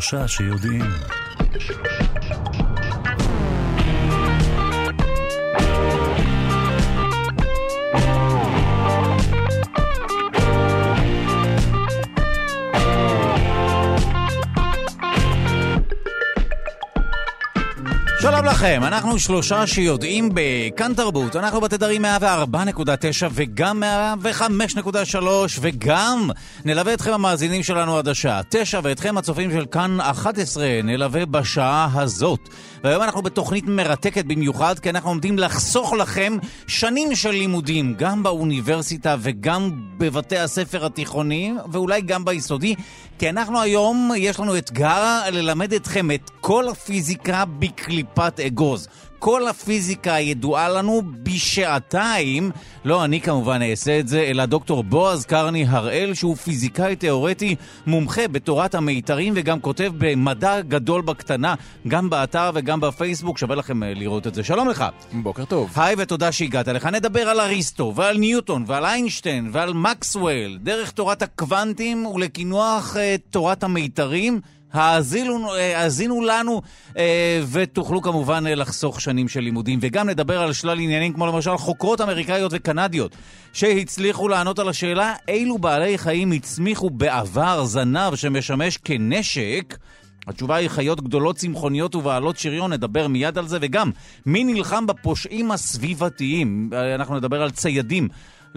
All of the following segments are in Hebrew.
שלושה שיודעים. לכם, אנחנו שלושה שיודעים בכאן תרבות, אנחנו בתדרים 104.9 וגם 105.3 וגם נלווה אתכם המאזינים שלנו עד השעה 9 ואתכם הצופים של כאן 11 נלווה בשעה הזאת. והיום אנחנו בתוכנית מרתקת במיוחד כי אנחנו עומדים לחסוך לכם שנים של לימודים גם באוניברסיטה וגם בבתי הספר התיכוניים ואולי גם ביסודי כי אנחנו היום, יש לנו אתגר ללמד אתכם את כל הפיזיקה בקליפת אגוז. כל הפיזיקה הידועה לנו בשעתיים. לא אני כמובן אעשה את זה, אלא דוקטור בועז קרני הראל, שהוא פיזיקאי תיאורטי, מומחה בתורת המיתרים וגם כותב במדע גדול בקטנה, גם באתר וגם בפייסבוק, שווה לכם אה, לראות את זה. שלום לך. בוקר טוב. היי ותודה שהגעת לך. נדבר על אריסטו ועל ניוטון ועל איינשטיין ועל מקסוול, דרך תורת הקוונטים ולקינוח uh, תורת המיתרים. האזינו, האזינו לנו אה, ותוכלו כמובן אה, לחסוך שנים של לימודים וגם נדבר על שלל עניינים כמו למשל חוקרות אמריקאיות וקנדיות שהצליחו לענות על השאלה אילו בעלי חיים הצמיחו בעבר זנב שמשמש כנשק? התשובה היא חיות גדולות צמחוניות ובעלות שריון, נדבר מיד על זה, וגם מי נלחם בפושעים הסביבתיים, אנחנו נדבר על ציידים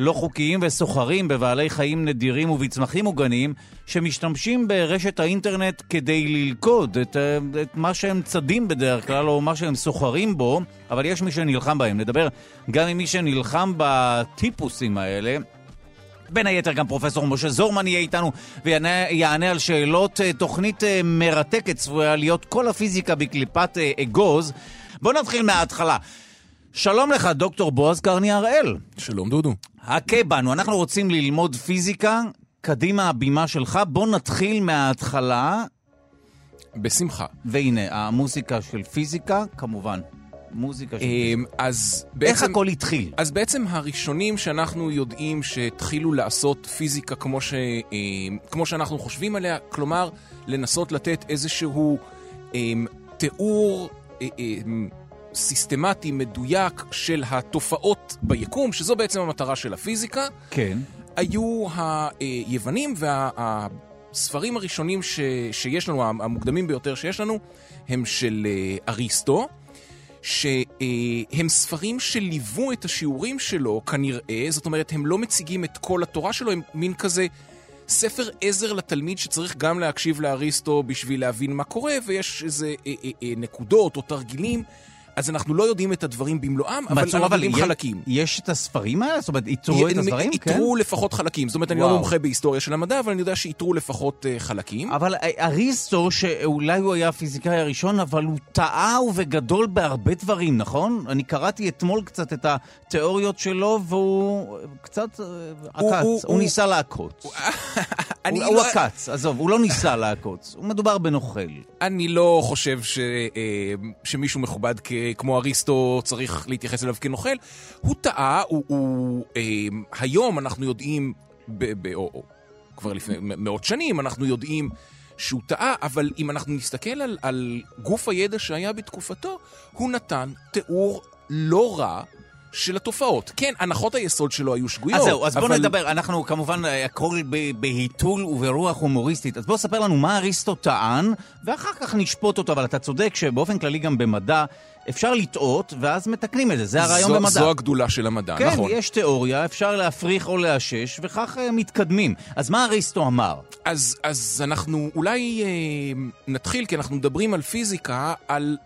לא חוקיים וסוחרים בבעלי חיים נדירים ובצמחים מוגנים שמשתמשים ברשת האינטרנט כדי ללכוד את, את מה שהם צדים בדרך כלל או מה שהם סוחרים בו, אבל יש מי שנלחם בהם. נדבר גם עם מי שנלחם בטיפוסים האלה. בין היתר גם פרופסור משה זורמן יהיה איתנו ויענה על שאלות. תוכנית מרתקת צפויה להיות כל הפיזיקה בקליפת אגוז. בואו נתחיל מההתחלה. שלום לך, דוקטור בועז קרני הראל. שלום דודו. הכה בנו, אנחנו רוצים ללמוד פיזיקה, קדימה הבימה שלך, בוא נתחיל מההתחלה. בשמחה. והנה, המוזיקה של פיזיקה, כמובן. מוזיקה של פיזיקה. אז איך בעצם, הכל התחיל? אז בעצם הראשונים שאנחנו יודעים שהתחילו לעשות פיזיקה כמו, ש, כמו שאנחנו חושבים עליה, כלומר, לנסות לתת איזשהו תיאור סיסטמטי, מדויק, של התופעות ביקום, שזו בעצם המטרה של הפיזיקה. כן. היו היוונים והספרים הראשונים ש, שיש לנו, המוקדמים ביותר שיש לנו, הם של אריסטו. שהם ספרים שליוו את השיעורים שלו כנראה, זאת אומרת, הם לא מציגים את כל התורה שלו, הם מין כזה ספר עזר לתלמיד שצריך גם להקשיב לאריסטו בשביל להבין מה קורה, ויש איזה אה, אה, אה, נקודות או תרגילים. אז אנחנו לא יודעים את הדברים במלואם, אבל אנחנו יודעים חלקים. יש את הספרים האלה? זאת אומרת, איתרו את הדברים? איתרו לפחות חלקים. זאת אומרת, אני לא מומחה בהיסטוריה של המדע, אבל אני יודע שאיתרו לפחות חלקים. אבל אריסטו, שאולי הוא היה הפיזיקאי הראשון, אבל הוא טעה ובגדול בהרבה דברים, נכון? אני קראתי אתמול קצת את התיאוריות שלו, והוא קצת עקץ. הוא ניסה לעקוץ. הוא עקץ, עזוב, הוא לא ניסה לעקוץ. הוא מדובר בנוכל. אני לא חושב שמישהו מכובד כ... כמו אריסטו צריך להתייחס אליו כנוכל. הוא טעה, הוא, הוא אה, היום אנחנו יודעים, ב, ב, או, או כבר לפני מאות שנים, אנחנו יודעים שהוא טעה, אבל אם אנחנו נסתכל על, על גוף הידע שהיה בתקופתו, הוא נתן תיאור לא רע של התופעות. כן, הנחות היסוד שלו היו שגויות. אז זהו, אז אבל... בוא נדבר, אנחנו כמובן הכל בהיתול וברוח הומוריסטית. אז בוא ספר לנו מה אריסטו טען, ואחר כך נשפוט אותו, אבל אתה צודק שבאופן כללי גם במדע אפשר לטעות, ואז מתקנים את זה, זה הרעיון זו, במדע. זו הגדולה של המדע, כן, נכון. כן, יש תיאוריה, אפשר להפריך או לאשש, וכך uh, מתקדמים. אז מה אריסטו אמר? אז, אז אנחנו אולי אה, נתחיל, כי אנחנו מדברים על פיזיקה, על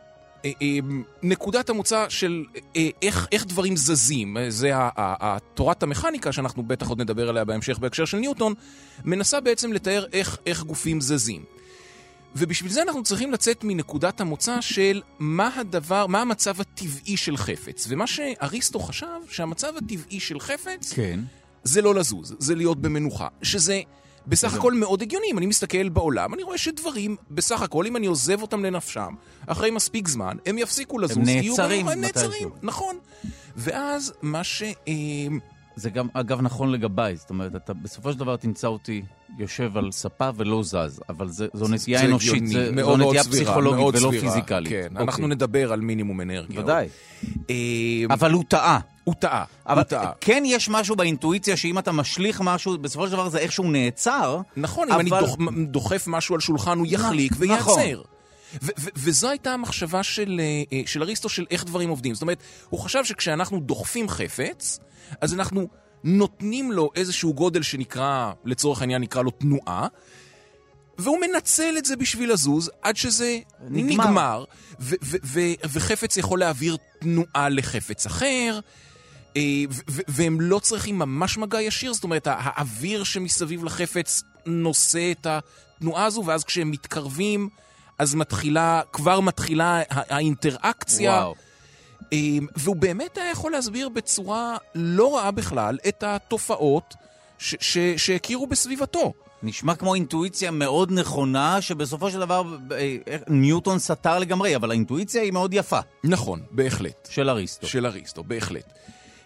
אה, אה, נקודת המוצא של אה, איך, איך דברים זזים. זה תורת המכניקה, שאנחנו בטח עוד נדבר עליה בהמשך בהקשר של ניוטון, מנסה בעצם לתאר איך, איך גופים זזים. ובשביל זה אנחנו צריכים לצאת מנקודת המוצא של מה הדבר, מה המצב הטבעי של חפץ. ומה שאריסטו חשב, שהמצב הטבעי של חפץ, כן. זה לא לזוז, זה להיות במנוחה. שזה בסך הכל מאוד הגיוני. אם אני מסתכל בעולם, אני רואה שדברים, בסך הכל, אם אני עוזב אותם לנפשם, אחרי מספיק זמן, הם יפסיקו לזוז. הם נעצרים. הם נעצרים, נכון. ואז מה ש... זה גם, אגב, נכון לגביי. זאת אומרת, אתה בסופו של דבר תמצא אותי יושב על ספה ולא זז, אבל זה, זו נטייה זה אנושית, זה, מאוד זו מאוד נטייה סבירה, פסיכולוגית מאוד ולא סבירה, פיזיקלית. כן, אוקיי. אנחנו נדבר על מינימום אנרגיה. ודאי. אה, אבל הוא טעה. הוא טעה, אבל הוא טעה. כן יש משהו באינטואיציה שאם אתה משליך משהו, בסופו של דבר זה איכשהו נעצר. נכון, אם אני אבל- דוח- דוחף משהו על שולחן, הוא יחליק נכון. וייעצר. ו- ו- וזו הייתה המחשבה של, אה, של אריסטו של איך דברים עובדים. זאת אומרת, הוא חשב שכשאנחנו דוחפים חפץ, אז אנחנו נותנים לו איזשהו גודל שנקרא, לצורך העניין נקרא לו תנועה, והוא מנצל את זה בשביל לזוז עד שזה נגמר. נגמר, ו- ו- ו- וחפץ יכול להעביר תנועה לחפץ אחר. אה, והם לא צריכים ממש מגע ישיר, זאת אומרת, הא- האוויר שמסביב לחפץ נושא את התנועה הזו, ואז כשהם מתקרבים, אז מתחילה, כבר מתחילה הא- האינטראקציה. וואו. אה, והוא באמת היה יכול להסביר בצורה לא רעה בכלל את התופעות ש- ש- שהכירו בסביבתו. נשמע כמו אינטואיציה מאוד נכונה, שבסופו של דבר אה, ניוטון סתר לגמרי, אבל האינטואיציה היא מאוד יפה, נכון, בהחלט. של אריסטו. של אריסטו, בהחלט.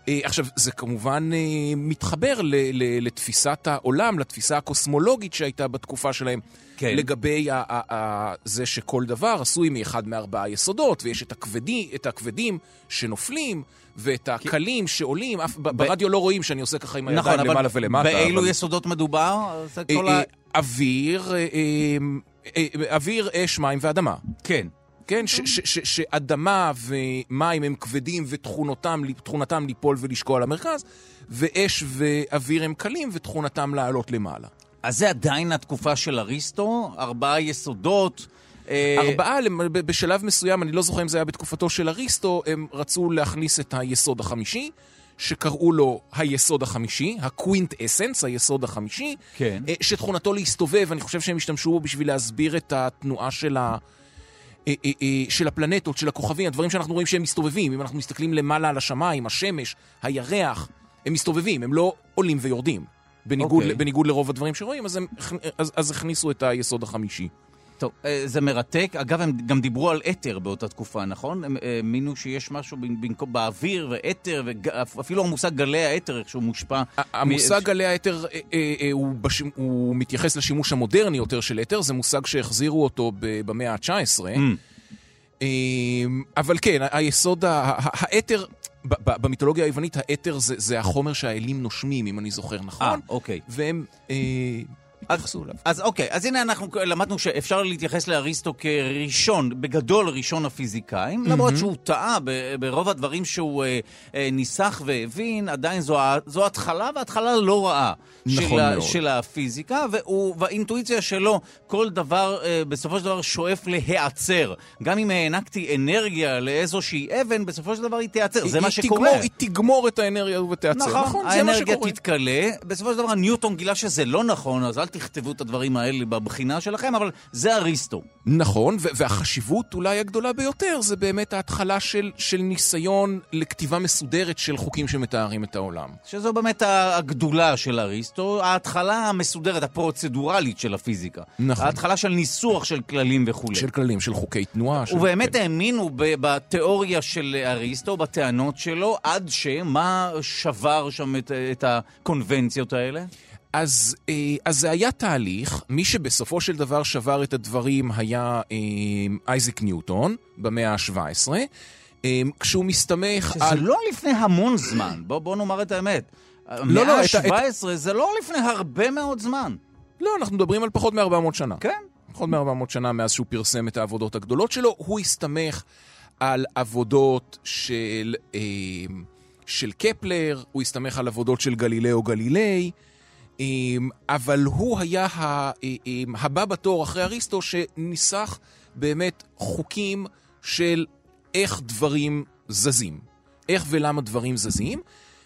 אה, עכשיו, זה כמובן אה, מתחבר לתפיסת העולם, לתפיסה הקוסמולוגית שהייתה בתקופה שלהם, כן. לגבי זה שכל דבר עשוי מאחד מארבעה יסודות, ויש את, הכבדי, את הכבדים שנופלים, ואת הקלים שעולים, אף, ב- ברדיו לא רואים שאני עושה ככה עם הידיים נכון, אבל למעלה ולמטה. באילו אבל- יסודות מדובר? אה. אוויר, אוויר, אש, מים ואדמה. כן. כן, ש- ש- ש- שאדמה ומים הם כבדים ותכונתם תכונתם ליפול ולשקוע על המרכז, ואש ואוויר הם קלים ותכונתם לעלות למעלה. אז זה עדיין התקופה של אריסטו? ארבעה יסודות? אה, ארבעה, בשלב מסוים, אני לא זוכר אם זה היה בתקופתו של אריסטו, הם רצו להכניס את היסוד החמישי, שקראו לו היסוד החמישי, הקווינט אסנס, היסוד החמישי, כן. אה, שתכונתו להסתובב, אני חושב שהם השתמשו בו בשביל להסביר את התנועה של ה... אה, אה, אה, של הפלנטות, של הכוכבים, הדברים שאנחנו רואים שהם מסתובבים. אם אנחנו מסתכלים למעלה על השמיים, השמש, הירח, הם מסתובבים, הם לא עולים ויורדים. בניגוד, אוקיי. okay. בניגוד לרוב הדברים שרואים, אז, הם, אז, אז הכניסו את היסוד החמישי. טוב, אה, זה מרתק. אגב, הם גם דיברו על אתר באותה תקופה, נכון? הם אה, האמינו שיש משהו במקום באוויר ואתר, ואפילו המושג גלי האתר, איך שהוא מושפע. המושג גלי האתר אה, אה, אה, הוא, בש... הוא מתייחס לשימוש המודרני יותר של אתר, זה מושג שהחזירו אותו במאה ה-19. Mm. אה, אבל כן, היסוד, האתר, במיתולוגיה היוונית האתר זה, זה החומר שהאלים נושמים, אם אני זוכר אה, נכון, אוקיי. והם אה, התייחסו אליו. אז אוקיי, אז הנה אנחנו למדנו שאפשר להתייחס לאריסטו כראשון, בגדול ראשון הפיזיקאים, למרות שהוא טעה ברוב הדברים שהוא אה, אה, ניסח והבין, עדיין זו, זו התחלה, והתחלה לא רעה. נכון של, ה- מאוד. של הפיזיקה, והוא, והאינטואיציה שלו, כל דבר אה, בסופו של דבר שואף להיעצר. גם אם הענקתי אנרגיה לאיזושהי אבן, בסופו של דבר היא תיעצר, זה היא- מה היא שקורה. תגמור, היא תגמור את האנרגיה ותיעצר. נכון, נכון זה מה האנרגיה שקורה. תתכלה. בסופו של דבר ניוטון גילה שזה לא נכון, אז אל תכתבו את הדברים האלה בבחינה שלכם, אבל זה אריסטו. נכון, והחשיבות אולי הגדולה ביותר זה באמת ההתחלה של, של ניסיון לכתיבה מסודרת של חוקים שמתארים את העולם. שזו באמת הגדולה של אריסטו, ההתחלה המסודרת, הפרוצדורלית של הפיזיקה. נכון. ההתחלה של ניסוח של כללים וכולי. של כללים, של חוקי תנועה. של... ובאמת כן. האמינו בתיאוריה של אריסטו, בטענות שלו, עד שמה שבר שם את, את הקונבנציות האלה? אז, אה, אז זה היה תהליך, מי שבסופו של דבר שבר את הדברים היה אה, אייזק ניוטון במאה ה-17, אה, כשהוא מסתמך שזה על... לא לפני המון זמן, בוא, בוא נאמר את האמת. לא, המאה את ה- את- ה-17 זה לא לפני הרבה מאוד זמן. לא, אנחנו מדברים על פחות מ-400 שנה. כן. פחות מ-400 שנה מאז שהוא פרסם את העבודות הגדולות שלו, הוא הסתמך על עבודות של, אה, של קפלר, הוא הסתמך על עבודות של גלילאו גלילי, אבל הוא היה הבא בתור אחרי אריסטו שניסח באמת חוקים של איך דברים זזים. איך ולמה דברים זזים,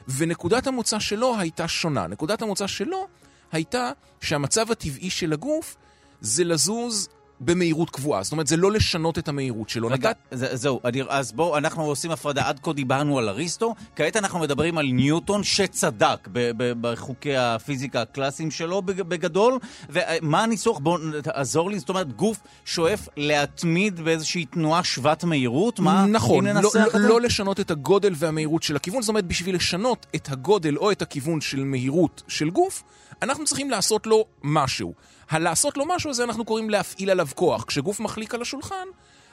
ונקודת המוצא שלו הייתה שונה. נקודת המוצא שלו הייתה שהמצב הטבעי של הגוף זה לזוז במהירות קבועה. זאת אומרת, זה לא לשנות את המהירות שלו. רגע, נתת- זה- זהו, אני- אז בואו, אנחנו עושים הפרדה. עד כה דיברנו על אריסטו, כעת אנחנו מדברים על ניוטון שצדק ב- ב- בחוקי הפיזיקה הקלאסיים שלו בג- בגדול. ומה הניסוח? בואו תעזור לי. זאת אומרת, גוף שואף להתמיד באיזושהי תנועה שוות מהירות? מה? נכון, לא, לא? לא לשנות את הגודל והמהירות של הכיוון, זאת אומרת, בשביל לשנות את הגודל או את הכיוון של מהירות של גוף, אנחנו צריכים לעשות לו משהו. הלעשות לו משהו הזה אנחנו קוראים להפעיל עליו כוח. כשגוף מחליק על השולחן,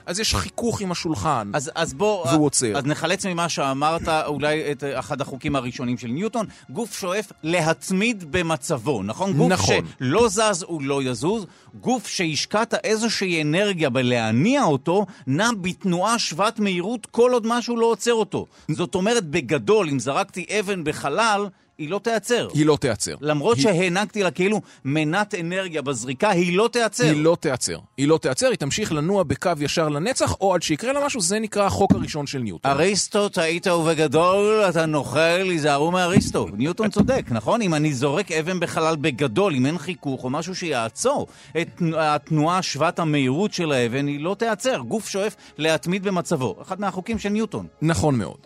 אז יש חיכוך עם השולחן. אז, אז בוא... והוא עוצר. אז נחלץ ממה שאמרת, אולי את אחד החוקים הראשונים של ניוטון. גוף שואף להתמיד במצבו, נכון? גוף נכון. שלא זז הוא לא יזוז. גוף שהשקעת איזושהי אנרגיה בלהניע אותו, נע בתנועה שוות מהירות כל עוד משהו לא עוצר אותו. זאת אומרת, בגדול, אם זרקתי אבן בחלל, היא לא תיעצר. היא לא תיעצר. למרות היא- שהענקתי לה כאילו מנת אנרגיה בזריקה, היא לא תיעצר. היא לא תיעצר. היא לא תיעצר, היא תמשיך לנוע בקו ישר לנצח, או עד שיקרה לה משהו, זה נקרא החוק הראשון של ניוטון. אריסטו, טעית ובגדול, אתה נוכל, היזהרו מאריסטו. ניוטון צודק, נכון? אם אני זורק אבן בחלל בגדול, אם אין חיכוך או משהו שיעצור את תנוע- התנועה שוות המהירות של האבן, היא לא תיעצר. גוף שואף להתמיד במצבו. אחד מהחוקים של ניוטון. נכון מאוד.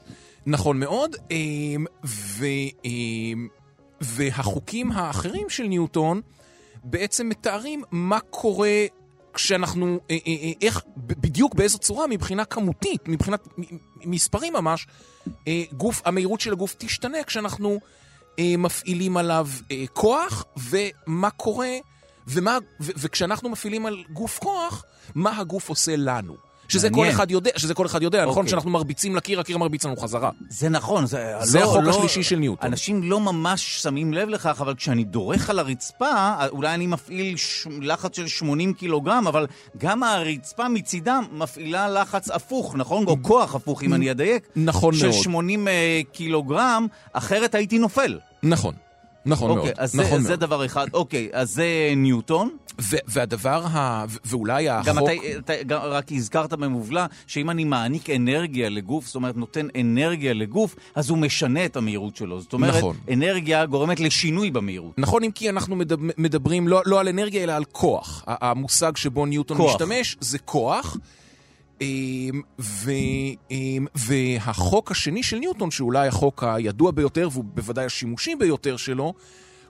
נכון מאוד, אמ, ו, והחוקים האחרים של ניוטון בעצם מתארים מה קורה כשאנחנו, אה, אה, אה, איך, בדיוק באיזו צורה מבחינה כמותית, מבחינת מספרים ממש, גוף, המהירות של הגוף תשתנה כשאנחנו מפעילים עליו כוח, ומה קורה, ומה, וכשאנחנו מפעילים על גוף כוח, מה הגוף עושה לנו. שזה כל. אחד יודע, שזה כל אחד יודע, נכון? אוקיי. כשאנחנו מרביצים לקיר, הקיר מרביץ לנו חזרה. זה נכון, זה, זה לא, החוק לא, השלישי של ניוטון. אנשים לא ממש שמים לב לכך, אבל כשאני דורך על הרצפה, אולי אני מפעיל ש... לחץ של 80 קילוגרם, אבל גם הרצפה מצידם מפעילה לחץ הפוך, נכון? או כוח הפוך, אם אני אדייק. נכון של מאוד. 80 אה, קילוגרם, אחרת הייתי נופל. נכון. נכון אוקיי, מאוד. אז נכון זה, זה מאוד. דבר אחד. אוקיי, אז זה ניוטון. ו- והדבר ה... ו- ואולי החוק... גם אתה, אתה גם רק הזכרת במובלע שאם אני מעניק אנרגיה לגוף, זאת אומרת נותן אנרגיה לגוף, אז הוא משנה את המהירות שלו. זאת אומרת, נכון. אנרגיה גורמת לשינוי במהירות. נכון, אם כי אנחנו מדב- מדברים לא, לא על אנרגיה, אלא על כוח. המושג שבו ניוטון כוח. משתמש זה כוח. אמ, ו, אמ, והחוק השני של ניוטון, שאולי החוק הידוע ביותר, והוא בוודאי השימושי ביותר שלו,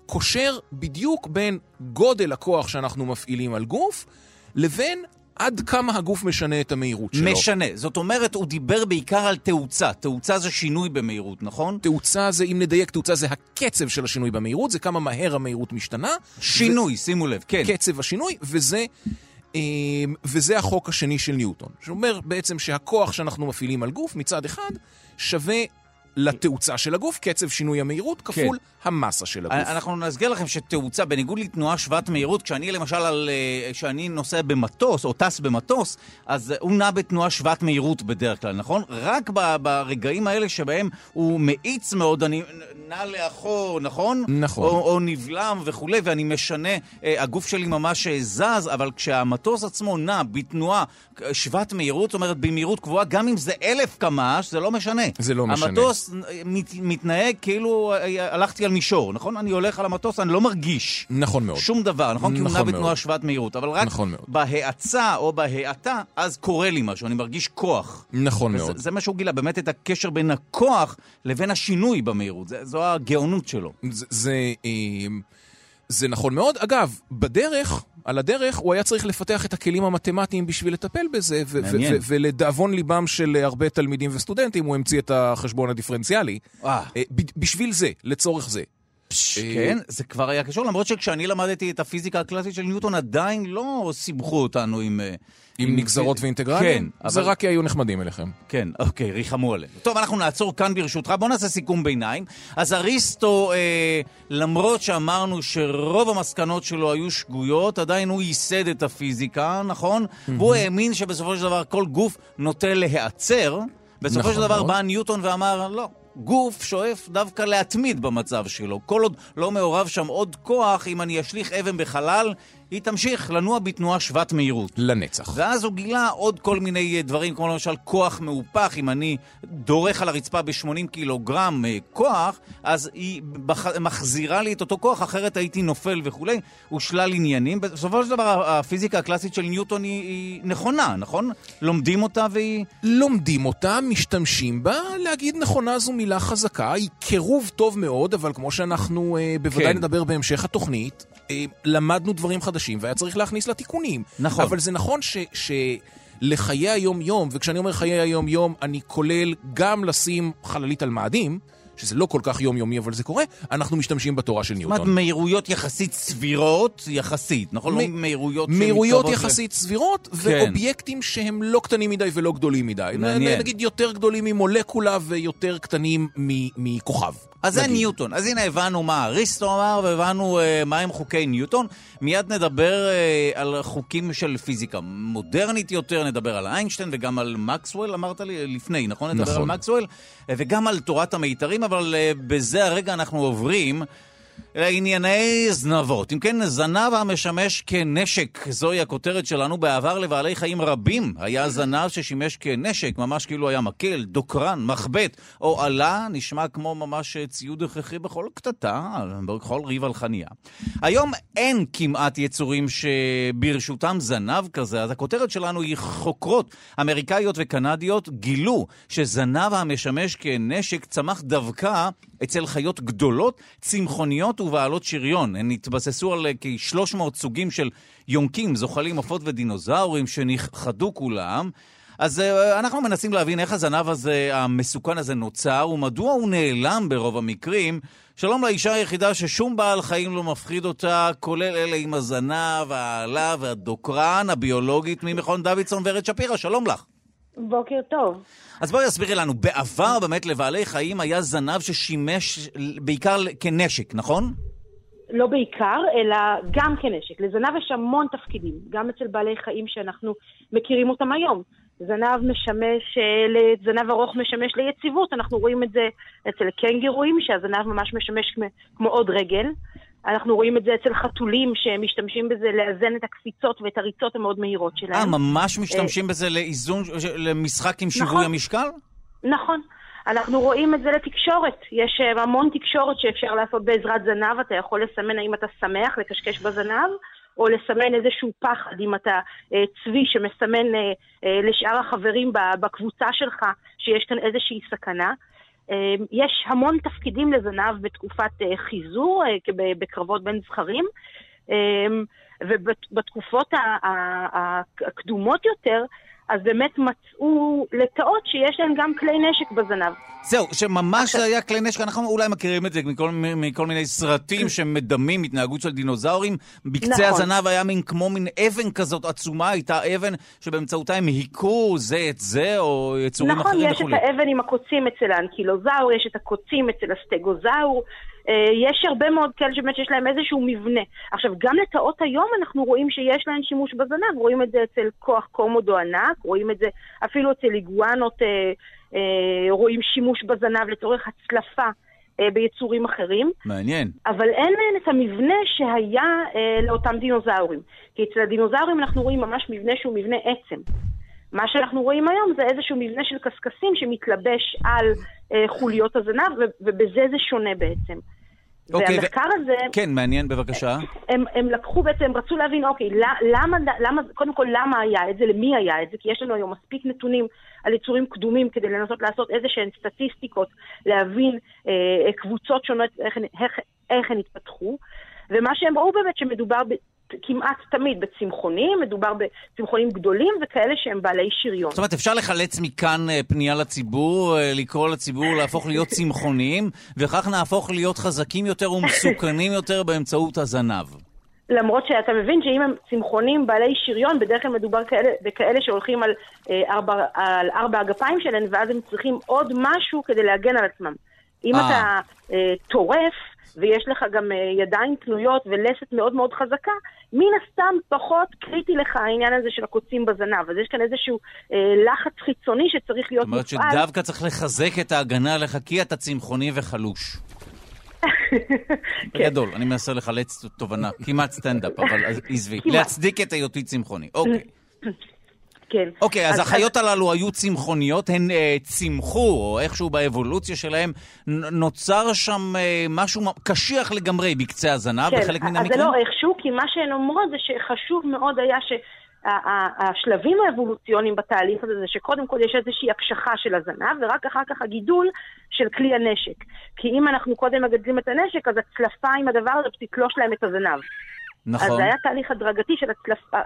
קושר בדיוק בין גודל הכוח שאנחנו מפעילים על גוף, לבין עד כמה הגוף משנה את המהירות שלו. משנה. זאת אומרת, הוא דיבר בעיקר על תאוצה. תאוצה זה שינוי במהירות, נכון? תאוצה זה, אם נדייק, תאוצה זה הקצב של השינוי במהירות, זה כמה מהר המהירות משתנה. שינוי, שימו לב, כן. קצב השינוי, וזה, וזה החוק השני של ניוטון. שאומר בעצם שהכוח שאנחנו מפעילים על גוף מצד אחד שווה לתאוצה של הגוף, קצב שינוי המהירות כפול המסה של הגוף. אנחנו נסגר לכם שתאוצה, בניגוד לתנועה שוות מהירות, כשאני למשל, על, אה, כשאני נוסע במטוס או טס במטוס, אז הוא נע בתנועה שוות מהירות בדרך כלל, נכון? רק ב- ברגעים האלה שבהם הוא מאיץ מאוד, אני נע לאחור, נכון? נכון. או, או נבלם וכולי, ואני משנה, אה, הגוף שלי ממש אה, זז, אבל כשהמטוס עצמו נע בתנועה שוות מהירות, זאת אומרת במהירות קבועה, גם אם זה אלף קמ"ש, זה לא משנה. זה לא משנה. המטוס מת, מתנהג כאילו אה, הלכתי על מישור, נכון? אני הולך על המטוס, אני לא מרגיש. נכון מאוד. שום דבר, נכון? כי הוא נכון נע. בתנועה שוות מהירות. אבל רק נכון. בהאצה או בהאטה, אז קורה לי משהו, אני מרגיש כוח. נכון וזה- מאוד. זה מה שהוא גילה, באמת את הקשר בין הכוח לבין השינוי במהירות. זה- זו הגאונות שלו. זה, זה, אה, זה נכון מאוד. אגב, בדרך, על הדרך, הוא היה צריך לפתח את הכלים המתמטיים בשביל לטפל בזה, ו- ו- מעניין. ו- ולדאבון ליבם של הרבה תלמידים וסטודנטים, הוא המציא את החשבון הדיפרנציאלי. אה. אה, בשביל זה, לצורך זה. כן, זה כבר היה קשור, למרות שכשאני למדתי את הפיזיקה הקלאסית של ניוטון, עדיין לא סיבכו אותנו עם... אה, עם נגזרות ואינטגרלים? כן, זה רק כי היו נחמדים אליכם. כן, אוקיי, ריחמו עלינו. טוב, אנחנו נעצור כאן ברשותך, בוא נעשה סיכום ביניים. אז אריסטו, אה, למרות שאמרנו שרוב המסקנות שלו היו שגויות, עדיין הוא ייסד את הפיזיקה, נכון? והוא האמין שבסופו של דבר כל גוף נוטה להיעצר. בסופו נכון של דבר מאוד. בא ניוטון ואמר, לא. גוף שואף דווקא להתמיד במצב שלו. כל עוד לא מעורב שם עוד כוח, אם אני אשליך אבן בחלל, היא תמשיך לנוע בתנועה שוות מהירות. לנצח. ואז הוא גילה עוד כל מיני דברים, כמו למשל כוח מהופך. אם אני דורך על הרצפה ב-80 קילוגרם אה, כוח, אז היא בח... מחזירה לי את אותו כוח, אחרת הייתי נופל וכולי. הוא שלל עניינים. בסופו של דבר, הפיזיקה הקלאסית של ניוטון היא, היא נכונה, נכון? לומדים אותה והיא... לומדים אותה, משתמשים בה. להגיד נכונה זו מילה חזקה. היא קירוב טוב מאוד, אבל כמו שאנחנו אה, בוודאי כן. נדבר בהמשך התוכנית, אה, למדנו דברים חדשים והיה צריך להכניס לה תיקונים. נכון. אבל זה נכון ש... ש... לחיי היום-יום, וכשאני אומר חיי היום-יום, אני כולל גם לשים חללית על מאדים, שזה לא כל כך יומיומי, אבל זה קורה, אנחנו משתמשים בתורה של ניוטון. זאת אומרת, מהירויות יחסית סבירות, יחסית, נכון? מ- לא מהירויות מהירויות יחסית ל... סבירות, כן. ואובייקטים שהם לא קטנים מדי ולא גדולים מדי. מעניין. נגיד יותר גדולים ממולקולה ויותר קטנים מכוכב. אז זה ניוטון. אז הנה הבנו מה אריסטו אמר והבנו uh, מהם חוקי ניוטון. מיד נדבר uh, על חוקים של פיזיקה מודרנית יותר, נדבר על איינשטיין וגם על מקסוול, אמרת לי לפני, נכון? נדבר נכון. על מקסוול, uh, וגם על תורת המיתרים, אבל uh, בזה הרגע אנחנו עוברים לענייני זנבות. אם כן, זנב המשמש כנשק, זוהי הכותרת שלנו. בעבר לבעלי חיים רבים היה זנב ששימש כנשק, ממש כאילו היה מקל, דוקרן, מחבט, או עלה, נשמע כמו ממש ציוד הכרחי בכל קטטה, בכל ריב על חניה. היום אין כמעט יצורים שברשותם זנב כזה, אז הכותרת שלנו היא חוקרות אמריקאיות וקנדיות גילו שזנב המשמש כנשק צמח דווקא אצל חיות גדולות, צמחוניות ובעלות שריון. הן התבססו על כ-300 סוגים של יונקים, זוחלים, עופות ודינוזאורים שנכחדו כולם. אז uh, אנחנו מנסים להבין איך הזנב הזה, המסוכן הזה, נוצר, ומדוע הוא נעלם ברוב המקרים. שלום לאישה היחידה ששום בעל חיים לא מפחיד אותה, כולל אלה עם הזנב, העלה והדוקרן, הביולוגית ממכון דוידסון ורד שפירא, שלום לך. בוקר טוב. אז בואי תסבירי לנו, בעבר באמת לבעלי חיים היה זנב ששימש בעיקר כנשק, נכון? לא בעיקר, אלא גם כנשק. לזנב יש המון תפקידים, גם אצל בעלי חיים שאנחנו מכירים אותם היום. זנב משמש, אה, זנב ארוך משמש ליציבות, אנחנו רואים את זה אצל קנגרואים, שהזנב ממש משמש כמו עוד רגל. אנחנו רואים את זה אצל חתולים שמשתמשים בזה לאזן את הקפיצות ואת הריצות המאוד מהירות שלהם. אה, ממש משתמשים בזה לאיזון, למשחק עם שיווי נכון, המשקל? נכון. אנחנו רואים את זה לתקשורת. יש אה, המון תקשורת שאפשר לעשות בעזרת זנב. אתה יכול לסמן האם אתה שמח, לקשקש בזנב, או לסמן איזשהו פחד, אם אתה אה, צבי שמסמן אה, אה, לשאר החברים בקבוצה שלך שיש כאן איזושהי סכנה. אמ, יש המון תפקידים לזנב בתקופת אה, חיזור, אה, בקרבות בין זכרים, אמ, ובתקופות הקדומות יותר, אז באמת מצאו לטאות שיש להם גם כלי נשק בזנב. זהו, שממש זה היה כלי נשק, אנחנו אולי מכירים את זה מכל, מכל מיני סרטים שמדמים התנהגות של דינוזאורים. בקצה נכון. הזנב היה מין כמו מין אבן כזאת עצומה, הייתה אבן שבאמצעותה הם היכו זה את זה, או יצורים נכון, אחרים וכולי. נכון, יש את האבן עם הקוצים אצל האנקילוזאור, יש את הקוצים אצל הסטגוזאור. אה, יש הרבה מאוד כאלה שבאמת שיש להם איזשהו מבנה. עכשיו, גם לטאות היום אנחנו רואים שיש להן שימוש בזנב, רואים את זה אצל כוח קומודו ענק, רואים את זה אפילו אצל איגואנות, אה, אה, רואים שימוש בזנב לצורך הצלפה. אה, ביצורים אחרים. מעניין. אבל אין להן את המבנה שהיה אה, לאותם דינוזאורים. כי אצל הדינוזאורים אנחנו רואים ממש מבנה שהוא מבנה עצם. מה שאנחנו רואים היום זה איזשהו מבנה של קשקשים שמתלבש על אה, חוליות הזנב, ובזה זה שונה בעצם. אוקיי, והמחקר ו... הזה... כן, מעניין, בבקשה. הם, הם לקחו בעצם, הם רצו להבין, אוקיי, למה, למה, קודם כל, למה היה את זה, למי היה את זה, כי יש לנו היום מספיק נתונים על יצורים קדומים כדי לנסות לעשות איזה שהן סטטיסטיקות, להבין אה, קבוצות שונות, איך, איך, איך הן התפתחו. ומה שהם ראו באמת שמדובר כמעט תמיד בצמחונים, מדובר בצמחונים גדולים וכאלה שהם בעלי שריון. זאת אומרת, אפשר לחלץ מכאן אה, פנייה לציבור, אה, לקרוא לציבור להפוך להיות צמחוניים, וכך נהפוך להיות חזקים יותר ומסוכנים יותר באמצעות הזנב. למרות שאתה מבין שאם הם צמחונים בעלי שריון, בדרך כלל מדובר כאלה, בכאלה שהולכים על, אה, ארבע, על ארבע הגפיים שלהם, ואז הם צריכים עוד משהו כדי להגן על עצמם. אם אתה אה, טורף, ויש לך גם uh, ידיים פנויות ולסת מאוד מאוד חזקה, מן הסתם פחות קריטי לך העניין הזה של הקוצים בזנב. אז יש כאן איזשהו uh, לחץ חיצוני שצריך להיות מופעל. זאת אומרת שדווקא צריך לחזק את ההגנה עליך כי אתה צמחוני וחלוש. בגדול, אני מנסה לחלץ תובנה, כמעט סטנדאפ, אבל עזבי. להצדיק את היותי צמחוני. אוקיי. כן. אוקיי, אז החיות הללו היו צמחוניות, הן אה, צמחו, או איכשהו באבולוציה שלהם, נוצר שם אה, משהו קשיח לגמרי בקצה הזנב כן, בחלק מן המקרים? אז זה לא איכשהו, כי מה שהן אומרות זה שחשוב מאוד היה ש... השלבים האבולוציוניים בתהליך הזה זה שקודם כל יש איזושהי הקשחה של הזנב, ורק אחר כך הגידול של כלי הנשק. כי אם אנחנו קודם מגדלים את הנשק, אז הצלפה עם הדבר הזה תתלוש להם את הזנב. נכון. אז זה היה תהליך הדרגתי של הצלפה,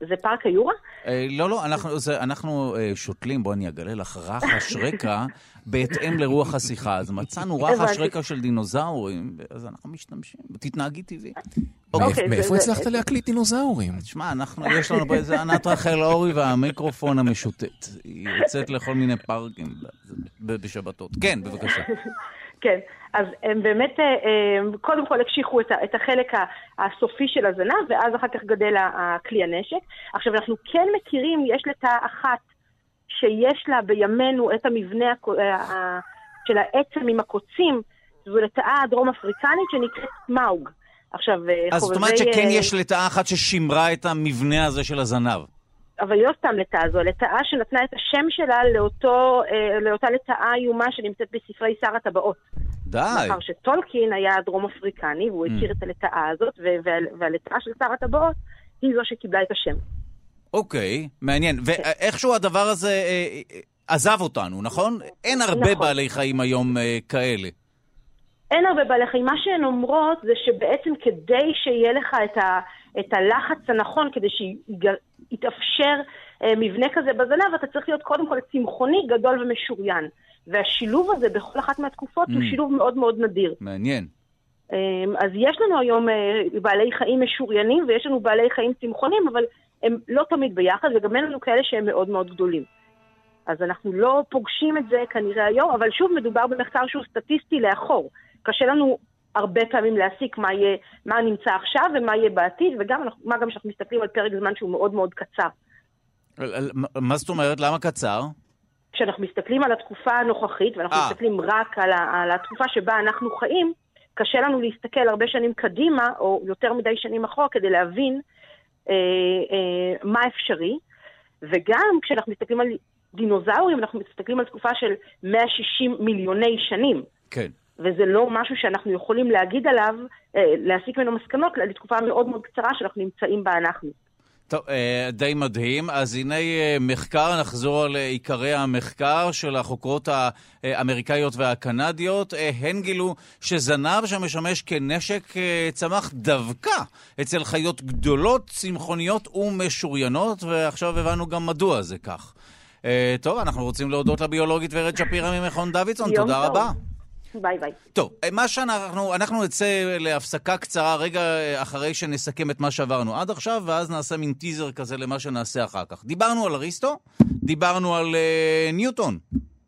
זה פארק היורה? אה, לא, לא, אנחנו, זה, אנחנו אה, שותלים, בואי אני אגלה לך, רחש רקע בהתאם לרוח השיחה. אז מצאנו רחש רקע של דינוזאורים, אז אנחנו משתמשים, תתנהגי טבעי. אוקיי, מאיפה הצלחת להקליט דינוזאורים? תשמע, אנחנו, יש לנו פה איזה ענת רחל אורי והמיקרופון המשוטט. היא יוצאת לכל מיני פארקים בשבתות. כן, בבקשה. כן, אז הם באמת, אה, אה, קודם כל הקשיחו את החלק הסופי של הזנב, ואז אחר כך גדל כלי הנשק. עכשיו, אנחנו כן מכירים, יש לתא אחת שיש לה בימינו את המבנה אה, של העצם עם הקוצים, זו לטאה הדרום אפריקנית שנקראת מאוג. עכשיו, אז זאת אומרת שכן יש לטאה אחת ששימרה את המבנה הזה של הזנב. אבל היא לא סתם לטאה זו, לטאה שנתנה את השם שלה לאותו, לאותה לטאה איומה שנמצאת בספרי שר הטבעות. די. מאחר שטולקין היה דרום אפריקני, והוא mm. הכיר את הלטאה הזאת, והלטאה של שר הטבעות היא זו שקיבלה את השם. אוקיי, מעניין. כן. ואיכשהו הדבר הזה אה, אה, עזב אותנו, נכון? אין הרבה נכון. בעלי חיים היום אה, כאלה. אין הרבה בעלי חיים. מה שהן אומרות זה שבעצם כדי שיהיה לך את, ה, את הלחץ הנכון, כדי שיתאפשר מבנה כזה בזנב, אתה צריך להיות קודם כל צמחוני, גדול ומשוריין. והשילוב הזה בכל אחת מהתקופות mm. הוא שילוב מאוד מאוד נדיר. מעניין. אה, אז יש לנו היום אה, בעלי חיים משוריינים ויש לנו בעלי חיים צמחונים, אבל הם לא תמיד ביחד, וגם אין לנו כאלה שהם מאוד מאוד גדולים. אז אנחנו לא פוגשים את זה כנראה היום, אבל שוב, מדובר במחקר שהוא סטטיסטי לאחור. קשה לנו הרבה פעמים להסיק מה, יהיה, מה נמצא עכשיו ומה יהיה בעתיד, וגם מה גם שאנחנו מסתכלים על פרק זמן שהוא מאוד מאוד קצר. מה זאת אומרת? למה קצר? כשאנחנו מסתכלים על התקופה הנוכחית, ואנחנו 아. אה. מסתכלים רק על, ה, על התקופה שבה אנחנו חיים, קשה לנו להסתכל הרבה שנים קדימה, או יותר מדי שנים אחורה, כדי להבין אה, אה, מה אפשרי. וגם כשאנחנו מסתכלים על דינוזאורים, אנחנו מסתכלים על תקופה של 160 מיליוני שנים. כן. וזה לא משהו שאנחנו יכולים להגיד עליו, אה, להסיק ממנו מסקנות לתקופה מאוד מאוד קצרה שאנחנו נמצאים בה אנחנו. טוב, אה, די מדהים. אז הנה אה, מחקר, נחזור על עיקרי המחקר של החוקרות האמריקאיות והקנדיות. הן גילו שזנב שמשמש כנשק צמח דווקא אצל חיות גדולות, צמחוניות ומשוריינות, ועכשיו הבנו גם מדוע זה כך. טוב, אנחנו רוצים להודות לביולוגית ורד שפירא ממכון דוידסון. תודה טוב. רבה. ביי ביי. טוב, אה, מה שאנחנו, אנחנו נצא להפסקה קצרה רגע אה, אחרי שנסכם את מה שעברנו עד עכשיו, ואז נעשה מין טיזר כזה למה שנעשה אחר כך. דיברנו על אריסטו, דיברנו על אה, ניוטון,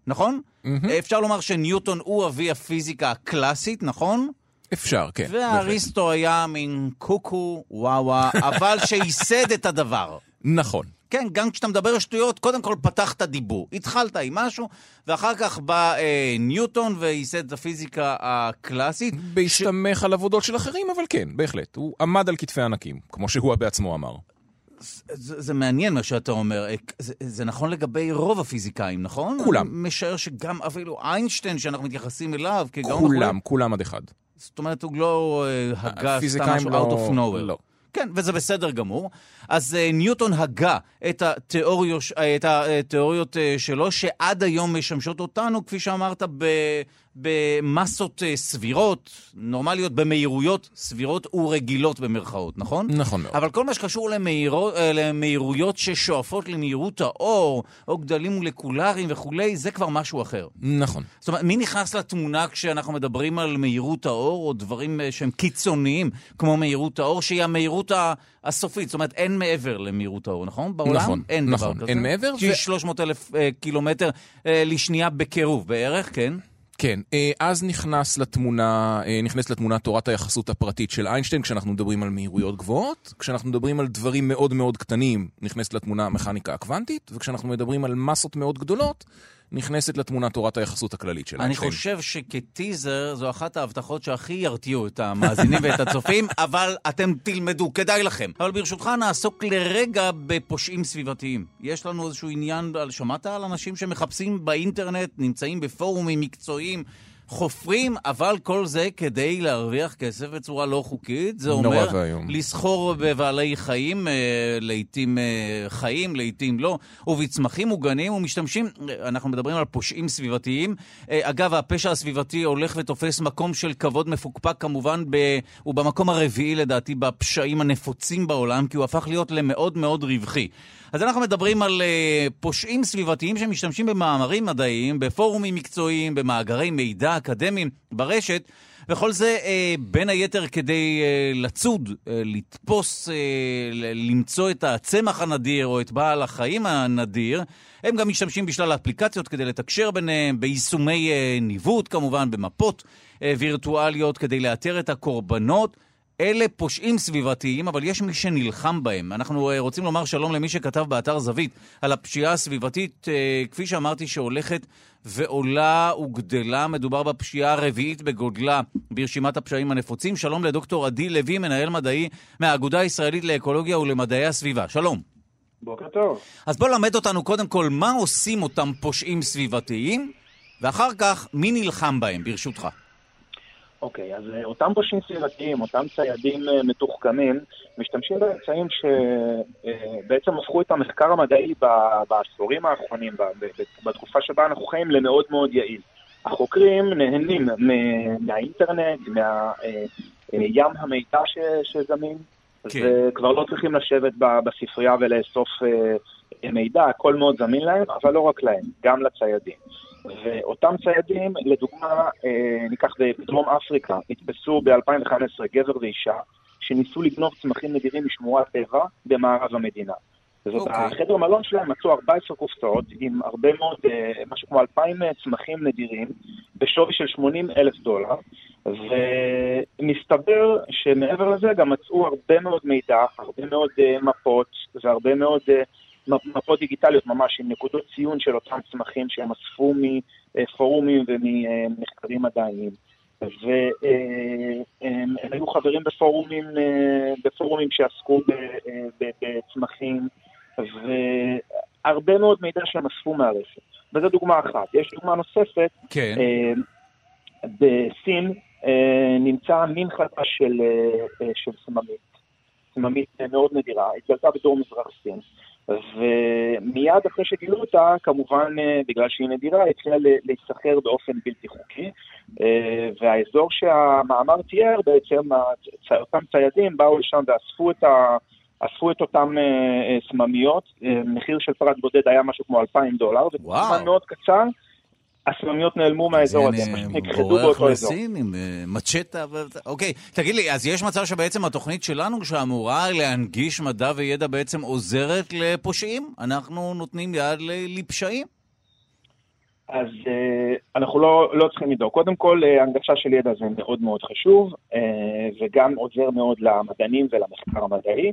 נכון? אמ-הממ. אפשר לומר שניוטון הוא אבי הפיזיקה הקלאסית, נכון? אפשר, כן. ואריסטו היה מין קוקו, וואו וואו, אבל שייסד את הדבר. נכון. כן, גם כשאתה מדבר שטויות, קודם כל פתחת דיבור. התחלת עם משהו, ואחר כך בא אה, ניוטון וייסד את הפיזיקה הקלאסית. בהסתמך ש... על עבודות של אחרים, אבל כן, בהחלט. הוא עמד על כתפי ענקים, כמו שהוא בעצמו אמר. זה, זה מעניין מה שאתה אומר. אה, זה, זה נכון לגבי רוב הפיזיקאים, נכון? כולם. אני משער שגם אפילו איינשטיין, שאנחנו מתייחסים אליו כגאון... כולם, כולם עד אחד. זאת אומרת, הוא לא uh, הגה סתם משהו לא, out of nowhere. לא. כן, וזה בסדר גמור. אז uh, ניוטון הגה את התיאוריות, את התיאוריות uh, שלו, שעד היום משמשות אותנו, כפי שאמרת, ב... במסות אה, סבירות, נורמליות, במהירויות סבירות ורגילות במרכאות, נכון? נכון מאוד. אבל כל מה שקשור למהירו, אה, למהירויות ששואפות למהירות האור, או גדלים מולקולריים וכולי, זה כבר משהו אחר. נכון. זאת אומרת, מי נכנס לתמונה כשאנחנו מדברים על מהירות האור, או דברים אה, שהם קיצוניים, כמו מהירות האור, שהיא המהירות הסופית, זאת אומרת, אין מעבר למהירות האור, נכון? בעולם נכון, אין נכון, דבר כזה. אין מעבר. שהיא ו... 300 אלף קילומטר לשנייה בקירוב בערך, כן? כן, אה, אז נכנס לתמונה, אה, נכנס לתמונה תורת היחסות הפרטית של איינשטיין כשאנחנו מדברים על מהירויות גבוהות, כשאנחנו מדברים על דברים מאוד מאוד קטנים, נכנסת לתמונה המכניקה הקוונטית, וכשאנחנו מדברים על מסות מאוד גדולות, נכנסת לתמונה תורת היחסות הכללית של אני איינשטיין. חושב שכטיזר זו אחת ההבטחות שהכי ירתיעו את המאזינים ואת הצופים, אבל אתם תלמדו, כדאי לכם. אבל ברשותך נעסוק לרגע בפושעים סביבתיים. יש לנו איזשהו עניין, שמעת על אנשים שמחפשים באינטרנט, נמצאים בפורומים מקצועיים. חופרים, אבל כל זה כדי להרוויח כסף בצורה לא חוקית. זה אומר. לסחור בבעלי חיים, אה, לעיתים אה, חיים, לעיתים לא, ובצמחים מוגנים, ומשתמשים, אנחנו מדברים על פושעים סביבתיים. אה, אגב, הפשע הסביבתי הולך ותופס מקום של כבוד מפוקפק, כמובן, ב... הוא במקום הרביעי לדעתי בפשעים הנפוצים בעולם, כי הוא הפך להיות למאוד מאוד רווחי. אז אנחנו מדברים על uh, פושעים סביבתיים שמשתמשים במאמרים מדעיים, בפורומים מקצועיים, במאגרי מידע אקדמיים, ברשת, וכל זה uh, בין היתר כדי uh, לצוד, uh, לתפוס, uh, למצוא את הצמח הנדיר או את בעל החיים הנדיר. הם גם משתמשים בשלל האפליקציות כדי לתקשר ביניהם, ביישומי uh, ניווט כמובן, במפות uh, וירטואליות כדי לאתר את הקורבנות. אלה פושעים סביבתיים, אבל יש מי שנלחם בהם. אנחנו אה, רוצים לומר שלום למי שכתב באתר זווית על הפשיעה הסביבתית, אה, כפי שאמרתי, שהולכת ועולה וגדלה. מדובר בפשיעה הרביעית בגודלה ברשימת הפשעים הנפוצים. שלום לדוקטור עדי לוי, מנהל מדעי מהאגודה הישראלית לאקולוגיה ולמדעי הסביבה. שלום. בוקר טוב. אז בוא למד אותנו קודם כל מה עושים אותם פושעים סביבתיים, ואחר כך מי נלחם בהם, ברשותך. אוקיי, אז אה, אותם פושעים סביבתיים, אותם ציידים אה, מתוחכמים, משתמשים באמצעים שבעצם הפכו את המחקר המדעי בעשורים האחרונים, בתקופה שבה אנחנו חיים, למאוד מאוד יעיל. החוקרים נהנים מהאינטרנט, מהים המידע שזמין, כן. וכבר לא צריכים לשבת בספרייה ולאסוף אה, מידע, הכל מאוד זמין להם, אבל לא רק להם, גם לציידים. ואותם ציידים, לדוגמה, אה, ניקח בדרום אפריקה, נתפסו ב-2015 גבר ואישה, שניסו לגנוב צמחים נדירים משמורת טבע במערב המדינה. אוקיי. ובחדר מלון שלהם מצאו 14 קופסאות עם הרבה מאוד, אה, משהו כמו 2,000 צמחים נדירים, בשווי של 80 אלף דולר, ומסתבר שמעבר לזה גם מצאו הרבה מאוד מידע, הרבה מאוד אה, מפות והרבה מאוד אה, מפות דיגיטליות ממש עם נקודות ציון של אותם צמחים שהם אספו מפורומים וממחקרים מדעיים. והם היו חברים בפורומים, אה, בפורומים שעסקו אה, בצמחים, והרבה מאוד מידע שהם אספו מהרשת. וזו דוגמה אחת. יש דוגמה נוספת, כן. אה, בסין אה, נמצא מין חדש של, אה, אה, של סממית, סממית אה, מאוד נדירה, התגלתה בדרום מזרח סין. ומיד אחרי שגילו אותה, כמובן, אה, בגלל שהיא נדירה, היא התחילה להיסחר באופן בלתי חוקי. אה, והאזור שהמאמר תיאר, בעצם אותם ציידים באו לשם ואספו את ה... אספו את אותם אה, סממיות, מחיר של פרט בודד היה משהו כמו 2,000 דולר, וואו. מאוד קצר הסממיות נעלמו מהאזור הזה, פשוט נכחדו בורח באותו אזור. לסין עם מצ'טה. אוקיי, תגיד לי, אז יש מצב שבעצם התוכנית שלנו, שאמורה להנגיש מדע וידע, בעצם עוזרת לפושעים? אנחנו נותנים יד לפשעים? אז אה, אנחנו לא, לא צריכים לדאוג. קודם כל, אה, הנגשה של ידע זה מאוד מאוד חשוב, אה, וגם עוזר מאוד למדענים ולמחקר המדעי.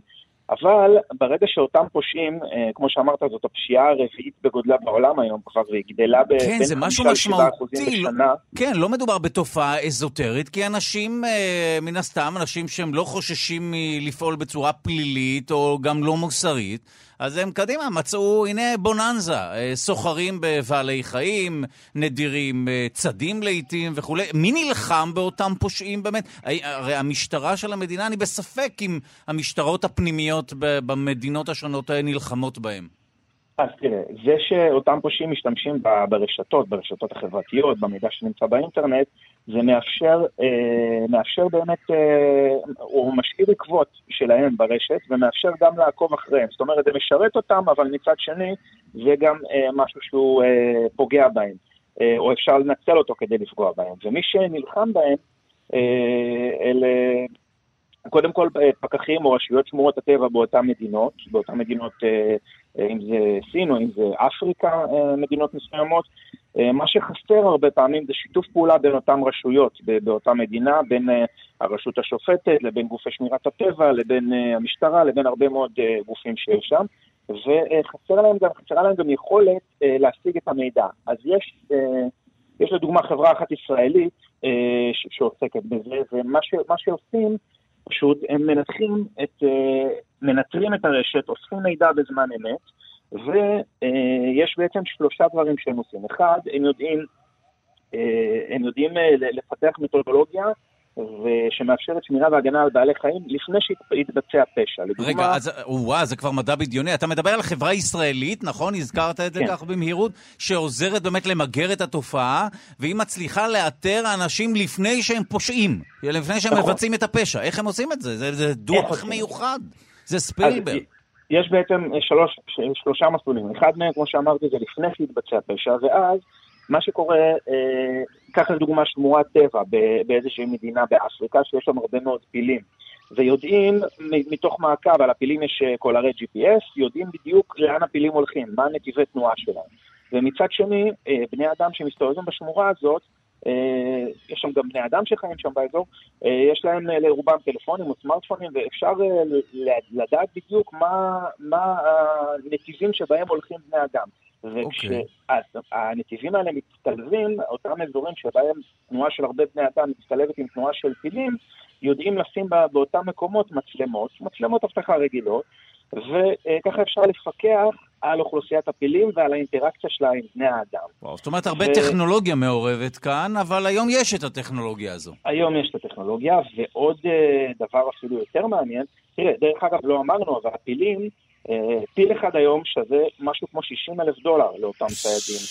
אבל ברגע שאותם פושעים, אה, כמו שאמרת, זאת הפשיעה הרביעית בגודלה בעולם היום כבר, והיא גדלה ב- כן, בין זה משהו 5 ל-7 אחוזים משמעותי, לא- בשנה. כן, לא מדובר בתופעה אזוטרית, כי אנשים, אה, מן הסתם, אנשים שהם לא חוששים מלפעול בצורה פלילית או גם לא מוסרית, אז הם קדימה, מצאו, הנה בוננזה, אה, סוחרים בבעלי חיים, נדירים, אה, צדים לעיתים וכולי. מי נלחם באותם פושעים באמת? הרי- המשטרה של המדינה, אני בספק אם המשטרות הפנימיות במדינות השונות האלה נלחמות בהם. אז תראה, זה שאותם פושעים משתמשים ברשתות, ברשתות החברתיות, במידע שנמצא באינטרנט, זה מאפשר, אה, מאפשר באמת, אה, הוא משאיר עקבות שלהם ברשת, ומאפשר גם לעקוב אחריהם. זאת אומרת, זה משרת אותם, אבל מצד שני, זה גם אה, משהו שהוא אה, פוגע בהם, אה, או אפשר לנצל אותו כדי לפגוע בהם. ומי שנלחם בהם, אה, אלה... קודם כל אה, פקחים או רשויות שמורות הטבע באותן מדינות, באותן מדינות, אה, אה, אם זה סין או אם זה אפריקה, מדינות מסוימות. מה שחסר הרבה פעמים זה שיתוף פעולה בין אותן רשויות באותה מדינה, בין הרשות השופטת לבין גופי שמירת הטבע, לבין המשטרה, לבין הרבה מאוד גופים שיש שם. וחסרה להם להם גם יכולת להשיג את המידע. אז יש, יש לדוגמה חברה אחת ישראלית שעוסקת בזה, ומה ש, שעושים, פשוט הם מנתחים את, אה, מנטרים את הרשת, אוספים מידע בזמן אמת, ויש בעצם שלושה דברים שהם עושים. אחד, הם יודעים, אה, הם יודעים אה, לפתח מתודולוגיה ושמאפשרת שמירה והגנה על בעלי חיים לפני שיתבצע פשע. לדוגמה... רגע, אז וואו, זה כבר מדע בדיוני. אתה מדבר על חברה ישראלית, נכון? הזכרת את זה כן. כך במהירות, שעוזרת באמת למגר את התופעה, והיא מצליחה לאתר אנשים לפני שהם פושעים, לפני שהם נכון. מבצעים את הפשע. איך הם עושים את זה? זה, זה דוח מיוחד. זה ספילברג. יש בעצם שלוש, שלושה מסלולים. אחד מהם, כמו שאמרתי, זה לפני שיתבצע פשע, ואז מה שקורה, אה, קח לדוגמה שמורת טבע באיזושהי מדינה באפריקה שיש שם הרבה מאוד פילים. ויודעים מתוך מעקב, על הפילים יש אה, קולרי GPS, יודעים בדיוק לאן הפילים הולכים, מה נתיבי תנועה שלהם. ומצד שני, אה, בני אדם שמסתובבים בשמורה הזאת, יש שם גם בני אדם שחיים שם באזור, יש להם לרובם טלפונים או סמארטפונים, ואפשר לדעת בדיוק מה, מה הנתיבים שבהם הולכים בני אדם. וכשהנתיבים האלה מצטלבים, אותם אזורים שבהם תנועה של הרבה בני אדם מצטלבת עם תנועה של טילים, יודעים לשים באותם מקומות מצלמות, מצלמות אבטחה רגילות, וככה אפשר לפקח על אוכלוסיית הפילים ועל האינטראקציה שלה עם בני האדם. וואו, זאת אומרת, הרבה ו... טכנולוגיה מעורבת כאן, אבל היום יש את הטכנולוגיה הזו. היום יש את הטכנולוגיה, ועוד uh, דבר אפילו יותר מעניין, תראה, דרך אגב, לא אמרנו, אבל הפילים, אה, פיל אחד היום שווה משהו כמו 60 אלף דולר לאותם ציידים.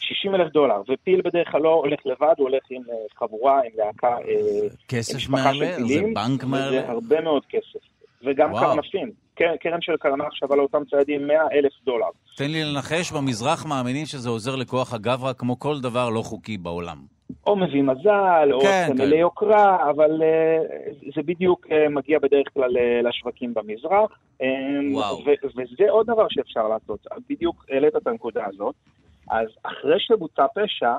60 אלף דולר, ופיל בדרך כלל לא הולך לבד, הוא הולך עם אה, חבורה, עם להקה, אה, כסף מעלה, זה בנק מעלה. זה הרבה מאוד כסף. וגם קרנפים. קרן של קרנף שווה לאותם ציידים 100 אלף דולר. תן לי לנחש, במזרח מאמינים שזה עוזר לכוח הגברא כמו כל דבר לא חוקי בעולם. או מביא מזל, או כן, סמלי כן. יוקרה, אבל uh, זה בדיוק uh, מגיע בדרך כלל uh, לשווקים במזרח. Um, וזה עוד דבר שאפשר לעשות, בדיוק העלית את הנקודה הזאת. אז אחרי שבוצע פשע,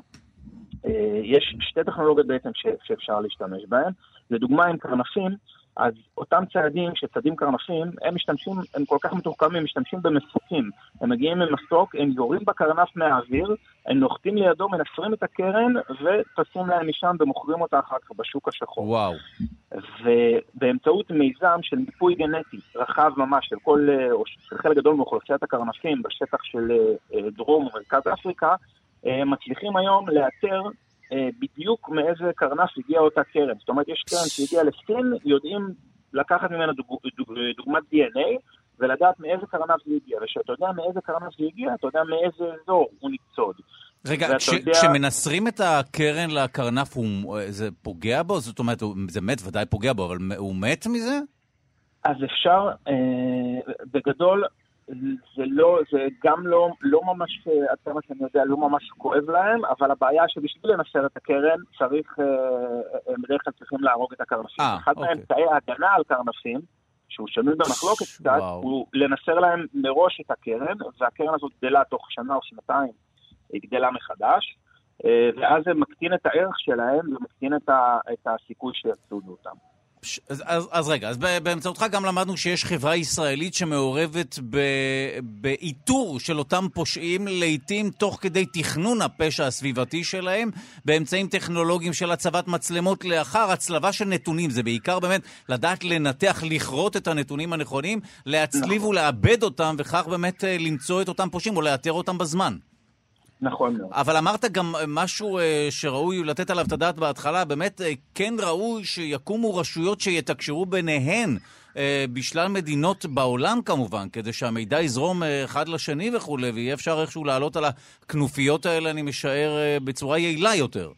יש שתי טכנולוגיות בעצם שאפשר להשתמש בהן. לדוגמה, עם קרנפים, אז אותם ציידים שצדים קרנפים, הם משתמשים, הם כל כך מתוחכמים, הם משתמשים במסוקים. הם מגיעים עם מסוק, הם יורים בקרנף מהאוויר, הם נוחתים לידו, מנסרים את הקרן וטסים להם משם ומוכרים אותה אחר כך בשוק השחור. וואו. ובאמצעות מיזם של מיפוי גנטי רחב ממש של כל, או של חלק גדול מאוכלוסיית הקרנפים בשטח של אה, דרום ומרכז אפריקה, אה, מצליחים היום לאתר אה, בדיוק מאיזה קרנף הגיעה אותה קרן. זאת אומרת, יש קרן שהגיעה לסין, יודעים לקחת ממנה דוג, דוג, דוגמת DNA ולדעת מאיזה קרנף זה הגיע. וכשאתה יודע מאיזה קרנף זה הגיע, אתה יודע מאיזה אזור הוא ניצוד. רגע, כשמנסרים יודע... את הקרן לקרנף, הוא, זה פוגע בו? זאת אומרת, זה מת, ודאי פוגע בו, אבל הוא מת מזה? אז אפשר, אה, בגדול, זה לא, זה גם לא, לא ממש, עד כמה שאני יודע, לא ממש כואב להם, אבל הבעיה שבשביל לנסר את הקרן צריך, אה, הם בדרך כלל צריכים להרוג את הקרנפים. אה, אחד אוקיי. מאמצעי ההגנה על קרנפים, שהוא שנוי במחלוקת קצת, הוא לנסר להם מראש את הקרן, והקרן הזאת גדלה תוך שנה או שנתיים, היא גדלה מחדש, אה, ואז זה מקטין את הערך שלהם ומקטין את, ה, את הסיכוי שיצודו אותם. אז, אז, אז רגע, אז באמצעותך גם למדנו שיש חברה ישראלית שמעורבת ב, באיתור של אותם פושעים, לעיתים תוך כדי תכנון הפשע הסביבתי שלהם, באמצעים טכנולוגיים של הצבת מצלמות לאחר הצלבה של נתונים. זה בעיקר באמת לדעת לנתח, לכרות את הנתונים הנכונים, להצליב נכון. ולעבד אותם, וכך באמת אה, למצוא את אותם פושעים או לאתר אותם בזמן. נכון מאוד. אבל אמרת גם משהו אה, שראוי לתת עליו את הדעת בהתחלה, באמת אה, כן ראוי שיקומו רשויות שיתקשרו ביניהן אה, בשלל מדינות בעולם כמובן, כדי שהמידע יזרום אחד לשני וכולי, ויהיה אפשר איכשהו לעלות על הכנופיות האלה, אני משער, בצורה יעילה יותר.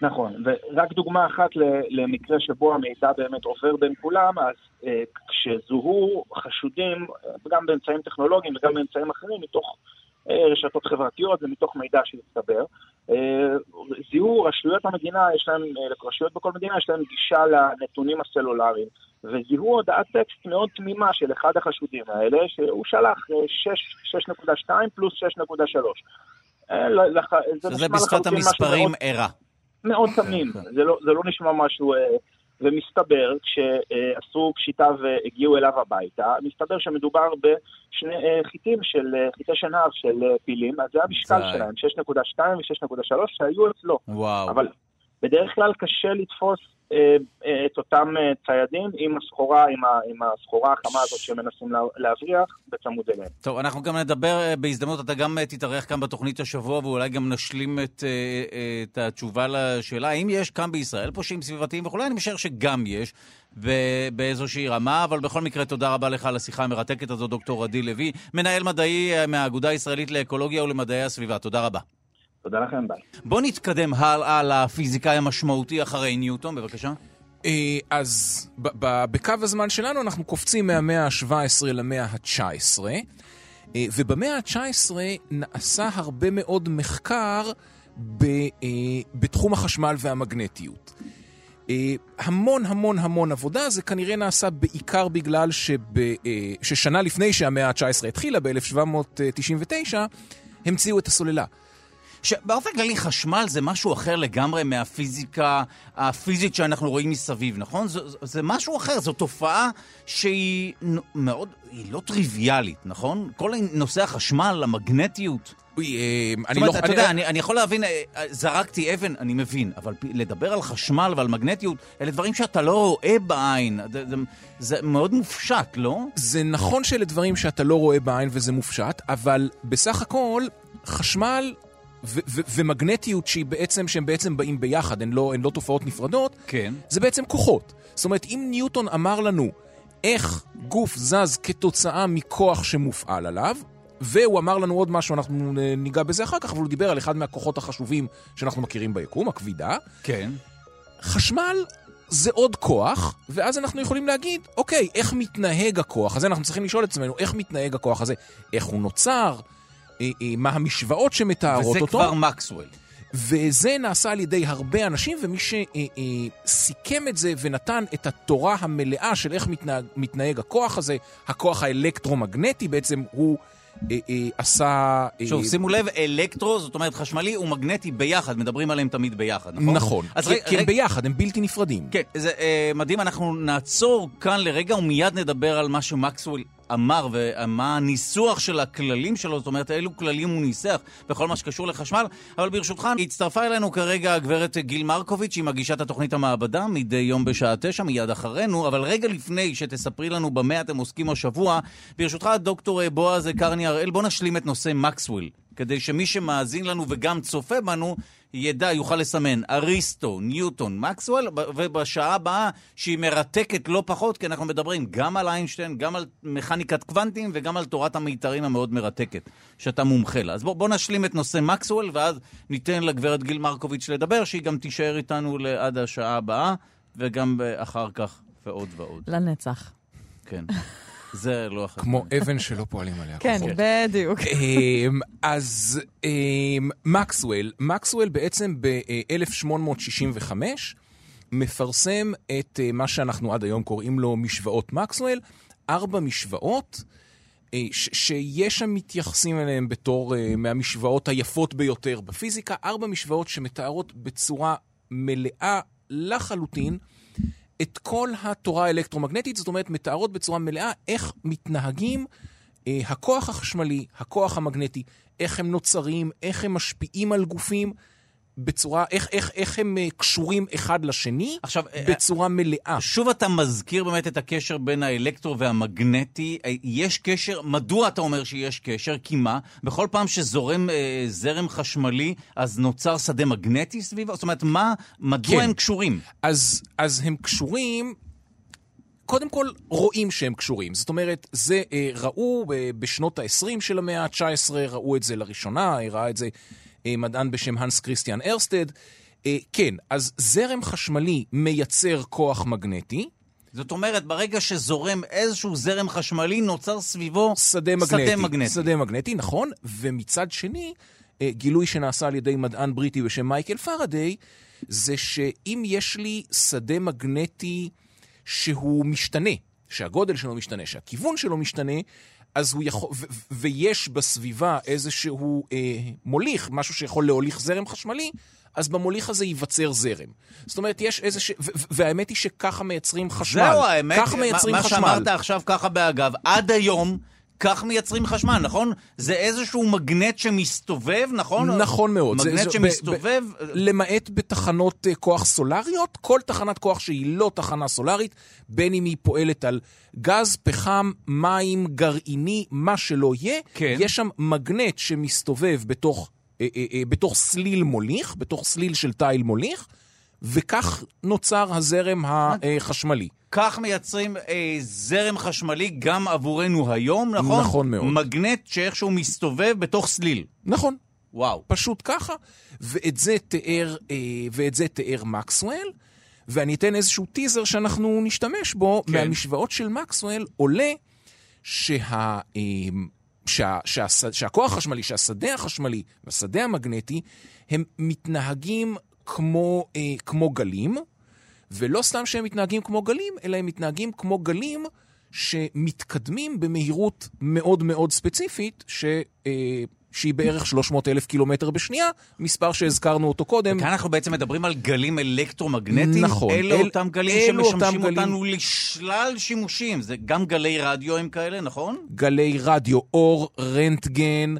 נכון, ורק דוגמה אחת למקרה שבו המידע באמת עובר בין כולם, אז אה, כשזוהו חשודים, גם באמצעים טכנולוגיים וגם באמצעים אחרים, מתוך אה, רשתות חברתיות ומתוך מידע שהצטבר. אה, זיהו רשויות המדינה, יש להם, אה, רשויות בכל מדינה יש להם גישה לנתונים הסלולריים, וזיהו הודעת טקסט מאוד תמימה של אחד החשודים האלה, שהוא שלח 6.2 פלוס 6.3. שזה בשפת המספרים ערה. מאוד תמים, כן. זה, לא, זה לא נשמע משהו ומסתבר, כשעשו פשיטה והגיעו אליו הביתה, מסתבר שמדובר בשני חיטים של, חיטי שנהב של פילים, אז זה המשקל. שלהם, 6.2 ו-6.3 שהיו אצלו. וואו. אבל בדרך כלל קשה לתפוס אה, אה, את אותם אה, ציידים עם הסחורה, עם, עם הסחורה החמה הזאת שמנסים לה, להבריח בצמוד אליהם. טוב, אנחנו גם נדבר אה, בהזדמנות, אתה גם אה, תתארח כאן בתוכנית השבוע, ואולי גם נשלים את, אה, אה, את התשובה לשאלה, האם יש כאן בישראל פושעים סביבתיים וכולי? אני משער שגם יש, באיזושהי רמה, אבל בכל מקרה, תודה רבה לך על השיחה המרתקת הזו, דוקטור עדי לוי, מנהל מדעי אה, מהאגודה הישראלית לאקולוגיה ולמדעי הסביבה. תודה רבה. תודה לכם, ביי. בוא נתקדם הלאה לפיזיקאי המשמעותי אחרי ניוטון, בבקשה. אה, אז בקו הזמן שלנו אנחנו קופצים מהמאה ה-17 למאה ה-19, אה, ובמאה ה-19 נעשה הרבה מאוד מחקר אה, בתחום החשמל והמגנטיות. המון המון המון עבודה, זה כנראה נעשה בעיקר בגלל שב, ששנה לפני שהמאה ה-19 התחילה, ב-1799, המציאו את הסוללה. שבאופן כללי חשמל זה משהו אחר לגמרי מהפיזיקה הפיזית שאנחנו רואים מסביב, נכון? זה, זה משהו אחר, זו תופעה שהיא מאוד, היא לא טריוויאלית, נכון? כל נושא החשמל, המגנטיות. אה, זאת אני אומרת, לא... אתה יודע, אני, יכול להבין, אה, אה, זרקתי אבן, אני מבין, אבל לדבר על חשמל ועל מגנטיות, אלה דברים שאתה לא רואה בעין. זה מאוד מופשט, לא? זה נכון שאלה דברים שאתה לא רואה בעין וזה מופשט, אבל בסך הכל, חשמל ו- ו- ומגנטיות שהיא בעצם, שהם בעצם באים ביחד, הן לא, הן לא תופעות נפרדות, כן. זה בעצם כוחות. זאת אומרת, אם ניוטון אמר לנו איך גוף זז כתוצאה מכוח שמופעל עליו, והוא אמר לנו עוד משהו, אנחנו ניגע בזה אחר כך, אבל הוא דיבר על אחד מהכוחות החשובים שאנחנו מכירים ביקום, הכבידה. כן. חשמל זה עוד כוח, ואז אנחנו יכולים להגיד, אוקיי, איך מתנהג הכוח הזה? אנחנו צריכים לשאול את עצמנו, איך מתנהג הכוח הזה? איך הוא נוצר? אה, אה, מה המשוואות שמתארות וזה אותו? כבר מקסוול. וזה נעשה על ידי הרבה אנשים, ומי שסיכם את זה ונתן את התורה המלאה של איך מתנהג, מתנהג הכוח הזה, הכוח האלקטרומגנטי בעצם, הוא אה, אה, עשה... אה, שוב, שימו לב, אלקטרו, זאת אומרת חשמלי ומגנטי ביחד, מדברים עליהם תמיד ביחד, נכון? נכון, אז כי, רגע, כי הם רגע, ביחד, הם בלתי נפרדים. כן, זה אה, מדהים, אנחנו נעצור כאן לרגע ומיד נדבר על מה שמקסוול אמר ומה הניסוח של הכללים שלו, זאת אומרת, אילו כללים הוא ניסח בכל מה שקשור לחשמל, אבל ברשותך, הצטרפה אלינו כרגע הגברת גיל מרקוביץ', היא מגישת התוכנית המעבדה מדי יום בשעה תשע, מיד אחרינו, אבל רגע לפני שתספרי לנו במה אתם עוסקים השבוע, ברשותך, דוקטור בועז קרני הראל, בוא נשלים את נושא מקסוול. כדי שמי שמאזין לנו וגם צופה בנו, ידע, יוכל לסמן אריסטו, ניוטון, מקסוול, ובשעה הבאה, שהיא מרתקת לא פחות, כי אנחנו מדברים גם על איינשטיין, גם על מכניקת קוונטים וגם על תורת המיתרים המאוד מרתקת, שאתה מומחה לה. אז בוא, בוא נשלים את נושא מקסוול, ואז ניתן לגברת גיל מרקוביץ' לדבר, שהיא גם תישאר איתנו עד השעה הבאה, וגם אחר כך, ועוד ועוד. לנצח. כן. זה לא אחר. כמו אבן שלא פועלים עליה כן. בדיוק. אמ, אז אמ, מקסוול, מקסוול בעצם ב-1865 מפרסם את אה, מה שאנחנו עד היום קוראים לו משוואות מקסוול, ארבע משוואות. אה, ש- שיש שם מתייחסים אליהן בתור אה, מהמשוואות היפות ביותר בפיזיקה, ארבע משוואות שמתארות בצורה מלאה לחלוטין את כל התורה האלקטרומגנטית, זאת אומרת, מתארות בצורה מלאה איך מתנהגים אה, הכוח החשמלי, הכוח המגנטי, איך הם נוצרים, איך הם משפיעים על גופים, בצורה, איך, איך, איך הם אה, קשורים אחד לשני, עכשיו, אה, בצורה מלאה. שוב אתה מזכיר באמת את הקשר בין האלקטרו והמגנטי. אה, יש קשר, מדוע אתה אומר שיש קשר? כי מה? בכל פעם שזורם אה, זרם חשמלי, אז נוצר שדה מגנטי סביבו? זאת אומרת, מה, מדוע כן. הם קשורים? אז, אז הם קשורים, קודם כל רואים שהם קשורים. זאת אומרת, זה אה, ראו אה, בשנות ה-20 של המאה ה-19, ראו את זה לראשונה, אה, ראה את זה מדען בשם הנס כריסטיאן ארסטד. אה, כן, אז זרם חשמלי מייצר כוח מגנטי, זאת אומרת, ברגע שזורם איזשהו זרם חשמלי, נוצר סביבו שדה מגנטי. שדה מגנטי. שדה מגנטי, נכון. ומצד שני, אה, גילוי שנעשה על ידי מדען בריטי בשם מייקל פרדיי, זה שאם יש לי שדה מגנטי שהוא משתנה, שהגודל שלו משתנה, שהכיוון שלו משתנה, אז הוא יכול, ו- ויש בסביבה איזשהו אה, מוליך, משהו שיכול להוליך זרם חשמלי, אז במוליך הזה ייווצר זרם. זאת אומרת, יש איזה ש... והאמת היא שככה מייצרים חשמל. זהו, האמת, ככה מייצרים מה, חשמל. מה שאמרת עכשיו ככה באגב, עד היום... כך מייצרים חשמל, נכון? זה איזשהו מגנט שמסתובב, נכון? נכון מאוד. מגנט זה- שמסתובב... ב- ב- למעט בתחנות אה, כוח סולריות, כל תחנת כוח שהיא לא תחנה סולרית, בין אם היא פועלת על גז, פחם, מים, גרעיני, מה שלא יהיה, כן. יש שם מגנט שמסתובב בתוך, אה, אה, אה, בתוך סליל מוליך, בתוך סליל של תיל מוליך, וכך נוצר הזרם החשמלי. כך מייצרים אה, זרם חשמלי גם עבורנו היום, נכון? נכון מאוד. מגנט שאיכשהו מסתובב בתוך סליל. נכון. וואו. פשוט ככה, ואת זה תיאר, אה, ואת זה תיאר מקסוול, ואני אתן איזשהו טיזר שאנחנו נשתמש בו. כן. מהמשוואות של מקסוול עולה שה, אה, שה, שה, שה, שהכוח החשמלי, שהשדה החשמלי והשדה המגנטי, הם מתנהגים כמו, אה, כמו גלים, ולא סתם שהם מתנהגים כמו גלים, אלא הם מתנהגים כמו גלים שמתקדמים במהירות מאוד מאוד ספציפית, ש, אה, שהיא בערך 300 אלף קילומטר בשנייה, מספר שהזכרנו אותו קודם. כאן אנחנו בעצם מדברים על גלים אלקטרומגנטיים. נכון. אלה אל- אותם גלים אלו שמשמשים אותם גלים. אותנו לשלל שימושים. זה גם גלי רדיו הם כאלה, נכון? גלי רדיו, אור, רנטגן,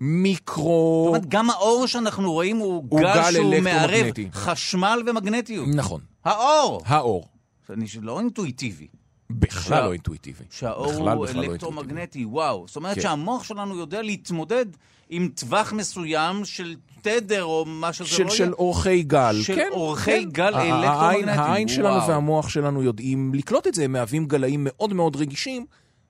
מיקרו... זאת אומרת, גם האור שאנחנו רואים הוא, גל שהוא מערב אלקטרומגנטי. חשמל ומגנטיות. נכון, האור! האור. אני לא אינטואיטיבי. בכלל לא אינטואיטיבי. שהאור הוא לא. אלקטרומגנטי, וואו. זאת אומרת כן. שהמוח שלנו יודע להתמודד עם טווח מסוים של תדר או מה שזה של, לא של יהיה. אורכי גל. של כן, אורכי כן. גל אלקטרומגנטיים, העין, העין שלנו. והמוח שלנו יודעים לקלוט את זה, הם מהווים גלאים מאוד מאוד רגישים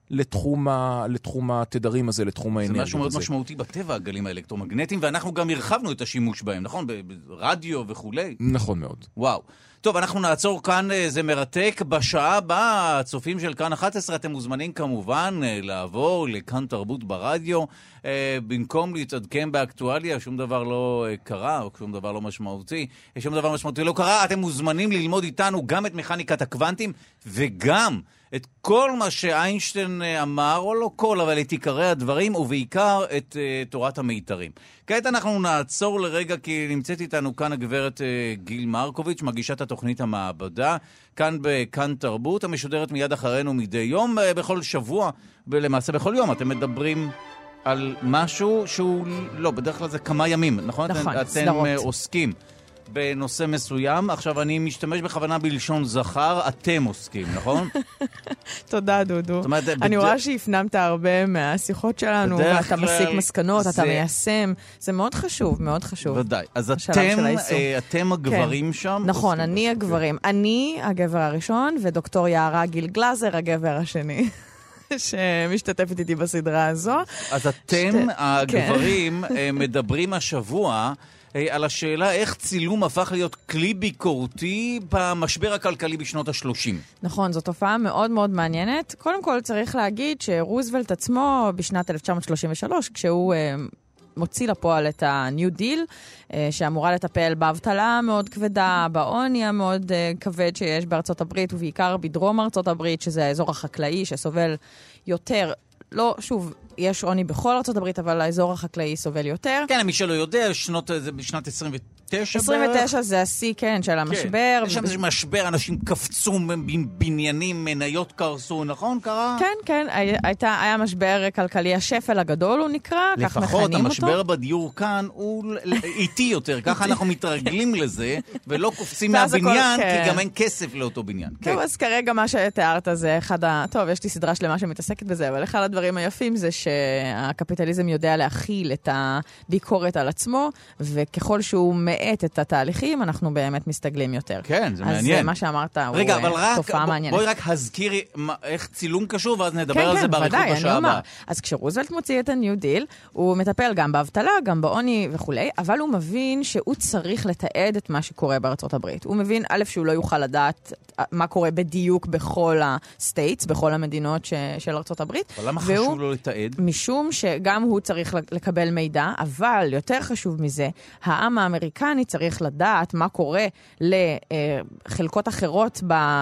לתחום, ה, לתחום התדרים הזה, לתחום זה האנרגיה משהו מאוד הזה. משמעותי בטבע, הגלים האלקטרומגנטיים, ואנחנו גם הרחבנו את השימוש בהם, נכון? ברדיו וכולי. נכון מאוד. וואו. טוב, אנחנו נעצור כאן, אה, זה מרתק. בשעה הבאה, הצופים של כאן 11, אתם מוזמנים כמובן אה, לעבור לכאן תרבות ברדיו. אה, במקום להתעדכן באקטואליה, שום דבר לא קרה, או שום דבר לא משמעותי, שום דבר משמעותי לא קרה, אתם מוזמנים ללמוד איתנו גם את מכניקת הקוונטים, וגם את כל מה שאיינשטיין אה, אמר, או לא כל, אבל את עיקרי הדברים, ובעיקר את uh, תורת המיתרים. כעת אנחנו נעצור לרגע, כי נמצאת איתנו כאן הגברת uh, גיל מרקוביץ', מגישת התוכנית המעבדה, כאן בכאן תרבות, המשודרת מיד אחרינו מדי יום, uh, בכל שבוע, ולמעשה בכל יום אתם מדברים... על משהו שהוא, לא, בדרך כלל זה כמה ימים, נכון? נכון, אתם, סדרות. אתם uh, עוסקים בנושא מסוים. עכשיו, אני משתמש בכוונה בלשון זכר, אתם עוסקים, נכון? תודה, דודו. זאת אומרת, אני רואה שהפנמת הרבה מהשיחות שלנו, ואתה מסיק מסקנות, אתה מיישם. זה מאוד חשוב, מאוד חשוב. ודאי. אז אתם. אה, אתם הגברים שם? נכון, אני. הגברים. אני הגבר הראשון, ודוקטור יערה גיל גלאזר הגבר השני. שמשתתפת איתי בסדרה הזו. אז אתם, שתי- הגברים, אה, מדברים השבוע על השאלה איך צילום הפך להיות כלי ביקורתי במשבר הכלכלי בשנות ה-30. נכון, זו תופעה מאוד מאוד מעניינת. קודם כל צריך להגיד שרוזוולט עצמו, בשנת 1933, כשהוא אה, מוציא לפועל את ה-New Deal, אה, שאמורה לטפל באבטלה המאוד כבדה, בעוני המאוד אה, כבד שיש בארצות הברית, ובעיקר בדרום ארצות הברית, שזה האזור החקלאי שסובל יותר. לא, שוב, יש עוני בכל הברית, אבל האזור החקלאי סובל יותר. כן, מי שלא יודע, שנות, זה בשנת 29 בערך. 29 זה השיא, כן, של המשבר. כן. יש שם איזה משבר, אנשים קפצו מבניינים, מניות קרסו, נכון? קרה? כן, כן, הי- הייתה, היה משבר כלכלי, השפל הגדול הוא נקרא, כך לפחות מכנים המשבר אותו. בדיור כאן הוא איטי יותר, ככה אנחנו מתרגלים לזה, ולא קופצים מהבניין, כן. כי גם אין כסף לאותו בניין. טוב, כן. אז כרגע מה שתיארת זה אחד ה... טוב, יש לי סדרה שלמה שמתעסקת בזה, אבל אחד הדברים היפים זה שהקפיטליזם יודע להכיל את הביקורת על עצמו, וככל שהוא מאט את התהליכים, אנחנו באמת מסתגלים יותר. כן, זה אז מעניין. אה, מה שאמרת הוא רגע, אה, אבל רק, תופעה ב- מעניינת. בואי רק הזכירי איך צילום קשור, ואז נדבר כן, על זה כן, באריכות ודאי, אני בשעה אומר. הבאה. אז כשרוזוולט מוציא את ה-New Deal, הוא מטפל גם באבטלה, גם בעוני וכולי, אבל הוא מבין שהוא צריך לתעד את מה שקורה בארצות הברית. הוא מבין, א', שהוא לא יוכל לדעת אה, מה קורה בדיוק בכל ה-states, בכל המדינות ש- של ארצות הברית. אבל למה והוא- חשוב לו לתעד? משום שגם הוא צריך לקבל מידע, אבל יותר חשוב מזה, העם האמריקני האמריקני צריך לדעת מה קורה לחלקות אחרות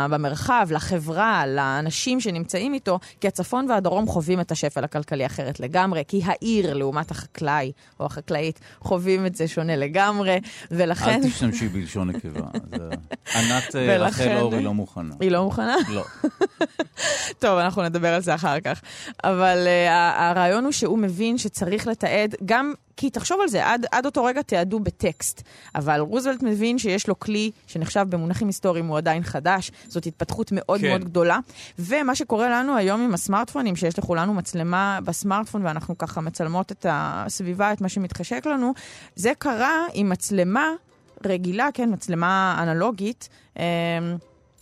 במרחב, לחברה, לאנשים שנמצאים איתו, כי הצפון והדרום חווים את השפל הכלכלי אחרת לגמרי, כי העיר לעומת החקלאי או החקלאית חווים את זה שונה לגמרי, ולכן... אל תשתמשי בלשון נקבה. ענת אה, רחל אורי לא מוכנה. היא לא מוכנה? לא. טוב, אנחנו נדבר על זה אחר כך. אבל uh, הרעיון הוא שהוא מבין שצריך לתעד גם... כי תחשוב על זה, עד, עד אותו רגע תיעדו בטקסט. אבל רוזוולט מבין שיש לו כלי שנחשב במונחים היסטוריים, הוא עדיין חדש, זאת התפתחות מאוד כן. מאוד גדולה. ומה שקורה לנו היום עם הסמארטפונים, שיש לכולנו מצלמה בסמארטפון ואנחנו ככה מצלמות את הסביבה, את מה שמתחשק לנו, זה קרה עם מצלמה רגילה, כן, מצלמה אנלוגית. אה,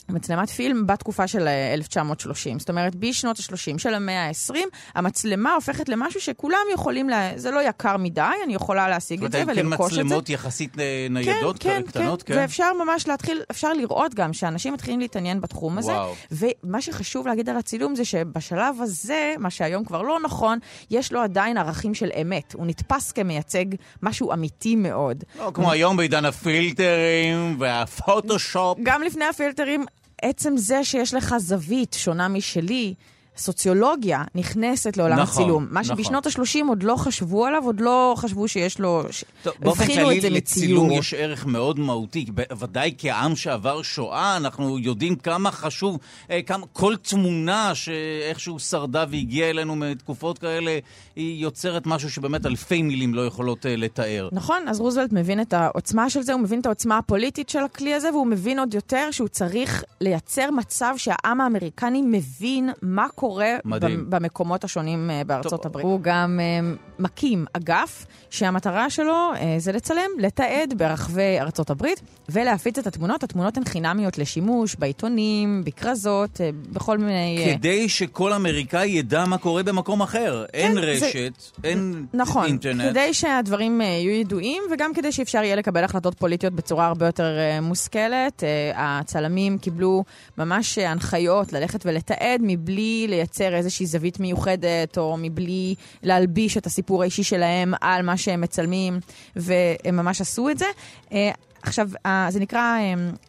מצלמת פילם בתקופה של 1930. אה, זאת אומרת, בשנות ה-30 של המאה ה-20, המצלמה הופכת למשהו שכולם יכולים, לה... זה לא יקר מדי, אני יכולה להשיג את זה ולרכוש את זה. אומרת, מצלמות יחסית אה, ניידות, כן, כן, קטנות, כן. כן. ואפשר ממש להתחיל, אפשר לראות גם שאנשים מתחילים להתעניין בתחום הזה. וואו. ומה שחשוב להגיד על הצילום זה שבשלב הזה, מה שהיום כבר לא נכון, יש לו עדיין ערכים של אמת. הוא נתפס כמייצג משהו אמיתי מאוד. לא, כמו היום בעידן הפילטרים והפוטושופ. גם לפני הפילטרים, עצם זה שיש לך זווית שונה משלי, סוציולוגיה נכנסת לעולם נכון, הצילום. מה נכון. שבשנות ה-30 עוד לא חשבו עליו, עוד לא חשבו שיש לו... טוב, באופן כללי לצילום יש ערך מאוד מהותי. ודאי כעם שעבר שואה, אנחנו יודעים כמה חשוב, אה, כמה, כל תמונה שאיכשהו שרדה והגיעה אלינו מתקופות כאלה, היא יוצרת משהו שבאמת אלפי מילים לא יכולות uh, לתאר. נכון, אז רוזוולט מבין את העוצמה של זה, הוא מבין את העוצמה הפוליטית של הכלי הזה, והוא מבין עוד יותר שהוא צריך לייצר מצב שהעם האמריקני מבין מה קורה. קורה מדהים. במקומות השונים אה, בארצות טוב. הברית. הוא גם אה, מקים אגף שהמטרה שלו אה, זה לצלם, לתעד ברחבי ארצות הברית ולהפיץ את התמונות. התמונות הן חינמיות לשימוש בעיתונים, בכרזות, בכל מיני... כדי שכל אמריקאי ידע מה קורה במקום אחר. כן, אין רשת, זה... אין נכון, אינטרנט. נכון, כדי שהדברים יהיו ידועים וגם כדי שאפשר יהיה לקבל החלטות פוליטיות בצורה הרבה יותר מושכלת. הצלמים קיבלו ממש הנחיות ללכת ולתעד מבלי לייצר איזושהי זווית מיוחדת, או מבלי להלביש את הסיפור האישי שלהם על מה שהם מצלמים, והם ממש עשו את זה. אה, עכשיו, זה נקרא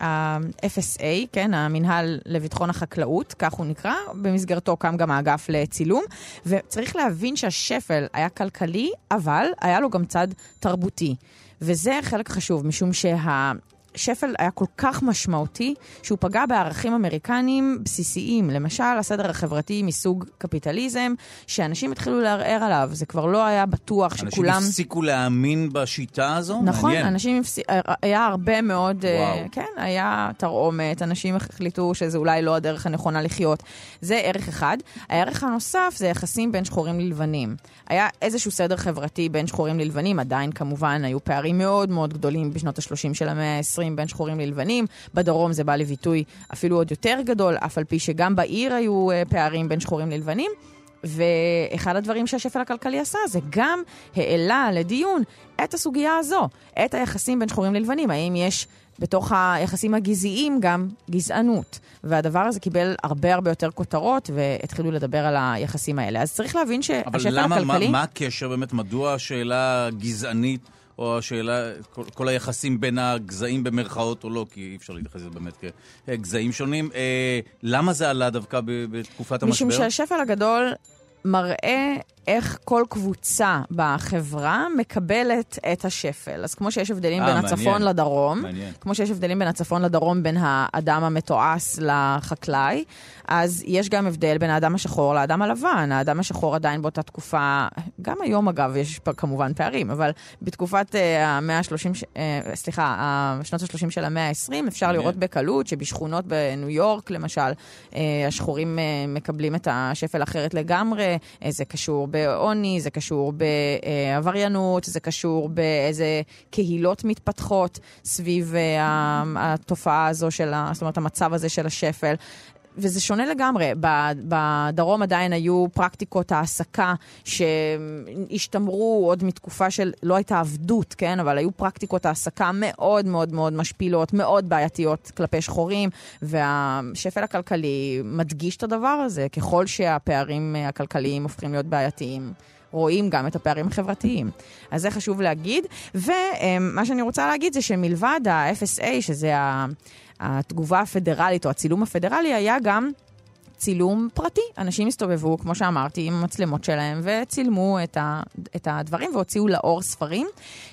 ה-FSA, כן, המינהל לביטחון החקלאות, כך הוא נקרא, במסגרתו קם גם האגף לצילום, וצריך להבין שהשפל היה כלכלי, אבל היה לו גם צד תרבותי. וזה חלק חשוב, משום שה... שפל היה כל כך משמעותי, שהוא פגע בערכים אמריקניים בסיסיים. למשל, הסדר החברתי מסוג קפיטליזם, שאנשים התחילו לערער עליו. זה כבר לא היה בטוח אנשים שכולם... אנשים הפסיקו להאמין בשיטה הזו? נכון, מעניין. אנשים הפס... היה הרבה מאוד... אה, וואו. כן, היה תרעומת, אנשים החליטו שזה אולי לא הדרך הנכונה לחיות. זה ערך אחד. הערך הנוסף זה יחסים בין שחורים ללבנים. היה איזשהו סדר חברתי בין שחורים ללבנים, עדיין כמובן היו פערים מאוד מאוד גדולים בשנות ה-30 של המאה ה-20 בין שחורים ללבנים. בדרום זה בא לביטוי אפילו עוד יותר גדול, אף על פי שגם בעיר היו uh, פערים בין שחורים ללבנים. ואחד הדברים שהשפל הכלכלי עשה זה גם העלה לדיון את הסוגיה הזו, את היחסים בין שחורים ללבנים. האם יש בתוך היחסים הגזעיים גם גזענות. והדבר הזה קיבל הרבה הרבה יותר כותרות, והתחילו לדבר על היחסים האלה. אז צריך להבין שהשפל הכלכלי... אבל למה, מה, מה הקשר באמת? מדוע השאלה גזענית... או השאלה, כל, כל היחסים בין הגזעים במרכאות או לא, כי אי אפשר להתייחס לזה באמת כגזעים שונים. אה, למה זה עלה דווקא בתקופת המשבר? משום שהשפל הגדול מראה איך כל קבוצה בחברה מקבלת את השפל. אז כמו שיש הבדלים 아, בין מעניין. הצפון לדרום, מעניין. כמו שיש הבדלים בין הצפון לדרום בין האדם המתועש לחקלאי, אז יש גם הבדל בין האדם השחור לאדם הלבן. האדם השחור עדיין באותה תקופה, גם היום אגב יש כמובן פערים, אבל בתקופת uh, המאה ה-30, uh, סליחה, שנות ה-30 של המאה ה-20, אפשר מעניין. לראות בקלות שבשכונות בניו יורק, למשל, uh, השחורים uh, מקבלים את השפל אחרת לגמרי. Uh, זה קשור בעוני, זה קשור בעבריינות, זה קשור באיזה קהילות מתפתחות סביב אה, התופעה הזו של, זאת אומרת, המצב הזה של השפל. וזה שונה לגמרי. בדרום עדיין היו פרקטיקות העסקה שהשתמרו עוד מתקופה של, לא הייתה עבדות, כן? אבל היו פרקטיקות העסקה מאוד מאוד מאוד משפילות, מאוד בעייתיות כלפי שחורים, והשפל הכלכלי מדגיש את הדבר הזה. ככל שהפערים הכלכליים הופכים להיות בעייתיים, רואים גם את הפערים החברתיים. אז זה חשוב להגיד. ומה שאני רוצה להגיד זה שמלבד ה-FSA, שזה התגובה הפדרלית או הצילום הפדרלי, היה גם... צילום פרטי. אנשים הסתובבו, כמו שאמרתי, עם המצלמות שלהם, וצילמו את, ה, את הדברים והוציאו לאור ספרים,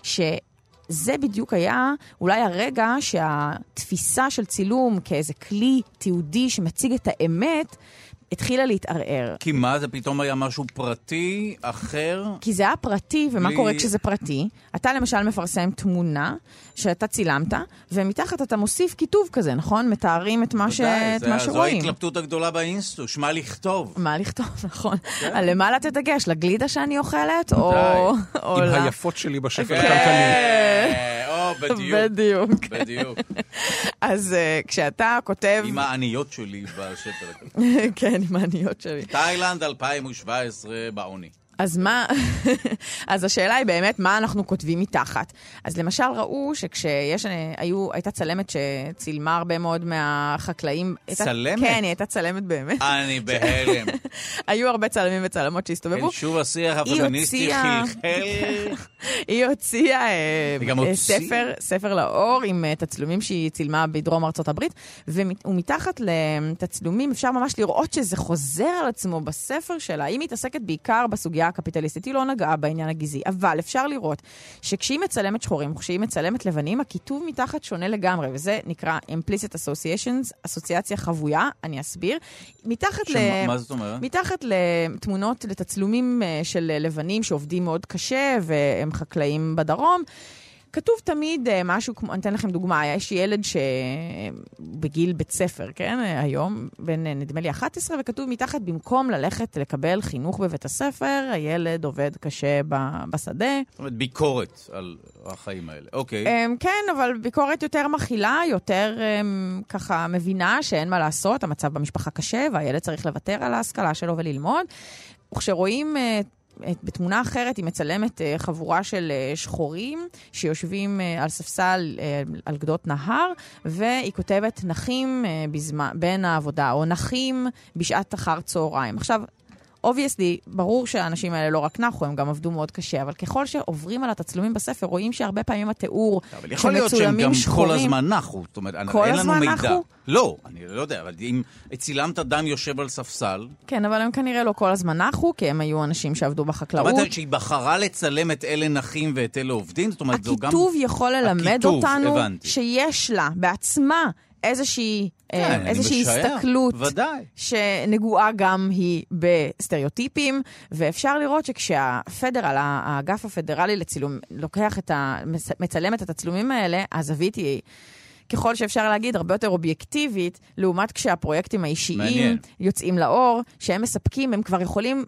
שזה בדיוק היה אולי הרגע שהתפיסה של צילום כאיזה כלי תיעודי שמציג את האמת, התחילה להתערער. כי מה, זה פתאום היה משהו פרטי, אחר? כי זה היה פרטי, ומה לי... קורה כשזה פרטי? אתה למשל מפרסם תמונה שאתה צילמת, ומתחת אתה מוסיף כיתוב כזה, נכון? מתארים את מה, ש... את מה שרואים. זו ההתלבטות הגדולה באינסטוש, מה לכתוב. מה לכתוב, נכון. כן. על למה לתת דגש? לגלידה שאני אוכלת? או... או עם. היפות שלי בשקל כן. הכלכלי. או, בדיוק. בדיוק. בדיוק. אז uh, כשאתה כותב... עם העניות שלי הכלכלי. כן, עם העניות שלי. תאילנד 2017 בעוני. אז מה, אז השאלה היא באמת, מה אנחנו כותבים מתחת? אז למשל ראו שכשיש, היו, הייתה צלמת שצילמה הרבה מאוד מהחקלאים. צלמת? כן, היא הייתה צלמת באמת. אני בהלם. היו הרבה צלמים וצלמות שהסתובבו. כן, שוב השיח הפמיניסטי חלחל. היא הוציאה אה, ספר, ספר לאור עם אה, תצלומים שהיא צילמה בדרום ארצות הברית, ומתחת לתצלומים אפשר ממש לראות שזה חוזר על עצמו בספר שלה. היא מתעסקת בעיקר בסוגיה הקפיטליסטית, היא לא נגעה בעניין הגזעי, אבל אפשר לראות שכשהיא מצלמת שחורים, כשהיא מצלמת לבנים, הכיתוב מתחת שונה לגמרי, וזה נקרא implicit associations, אסוציאציה חבויה, אני אסביר. מתחת שמה, ל... מתחת לתמונות, לתצלומים אה, של לבנים שעובדים מאוד קשה, והם חקלאים בדרום. כתוב תמיד אה, משהו כמו, אני אתן לכם דוגמה, יש ילד שבגיל בית ספר, כן, היום, בן אה, נדמה לי 11, וכתוב מתחת, במקום ללכת לקבל חינוך בבית הספר, הילד עובד קשה בשדה. זאת אומרת, ביקורת על החיים האלה, אוקיי. כן, אבל ביקורת יותר מכילה, יותר ככה מבינה שאין מה לעשות, המצב במשפחה קשה, והילד צריך לוותר על ההשכלה שלו וללמוד. וכשרואים אה, בתמונה אחרת היא מצלמת אה, חבורה של אה, שחורים שיושבים אה, על ספסל על גדות נהר, והיא כותבת נחים בזמן, בין העבודה, או נחים בשעת אחר צהריים. עכשיו, obviously, ברור שהאנשים האלה לא רק נחו, הם גם עבדו מאוד קשה, אבל ככל שעוברים על התצלומים בספר, רואים שהרבה פעמים התיאור אבל יכול להיות שהם גם שחורים, כל הזמן נחו. זאת אומרת, אין לנו מידע. נחו? לא, אני לא יודע, אבל אם צילמת אדם יושב על ספסל... כן, אבל הם כנראה לא כל הזמן נחו, כי הם היו אנשים שעבדו בחקלאות. זאת אומרת שהיא בחרה לצלם את אלה נחים ואת אלה עובדים? זאת אומרת, זו גם... הכיתוב יכול ללמד הכיתוב, אותנו הבנתי. שיש לה בעצמה איזושהי, אה, כן, איזושהי הסתכלות ודאי. שנגועה גם היא בסטריאוטיפים, ואפשר לראות שכשהפדרל, האגף הפדרלי לצילום, לוקח את ה... מצלם את התצלומים האלה, הזווית היא... ככל שאפשר להגיד, הרבה יותר אובייקטיבית, לעומת כשהפרויקטים האישיים מעניין. יוצאים לאור, שהם מספקים, הם כבר יכולים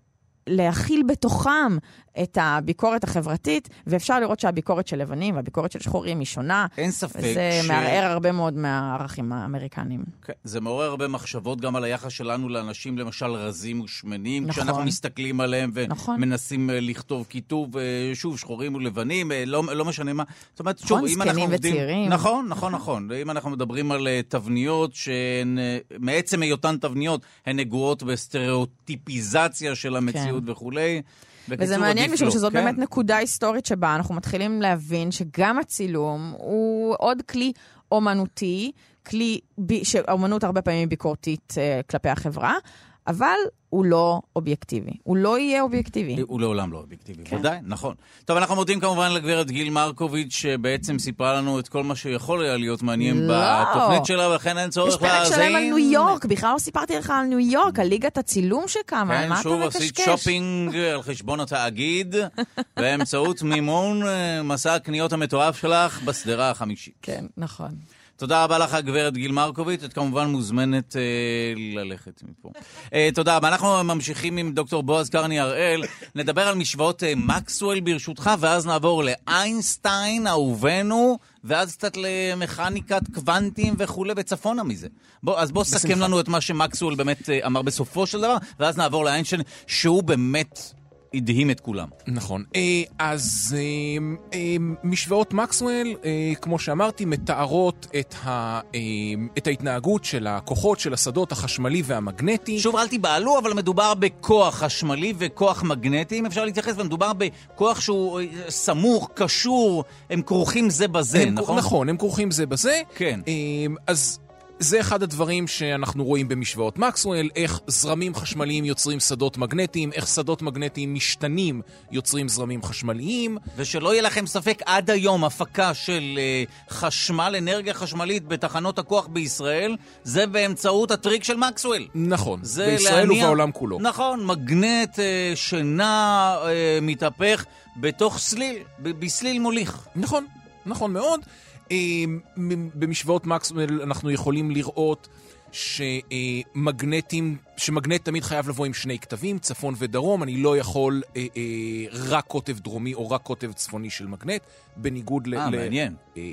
להכיל בתוכם את הביקורת החברתית, ואפשר לראות שהביקורת של לבנים והביקורת של שחורים היא שונה. אין ספק וזה ש... מערער הרבה מאוד מהערכים האמריקניים. כן, זה מעורר הרבה מחשבות גם על היחס שלנו לאנשים, למשל רזים ושמנים, נכון. כשאנחנו מסתכלים עליהם ומנסים נכון. לכתוב כיתוב, אה, שוב, שחורים ולבנים, אה, לא, לא משנה מה. זאת אומרת, שוב, נכון, אם אנחנו עובדים... וצעירים. נכון, נכון, נכון. אם אנחנו מדברים על תבניות שהן, מעצם היותן תבניות, הן נגועות בסטריאוטיפיזציה של המציאות כן. וכולי. וזה מעניין משום שזאת כן. באמת נקודה היסטורית שבה אנחנו מתחילים להבין שגם הצילום הוא עוד כלי אומנותי, כלי שאומנות הרבה פעמים ביקורתית uh, כלפי החברה, אבל הוא לא אובייקטיבי. הוא לא יהיה אובייקטיבי. הוא לעולם לא אובייקטיבי, כן. ודאי, נכון. טוב, אנחנו מודים כמובן לגברת גיל מרקוביץ', שבעצם סיפרה לנו את כל מה שיכול היה להיות מעניין לא. בתוכנית שלה, ולכן אין צורך להאזין. יש פרק שלם על ניו יורק, בכלל לא סיפרתי לך על ניו יורק, על ליגת הצילום שקמה, כן, מה אתה מקשקש? כן, שוב עשית שופינג על חשבון התאגיד, באמצעות מימון אה, מסע הקניות המתועף שלך בשדרה החמישית. כן, נכון. תודה רבה לך, גברת גיל מרקוביץ', את כמובן מוזמנת אה, ללכת מפה. אה, תודה רבה. אנחנו ממשיכים עם דוקטור בועז קרני הראל, נדבר על משוואות אה, מקסואל ברשותך, ואז נעבור לאיינסטיין, אהובנו, ואז קצת למכניקת קוונטים וכולי, וצפונה מזה. בוא, אז בוא סכם לנו את מה שמקסואל באמת אה, אמר בסופו של דבר, ואז נעבור לאיינשטיין, שהוא באמת... הדהים את כולם. נכון. אה, אז אה, אה, משוואות מקסוול, כמו שאמרתי, מתארות את, ה, את ההתנהגות של הכוחות של השדות החשמלי והמגנטי. שוב, אל תיבהלו, אבל מדובר בכוח חשמלי וכוח מגנטי, אם אפשר להתייחס, ומדובר בכוח שהוא סמוך, קשור, הם כרוכים זה בזה, הם, נכון? נכון, הם כרוכים זה בזה. כן. אז זה אחד הדברים שאנחנו רואים במשוואות מקסואל, איך זרמים חשמליים יוצרים שדות מגנטיים, איך שדות מגנטיים משתנים יוצרים זרמים חשמליים. ושלא יהיה לכם ספק, עד היום הפקה של uh, חשמל, אנרגיה חשמלית בתחנות הכוח בישראל, זה באמצעות הטריק של מקסואל. נכון, בישראל להניע- ובעולם כולו. נכון, מגנט uh, שנע, uh, מתהפך בתוך סליל, ב- בסליל מוליך. נכון, נכון מאוד. במשוואות מקסוול אנחנו יכולים לראות שמגנטים, שמגנט תמיד חייב לבוא עם שני כתבים, צפון ודרום, אני לא יכול אה, אה, רק קוטב דרומי או רק קוטב צפוני של מגנט, בניגוד ל... אה, מעניין. אה,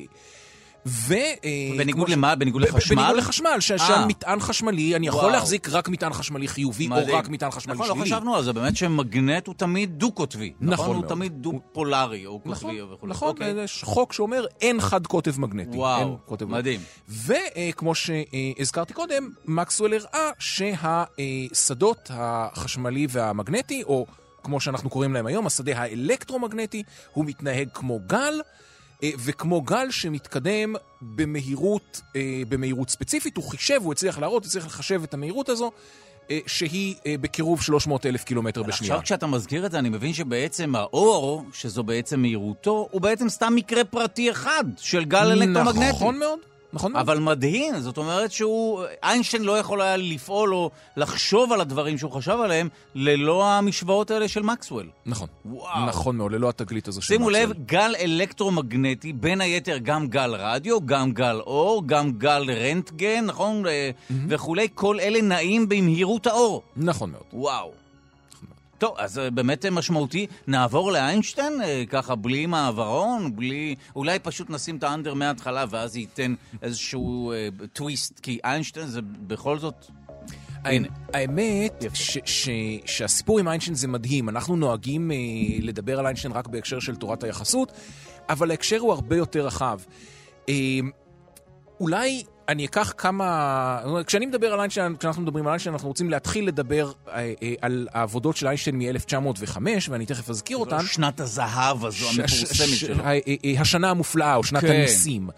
ו... אה, בניגוד למה? בניגוד לחשמל? בניגוד לחשמל, ש- אה. מטען חשמלי, אני יכול. להחזיק רק מטען חשמלי חיובי, או. רק מטען חשמלי נכון, שלילי. לא חשבנו על זה, באמת שמגנט הוא תמיד דו-קוטבי. נכון הוא מאוד. תמיד דו-פולרי, או נכון, קוטבי וכו'. נכון, אוקיי. יש חוק שאומר אין חד קוטב מגנטי. וואו, מדהים. וכמו שהזכרתי קודם, מקסוול הראה שהשדות החשמלי והמגנטי, או כמו שאנחנו קוראים להם היום, השדה האלקטרומגנטי, הוא מתנהג כמו גל, אה, וכמו גל שמתקדם במהירות, אה, במהירות ספציפית, הוא חישב, הוא הצליח להראות, הוא הצליח לחשב את המהירות הזו, אה, שהיא אה, בקירוב 300 אלף קילומטר בשנייה. עכשיו כשאתה מזכיר את זה, אני מבין שבעצם האור, שזו בעצם מהירותו, הוא בעצם סתם מקרה פרטי אחד של גל אלקטרומגנטי. נכון מאוד, נכון מאוד. אבל מדהים, זאת אומרת שהוא... איינשטיין לא יכול היה לפעול או לחשוב על הדברים שהוא חשב עליהם ללא המשוואות האלה של מקסוול. נכון. וואו. נכון מאוד, ללא התגלית הזו של שימו מקסוול. לב, גל אלקטרומגנטי, בין היתר גם גל רדיו, גם גל אור, גם גל רנטגן, נכון? אה, וכולי, כל אלה נעים במהירות האור. נכון מאוד. וואו. טוב, אז אה, באמת אה, משמעותי. נעבור לאיינשטיין, אה, ככה בלי מעברון, בלי... אולי פשוט נשים את האנדר מההתחלה ואז ייתן איזשהו אה, טוויסט, כי איינשטיין זה בכל זאת... הנה. האמת. ש- ש- שהסיפור עם איינשטיין זה מדהים. אנחנו נוהגים אה, לדבר על איינשטיין רק בהקשר של תורת היחסות, אבל ההקשר הוא הרבה יותר רחב. אה, אולי אני אקח כמה... כשאני מדבר על איינשטיין, כשאנחנו מדברים על איינשטיין, אנחנו רוצים להתחיל לדבר אה, אה, על העבודות של איינשטיין מ-1905, ואני תכף אזכיר אותן. שנת הזהב הזו ש- המפורסמת ש- שלו. אה, השנה המופלאה, או שנת כן. הניסים.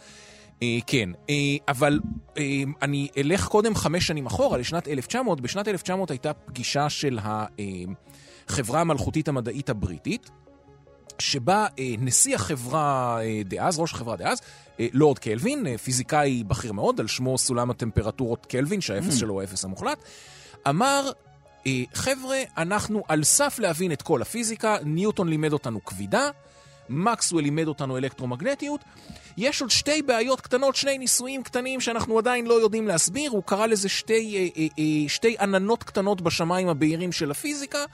אה, כן, אה, אבל אה, אני אלך קודם חמש שנים אחורה, לשנת 1900. בשנת 1900 הייתה פגישה של החברה המלכותית המדעית הבריטית, שבה אה, נשיא החברה אה, דאז, ראש החברה דאז, לורד קלווין, אה, פיזיקאי בכיר מאוד, על שמו סולם הטמפרטורות קלווין, שהאפס שלו הוא האפס המוחלט, אמר, אה, חבר'ה, אנחנו על סף להבין את כל הפיזיקה, ניוטון לימד אותנו כבידה, מקסוול לימד אותנו אלקטרומגנטיות. יש עוד שתי בעיות קטנות, שני ניסויים קטנים שאנחנו עדיין לא יודעים להסביר. הוא קרא לזה שתי, אה, אה, אה, שתי עננות קטנות בשמיים הבהירים של הפיזיקה.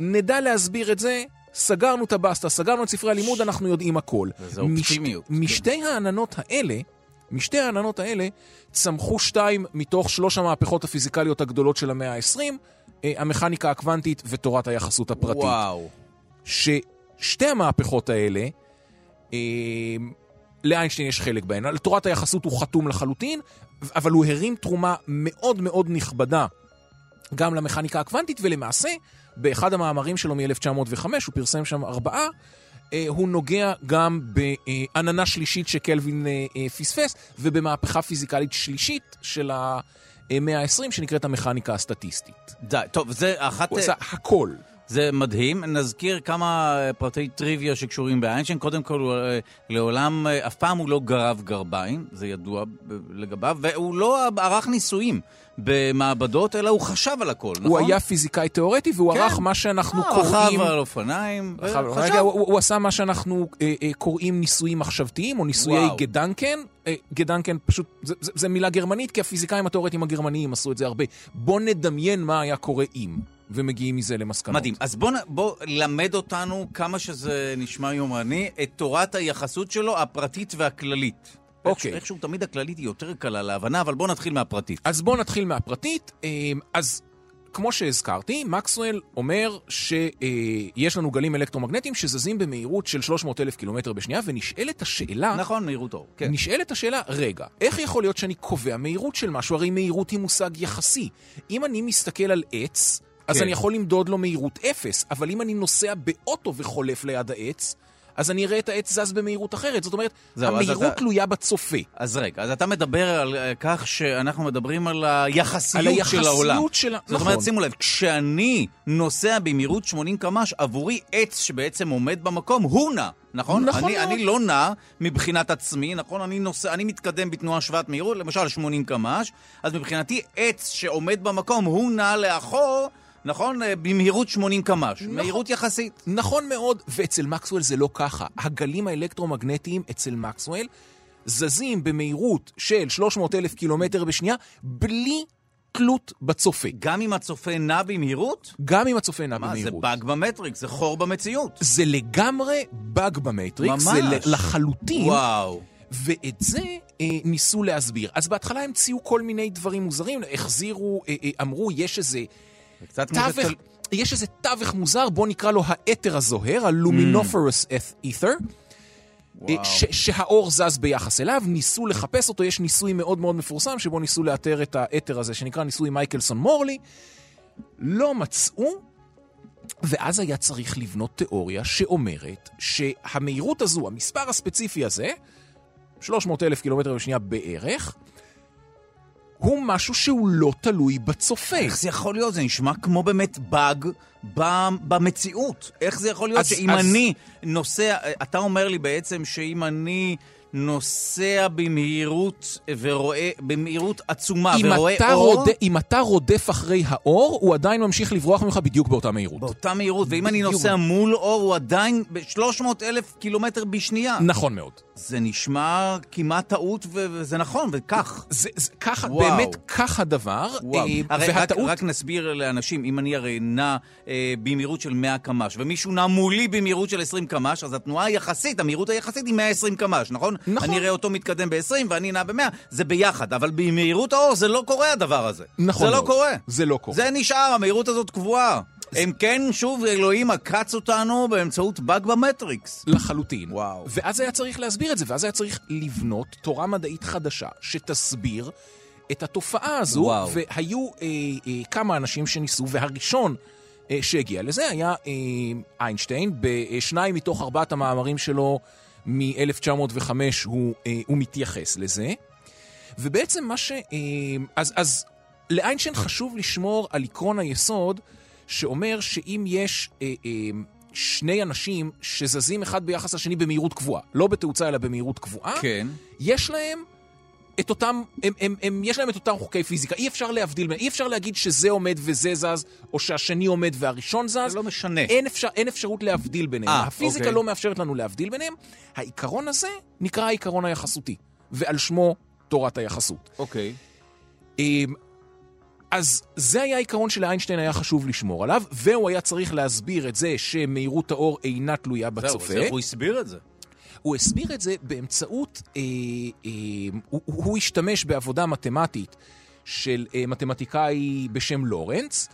נדע להסביר את זה, סגרנו את הבסטה, סגרנו את ספרי הלימוד, אנחנו יודעים הכל. וזה אופטימיות, כן. משתי העננות האלה, משתי העננות האלה, צמחו שתיים מתוך שלוש המהפכות הפיזיקליות הגדולות של המאה ה-20, אה, המכניקה הקוונטית ותורת היחסות הפרטית. וואו. ששתי המהפכות האלה, אה, לאיינשטיין יש חלק בהן. על תורת היחסות הוא חתום לחלוטין, אבל הוא הרים תרומה מאוד מאוד נכבדה גם למכניקה הקוונטית, ולמעשה, באחד המאמרים שלו מ-1905, הוא פרסם שם ארבעה, אה, הוא נוגע גם בעננה שלישית שקלווין אה, אה, פספס, ובמהפכה פיזיקלית שלישית של המאה ה-20, שנקראת המכניקה הסטטיסטית. די, טוב, זה אחת... הוא עשה הכל. זה מדהים. נזכיר כמה אה, פרטי טריוויה שקשורים באיינשטיין. קודם כל, הוא, אה, לעולם, אה, אף פעם הוא לא גרב גרביים, זה ידוע לגביו, והוא לא ערך ניסויים במעבדות, אלא הוא חשב על הכל, נכון? הוא היה פיזיקאי תיאורטי, והוא כן. ערך מה שאנחנו אה, קוראים... רכב על אופניים, רכב- וחשב. רגע, הוא, הוא עשה מה שאנחנו אה, אה, קוראים ניסויים מחשבתיים, או ניסויי וואו. גדנקן. אה, גדנקן פשוט, זה, זה, זה מילה גרמנית, כי הפיזיקאים התיאורטיים הגרמניים עשו את זה הרבה. בוא נדמיין מה היה קורה אם, ומגיעים מזה למסקנות. מדהים. אז בוא, בוא למד אותנו, כמה שזה נשמע יומרני, את תורת היחסות שלו, הפרטית והכללית. אוקיי. איכשהו תמיד הכללית היא יותר קלה להבנה, אבל בוא נתחיל מהפרטית. אז בואו נתחיל מהפרטית. אה, אז כמו שהזכרתי, מקסואל אומר שיש לנו גלים אלקטרומגנטיים שזזים במהירות של 300 אלף קילומטר בשנייה, ונשאלת השאלה... נכון, מהירות אור. כן. נשאלת השאלה, רגע, איך יכול להיות שאני קובע מהירות של משהו? הרי מהירות היא מושג יחסי. אם אני מסתכל על עץ, אז כן. אני יכול למדוד לו מהירות אפס, אבל אם אני נוסע באוטו וחולף ליד העץ, אז אני אראה את העץ זז במהירות אחרת. זאת אומרת, זהו, המהירות אתה- תלויה בצופה. אז רגע, אז אתה מדבר על אה, כך שאנחנו מדברים על היחסיות, על היחסיות של העולם. של זאת נכון. אומרת, שימו לב, כשאני נוסע במהירות 80 קמ"ש, עבורי עץ שבעצם עומד במקום, הוא נע, נכון? נכון אני, מאוד. אני לא נע מבחינת עצמי, נכון? אני, נוסע, אני מתקדם בתנועה שוות מהירות, למשל 80 קמ"ש, אז מבחינתי עץ שעומד במקום, הוא נע לאחור, נכון? אה, במהירות 80 קמ"ש. נכון. מהירות יחסית. נכון מאוד, ואצל מקסואל זה לא ככה. הגלים האלקטרומגנטיים אצל מקסואל זזים במהירות של 300 אלף קילומטר בשנייה, בלי תלות בצופה. גם אם הצופה נע במהירות? גם אם הצופה נע מה, זה במהירות. באג במטריקס, זה חור במציאות. זה לגמרי באג במטריקס, ממש. זה לחלוטין, וואו. ואת זה אה, ניסו להסביר. אז בהתחלה המציאו כל מיני דברים מוזרים, החזירו, אה, אה, אמרו, יש איזה זה תווך, של- יש איזה תווך מוזר, בוא נקרא לו האתר הזוהר, הלומינופרוס ether. וואו. ש- שהאור זז ביחס אליו, ניסו לחפש אותו, יש ניסוי מאוד מאוד מפורסם שבו ניסו לאתר את האתר הזה, שנקרא ניסוי מייקלסון מורלי. לא מצאו, ואז היה צריך לבנות תיאוריה שאומרת שהמהירות הזו, המספר הספציפי הזה, 300 אלף קילומטר בשנייה בערך, הוא משהו שהוא לא תלוי בצופה. איך זה יכול להיות? זה נשמע כמו באמת באג במציאות. איך זה יכול להיות אז- שאם אז- אני נוסע... אתה אומר לי בעצם שאם אני נוסע במהירות ורואה... במהירות עצומה אם ורואה אתה, אור... רודף, אם אתה רודף אחרי האור, הוא עדיין ממשיך לברוח ממך בדיוק באותה מהירות. באותה מהירות, ואם אני בדיוק. נוסע מול אור, הוא עדיין ב-300 אלף קילומטר בשנייה. נכון מאוד. זה נשמע כמעט טעות, וזה נכון, וכך. זה, זה ככה, וואו. באמת כך הדבר. וואו. אה, הרי והטעות... רק, רק נסביר לאנשים, אם אני הרי נע אה, במהירות של 100 קמ"ש, ומישהו נע מולי במהירות של 20 קמ"ש, אז התנועה היחסית, המהירות היחסית היא 120 קמ"ש, נכון? נכון. אני אראה אותו מתקדם ב-20 ואני נע ב-100, זה ביחד, אבל במהירות האור זה לא קורה הדבר הזה. נכון זה לא מאוד. קורה. זה לא קורה. זה נשאר, המהירות הזאת קבועה. אם כן, שוב, אלוהים עקץ אותנו באמצעות באג במטריקס. לחלוטין. וואו. ואז היה צריך להסביר את זה, ואז היה צריך לבנות תורה מדעית חדשה שתסביר את התופעה הזו, וואו. והיו אה, אה, כמה אנשים שניסו, והראשון אה, שהגיע לזה היה אה, איינשטיין, בשניים מתוך ארבעת המאמרים שלו מ-1905 הוא, אה, הוא מתייחס לזה. ובעצם מה ש... אה, אז, אז לאיינשטיין חשוב לשמור על עקרון היסוד שאומר שאם יש אה, אה, שני אנשים שזזים אחד ביחס לשני במהירות קבועה, לא בתאוצה אלא במהירות קבועה, כן. יש להם את אותם, הם, הם, הם, יש להם את אותם חוקי פיזיקה, אי אפשר להבדיל אי אפשר להגיד שזה עומד וזה זז, או שהשני עומד והראשון זז. זה לא משנה. אין, אפשר, אין אפשרות להבדיל ביניהם. אה, הפיזיקה אוקיי. לא מאפשרת לנו להבדיל ביניהם. העיקרון הזה נקרא העיקרון היחסותי, ועל שמו תורת היחסות. אוקיי. אז זה היה העיקרון שלאיינשטיין היה חשוב לשמור עליו, והוא היה צריך להסביר את זה שמהירות האור אינה תלויה זהו, בצופה. איך הוא הסביר את זה? הוא הסביר את זה באמצעות, אה, אה, הוא, הוא השתמש בעבודה מתמטית של אה, מתמטיקאי בשם לורנץ,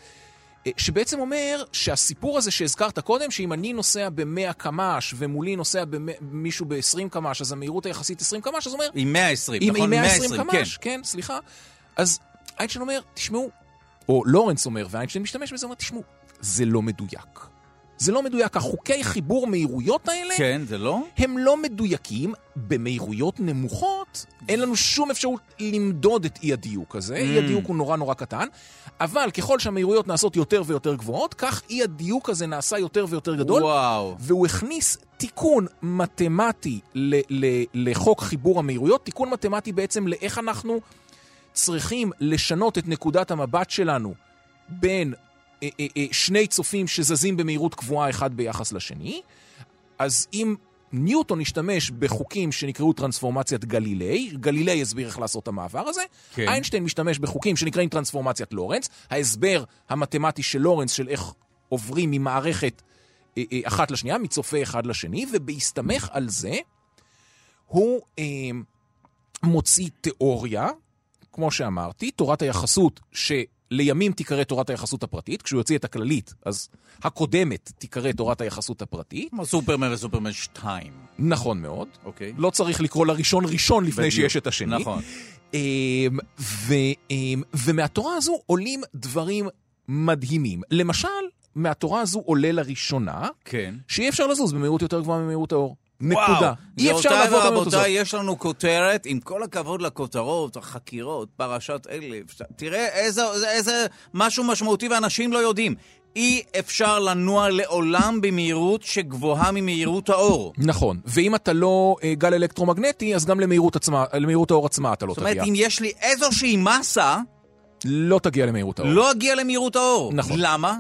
אה, שבעצם אומר שהסיפור הזה שהזכרת קודם, שאם אני נוסע ב-100 קמ"ש ומולי נוסע מישהו ב-20 קמ"ש, אז המהירות היחסית 20 קמ"ש, אז הוא אומר, עם 120, עם, נכון? עם 120 כן. קמ"ש, כן, סליחה. אז איינשטיין אומר, תשמעו, או לורנס אומר, ואיינשטיין משתמש בזה, אומר, תשמעו, זה לא מדויק. זה לא מדויק. החוקי חיבור מהירויות האלה, כן, זה לא? הם לא מדויקים. במהירויות נמוכות, אין לנו שום אפשרות למדוד את אי הדיוק הזה. אי הדיוק הוא נורא נורא קטן, אבל ככל שהמהירויות נעשות יותר ויותר גבוהות, כך אי הדיוק הזה נעשה יותר ויותר גדול. וואו. והוא הכניס תיקון מתמטי ל- ל- לחוק חיבור המהירויות, תיקון מתמטי בעצם לאיך אנחנו צריכים לשנות את נקודת המבט שלנו בין אה, אה, אה, שני צופים שזזים במהירות קבועה אחד ביחס לשני. אז אם ניוטון השתמש בחוקים שנקראו טרנספורמציית גלילי, גלילי הסביר איך לעשות את המעבר הזה, כן. איינשטיין משתמש בחוקים שנקראים טרנספורמציית לורנס, ההסבר המתמטי של לורנס של איך עוברים ממערכת אה, אה, אחת לשנייה, מצופה אחד לשני, ובהסתמך על זה, הוא אה, מוציא תיאוריה, כמו שאמרתי, תורת היחסות, לימים תיקרא תורת היחסות הפרטית, כשהוא יוציא את הכללית, אז הקודמת תיקרא תורת היחסות הפרטית. כמו סופרמן וסופרמן 2. נכון מאוד. אוקיי. לא צריך לקרוא לראשון ראשון לפני בדיוק. שיש את השני. נכון. אמ, ו, אמ, ומהתורה הזו עולים דברים מדהימים. למשל, מהתורה הזו עולה לראשונה כן. שאי אפשר לזוז במהירות יותר גבוהה ממהירות האור. נקודה. אי אפשר לעבור את המהירות הזאת. יש לנו כותרת, עם כל הכבוד לכותרות, החקירות, פרשת אלף. תראה איזה, איזה משהו משמעותי ואנשים לא יודעים. אי אפשר לנוע לעולם במהירות שגבוהה ממהירות האור. נכון, ואם אתה לא אה, גל אלקטרומגנטי, אז גם למהירות, עצמה, למהירות האור עצמה אתה לא זאת אומרת, תגיע. אם יש לי איזושהי מסה, לא תגיע למהירות האור. לא אגיע למהירות האור. נכון. למה?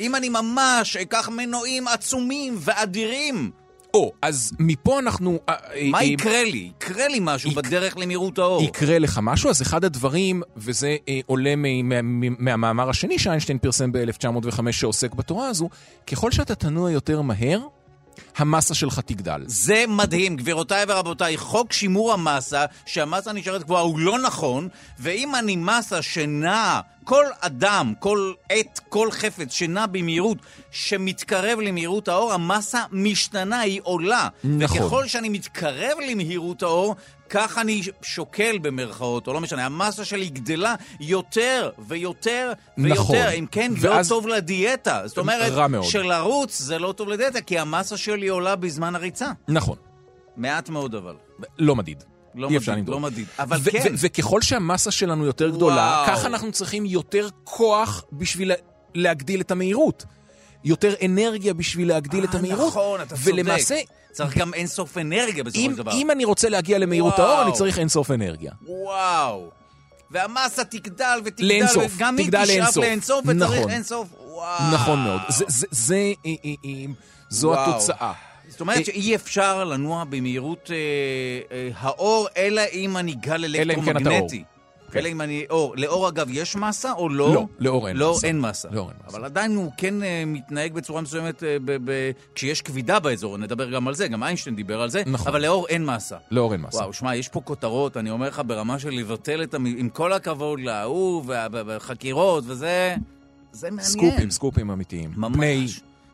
אם אני ממש אקח מנועים עצומים ואדירים, או, אז מפה אנחנו... אה, אה, מה אה, יקרה לי? יקרה לי משהו יק- בדרך למהירות האור. יקרה לך משהו, אז אחד הדברים, וזה אה, עולה מהמאמר השני שאיינשטיין פרסם ב-1905 שעוסק בתורה הזו, ככל שאתה תנוע יותר מהר, המסה שלך תגדל. זה מדהים, גבירותיי ורבותיי, חוק שימור המסה, שהמסה נשארת גבוהה, הוא לא נכון, ואם אני מסה שנעה, כל אדם, כל עת, כל חפץ שנע במהירות שמתקרב למהירות האור, המסה משתנה, היא עולה. נכון. וככל שאני מתקרב למהירות האור, כך אני שוקל במרכאות, או לא משנה, המסה שלי גדלה יותר ויותר ויותר. נכון. אם כן, ואז- לא טוב לדיאטה. זאת אומרת. שלרוץ זה לא טוב לדיאטה, כי המסה שלי עולה בזמן הריצה. נכון, מעט מאוד אבל. לא מדיד. לא אי אפשר מדיד, למדוד. לא מדיד. אבל ו- כן, ו- וככל שהמסה שלנו יותר גדולה, וואו. ככה אנחנו צריכים יותר כוח בשביל לה- להגדיל את המהירות. יותר אנרגיה בשביל להגדיל את אה, המהירות. נכון, אתה צודק. ולמעשה, צריך גם אינסוף אנרגיה בסופו של דבר. אם אני רוצה להגיע למהירות וואו. האור, אני צריך אינסוף אנרגיה. וואו. והמסה תגדל ותגדל, לאינסוף, וגם היא תשאף לאינסוף. לאינסוף, וצריך נכון. אינסוף. וואו. נכון מאוד. זה, זה, זה, אה, אה, זו וואו. התוצאה. זאת אומרת אה, שאי אפשר לנוע במהירות אה, אה, האור, אלא אם אני גל כן. אלקטרומגנטי. כן. אלא אם אני אור. לאור, אגב, יש מסה או לא? לא, לאור אין לא, מסה. אין מסה. לאור אין מסה. אבל עדיין הוא כן אה, מתנהג בצורה מסוימת אה, ב- ב- כשיש כבידה באזור, נדבר גם על זה, גם איינשטיין דיבר על זה, נכון. אבל לאור אין מסה. לאור אין מסה. וואו, שמע, יש פה כותרות, אני אומר לך, ברמה של לבטל את המ... עם כל הכבוד להוא והחקירות וזה, זה מעניין. סקופים, סקופים אמיתיים. ממש. בני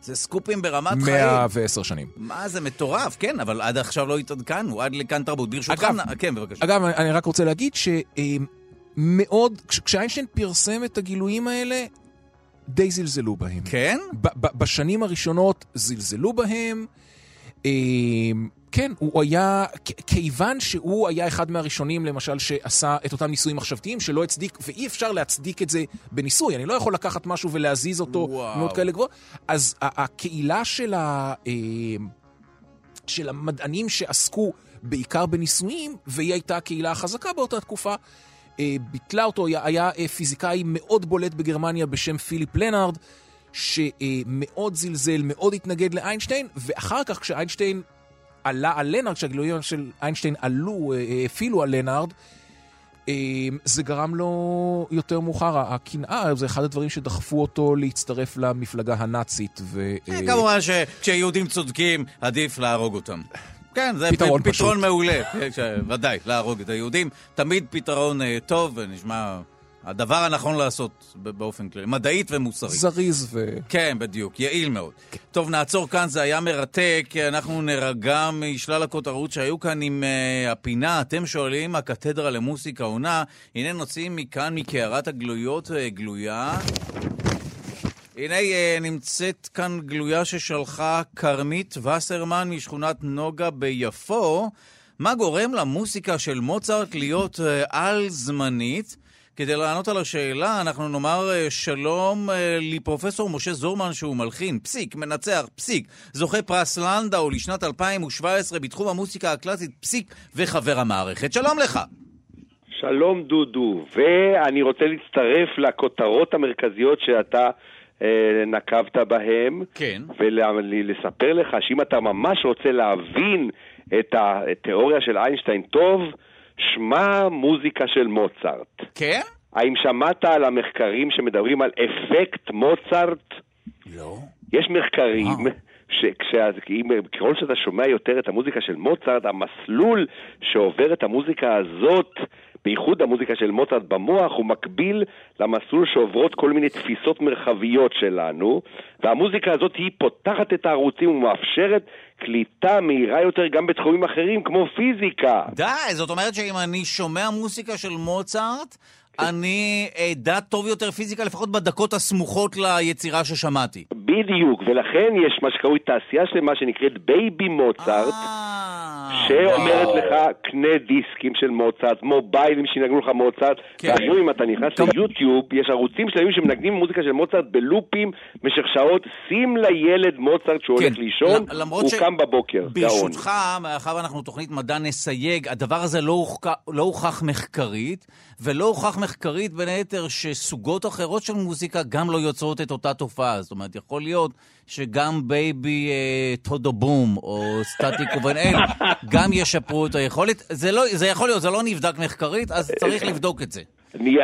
זה סקופים ברמת חיים. 110 שנים. מה זה מטורף, כן, אבל עד עכשיו לא התעדכנו, עד לכאן תרבות. ברשותך, אגב, נ- כן, בבקשה. אגב, אני- אני רק רוצה להגיד שמאוד, כשאיינשטיין פרסם את הגילויים האלה, די זלזלו בהם. כן? ב- ב- בשנים הראשונות זלזלו בהם. כן, הוא היה, כיוון שהוא היה אחד מהראשונים, למשל, שעשה את אותם ניסויים מחשבתיים, שלא הצדיק, ואי אפשר להצדיק את זה בניסוי. אני לא יכול לקחת משהו ולהזיז אותו. מאוד כאלה גבוהות. אז הקהילה של, ה, אה, של המדענים שעסקו בעיקר בניסויים, והיא הייתה הקהילה החזקה באותה תקופה, אה, ביטלה אותו, היה, היה אה, פיזיקאי מאוד בולט בגרמניה בשם פיליפ לנארד, שמאוד זלזל, מאוד התנגד לאיינשטיין, ואחר כך כשאיינשטיין עלה על לנארד, כשהגילויים של איינשטיין עלו, אה, אה, הפעילו על לנארד, אה, זה גרם לו יותר מאוחר, הקנאה, זה אחד הדברים שדחפו אותו להצטרף למפלגה הנאצית. ו, כמובן שכשיהודים צודקים, עדיף להרוג אותם. כן, זה פתרון פתרון. מעולה. כן, ודאי, להרוג את היהודים. תמיד פתרון טוב, ונשמע הדבר הנכון לעשות באופן כללי, מדעית ומוסרית. זריז ו... כן, בדיוק, יעיל מאוד. טוב, נעצור כאן, זה היה מרתק. אנחנו נירגע משלל הכותרות שהיו כאן עם uh, הפינה. אתם שואלים, הקתדרה למוסיקה עונה. הנה נוצאים מכאן, מקערת הגלויות, uh, גלויה. הנה uh, נמצאת כאן גלויה ששלחה כרמית וסרמן משכונת נוגה ביפו. מה גורם למוסיקה של מוצרט להיות uh, על-זמנית? כדי לענות על השאלה, אנחנו נאמר אה, שלום אה, לפרופסור משה זורמן, שהוא מלחין, פסיק, מנצח, פסיק, זוכה פרס לנדאו לשנת 2017 בתחום המוסיקה הקלאסית, פסיק וחבר המערכת. שלום לך. שלום דודו, ואני רוצה להצטרף לכותרות המרכזיות שאתה אה, נקבת בהן, כן. ולספר לך שאם אתה ממש רוצה להבין את התיאוריה של איינשטיין טוב, שמע מוזיקה של מוצרט. כן? האם שמעת על המחקרים שמדברים על אפקט מוצרט? לא. יש מחקרים וואו. שככל שאתה שומע יותר את המוזיקה של מוצרט, המסלול שעובר את המוזיקה הזאת בייחוד המוזיקה של מוצרט במוח, הוא מקביל למסלול שעוברות כל מיני תפיסות מרחביות שלנו, והמוזיקה הזאת היא פותחת את הערוצים ומאפשרת קליטה מהירה יותר גם בתחומים אחרים, כמו פיזיקה. די, זאת אומרת שאם אני שומע מוזיקה של מוצרט, אני אדע טוב יותר פיזיקה, לפחות בדקות הסמוכות ליצירה ששמעתי. בדיוק, ולכן יש מה שקרוי תעשייה שלמה שנקראת בייבי מוצרט. אה, שאומרת. לך, קנה דיסקים של מוצרט, מוביילים שינגנו לך מוצרט, כן. והיום אם אתה נכנס ליוטיוב, יש ערוצים שלמים שמנגנים מוזיקה של מוצרט בלופים במשך שעות, שים לילד מוצרט שהוא כן, הולך לישון, ל- למרות הוא קם בבוקר, גאון. ברשותך, מאחר ואנחנו תוכנית מדע נסייג, הדבר הזה לא הוכח, לא הוכח מחקרית, ולא הוכח מחקרית בין היתר שסוגות אחרות של מוזיקה גם לא יוצרות את אותה תופעה. זאת אומרת, יכול להיות שגם בייבי אה, טודו בום או סטטיק ובן-אל גם ישפרו את היכולת. זה, לא, זה יכול להיות, זה לא נבדק מחקרית, אז צריך לבדוק את זה.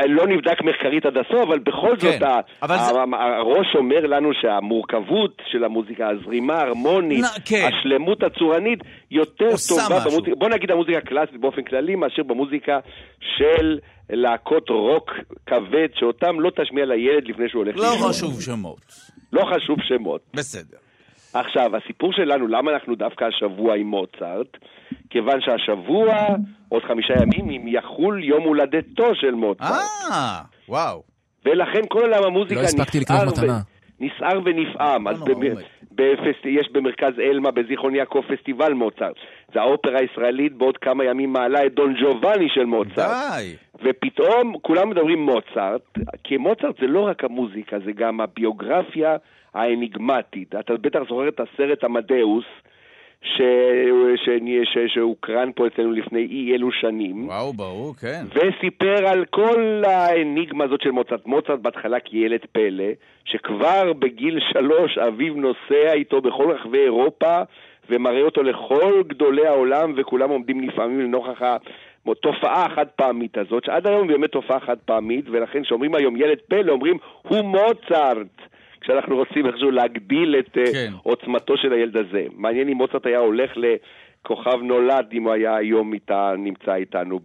לא נבדק מחקרית עד הסוף, אבל בכל כן, זאת, ה- אבל זה- ה- הראש אומר לנו שהמורכבות של המוזיקה, הזרימה ההרמונית, נ- כן. השלמות הצורנית, יותר טובה. במוזיקה, בוא נגיד המוזיקה הקלאסית באופן כללי, מאשר במוזיקה של להקות רוק כבד, שאותם לא תשמיע לילד לפני שהוא הולך לא לישון. חשוב שמות. לא חשוב שמות. בסדר. עכשיו, הסיפור שלנו, למה אנחנו דווקא השבוע עם מוצרט? כיוון שהשבוע, עוד חמישה ימים, אם יחול יום הולדתו של מוצרט. אה, וואו. ולכן כל עולם המוזיקה לא הספקתי לקנות נסער מתנה. ו- נסער ונפעם. אז לא, במ- באמת. בפסט... יש במרכז אלמה בזיכרון יעקב פסטיבל מוצרט. זה האופרה הישראלית בעוד כמה ימים מעלה את דון ג'ובאני של מוצרט. די. ופתאום כולם מדברים מוצרט, כי מוצרט זה לא רק המוזיקה, זה גם הביוגרפיה האניגמטית. אתה בטח זוכר את הסרט עמדאוס, ש... ש... ש... שהוקרן פה אצלנו לפני אי אלו שנים. וואו, ברור, כן. וסיפר על כל האניגמה הזאת של מוצרט. מוצרט בהתחלה כילד פלא, שכבר בגיל שלוש אביו נוסע איתו בכל רחבי אירופה ומראה אותו לכל גדולי העולם, וכולם עומדים נפעמים לנוכח התופעה החד פעמית הזאת, שעד היום היא באמת תופעה חד פעמית, ולכן כשאומרים היום ילד פלא, אומרים הוא מוצרט. כשאנחנו רוצים איכשהו להגדיל את אה, כן. עוצמתו של הילד הזה. מעניין אם מוצרט היה הולך לכוכב נולד, אם הוא היה היום איתה, נמצא איתנו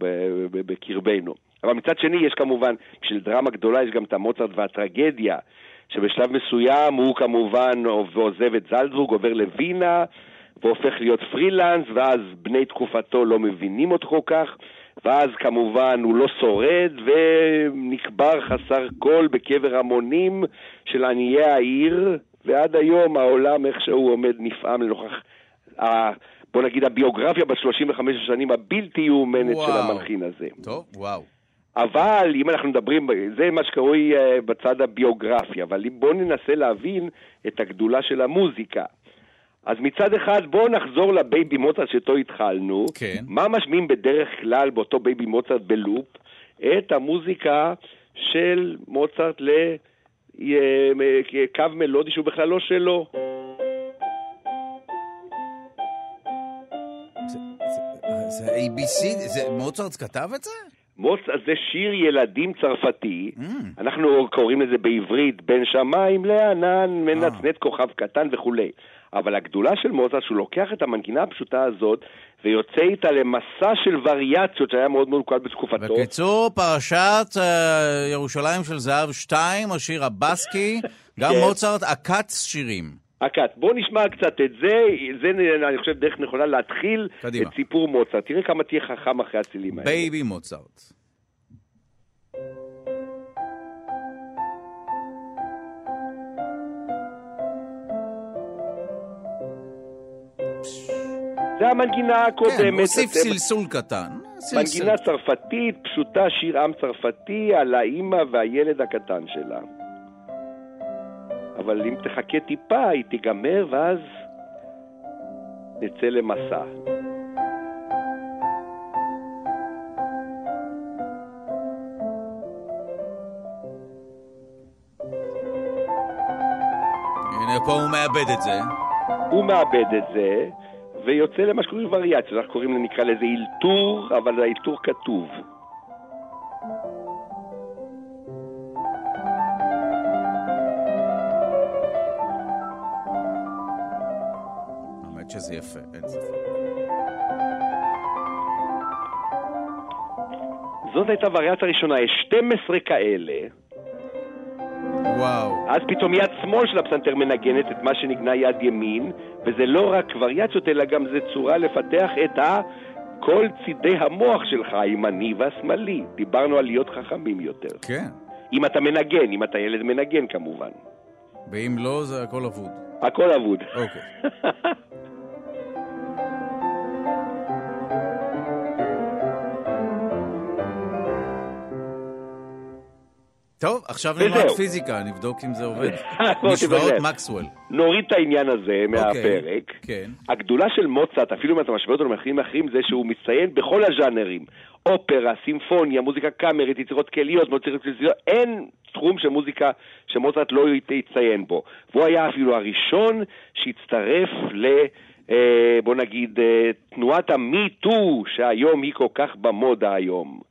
בקרבנו. אבל מצד שני, יש כמובן, בשביל דרמה גדולה יש גם את המוצרט והטרגדיה, שבשלב מסוים הוא כמובן עוזב את זלצבורג, עובר לווינה, והופך להיות פרילנס, ואז בני תקופתו לא מבינים אותו כל כך, ואז כמובן הוא לא שורד, ונקבר חסר כל בקבר המונים של עניי העיר, ועד היום העולם איכשהו עומד נפעם לנוכח, ה, בוא נגיד, הביוגרפיה בת 35 השנים הבלתי יאומנת של. המלחין הזה. טוב, וואו. אבל אם אנחנו מדברים, זה מה שקרוי אה, בצד הביוגרפי, אבל בואו ננסה להבין את הגדולה של המוזיקה. אז מצד אחד בואו נחזור לבייבי מוצרט שאיתו התחלנו. כן. מה משמיעים בדרך כלל באותו בייבי מוצרט בלופ? את המוזיקה של מוצרט לקו מלודי שהוא בכלל לא שלו. זה ABC, זה מוצרט כתב את זה? מוצרט זה שיר ילדים צרפתי, Mm. אנחנו קוראים לזה בעברית בין שמיים לענן, מנצנץ כוכב קטן וכולי. אבל הגדולה של מוצרט, שהוא לוקח את המנגינה הפשוטה הזאת ויוצא איתה למסע של וריאציות שהיה מאוד מקובל בתקופתו. בקיצור, פרשת אה, ירושלים של זהב 2, השיר הבסקי, גם כן. מוצרט עקץ שירים. אכת, בוא נשמע קצת את זה, זה אני חושב דרך נכונה להתחיל קדימה. את סיפור מוצרט. תראה כמה תהיה חכם אחרי הצלילים האלה. בייבי מוצרט. זה המנגינה כן, הקודמת. הוסיף זה- סלסול קטן. סלסול. מנגינה צרפתית, פשוטה, שיר עם צרפתי על האימא והילד הקטן שלה. אבל אם תחכה טיפה, היא תיגמר ואז נצא למסע. הנה פה הוא מאבד את זה. הוא מאבד את זה, ויוצא למה שקוראים וריאציות. אנחנו קוראים, נקרא לזה אילתור, אבל זה האילתור כתוב. האמת שזה יפה, אין ספק. זאת הייתה וריאציה ראשונה, יש 12 כאלה. וואו. אז פתאום יד שמאל של הפסנתר מנגנת את מה שנגנה יד ימין, וזה לא רק וריאציות, אלא גם זה צורה לפתח את ה... כל צידי המוח שלך, הימני והשמאלי. דיברנו על להיות חכמים יותר. כן. אם אתה מנגן, אם אתה ילד מנגן כמובן. ואם לא, זה הכל אבוד. הכל אבוד. אוקיי. עכשיו. נלמד פיזיקה, נבדוק אם זה עובד. משוואות. מקסוול. נוריד את העניין הזה מהפרק. כן. הגדולה של מוצרט, אפילו אם אתה משווה אותו למחקרים אחרים, זה שהוא מצטיין בכל הז'אנרים. אופרה, סימפוניה, מוזיקה קאמרית, יצירות כליות, מוזיקה כליות, אין תחום של מוזיקה שמוצרט לא יציין בו. והוא היה אפילו הראשון שהצטרף ל... אה, בוא נגיד, אה, תנועת המי-טו, שהיום היא כל כך במודה היום.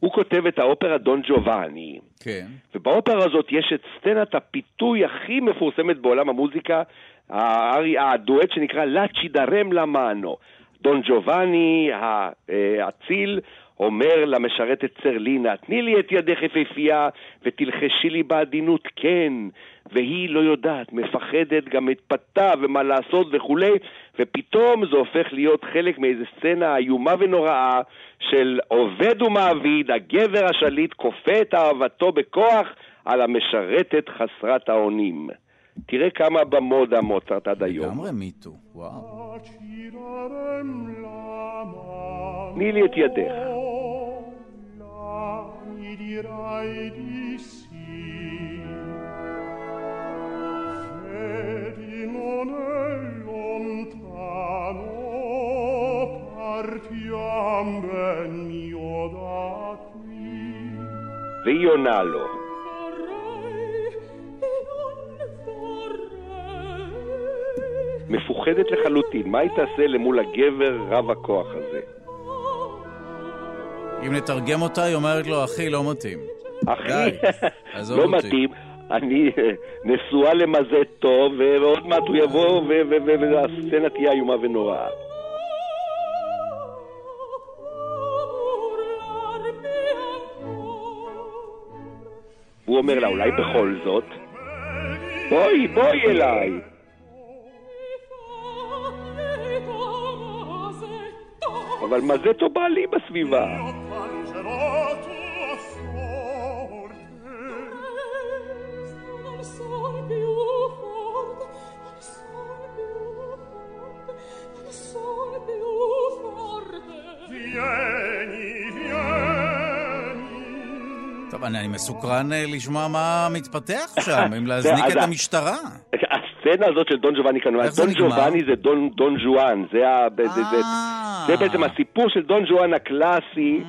הוא כותב את האופרה דון ג'ובאני, כן. ובאופרה הזאת יש את סצנת הפיתוי הכי מפורסמת בעולם המוזיקה, הדואט שנקרא לה צ'ידרם למאנו. דון ג'ובאני האציל אומר למשרתת צרלינה, תני לי את ידך יפהפייה ותלחשי לי בעדינות כן, והיא לא יודעת, מפחדת, גם מתפתה ומה לעשות וכולי, ופתאום זה הופך להיות חלק מאיזו סצנה איומה ונוראה של עובד ומעביד, הגבר השליט כופה את אהבתו בכוח על המשרתת חסרת האונים. תראה כמה במודה מוצרט עד היום. לגמרי מיטו. וואו. תני לי את ידך. והיא עונה לו. מפוחדת לחלוטין, מה היא תעשה למול הגבר רב הכוח הזה? אם נתרגם אותה, היא אומרת לו, אחי, לא מתאים. אחי, לא אותי. מתאים, אני אה, נשואה למזה טוב, ועוד מעט הוא יבוא והסצנה תהיה איומה ונוראה. הוא אומר לה, אולי בכל זאת? בואי, בואי אליי. אבל מזטו בעלי בסביבה. אני אני מסוקרן אה, לשמוע מה מתפתח שם, אם להזניק את המשטרה. הסצנה הזאת של דון ג'ובאני כנראה, זה דון? ג'ובאני זה דון, דון ז'ואן, זה, ה, זה, זה, זה, אה. זה בעצם הסיפור של דון ג'ואן הקלאסי,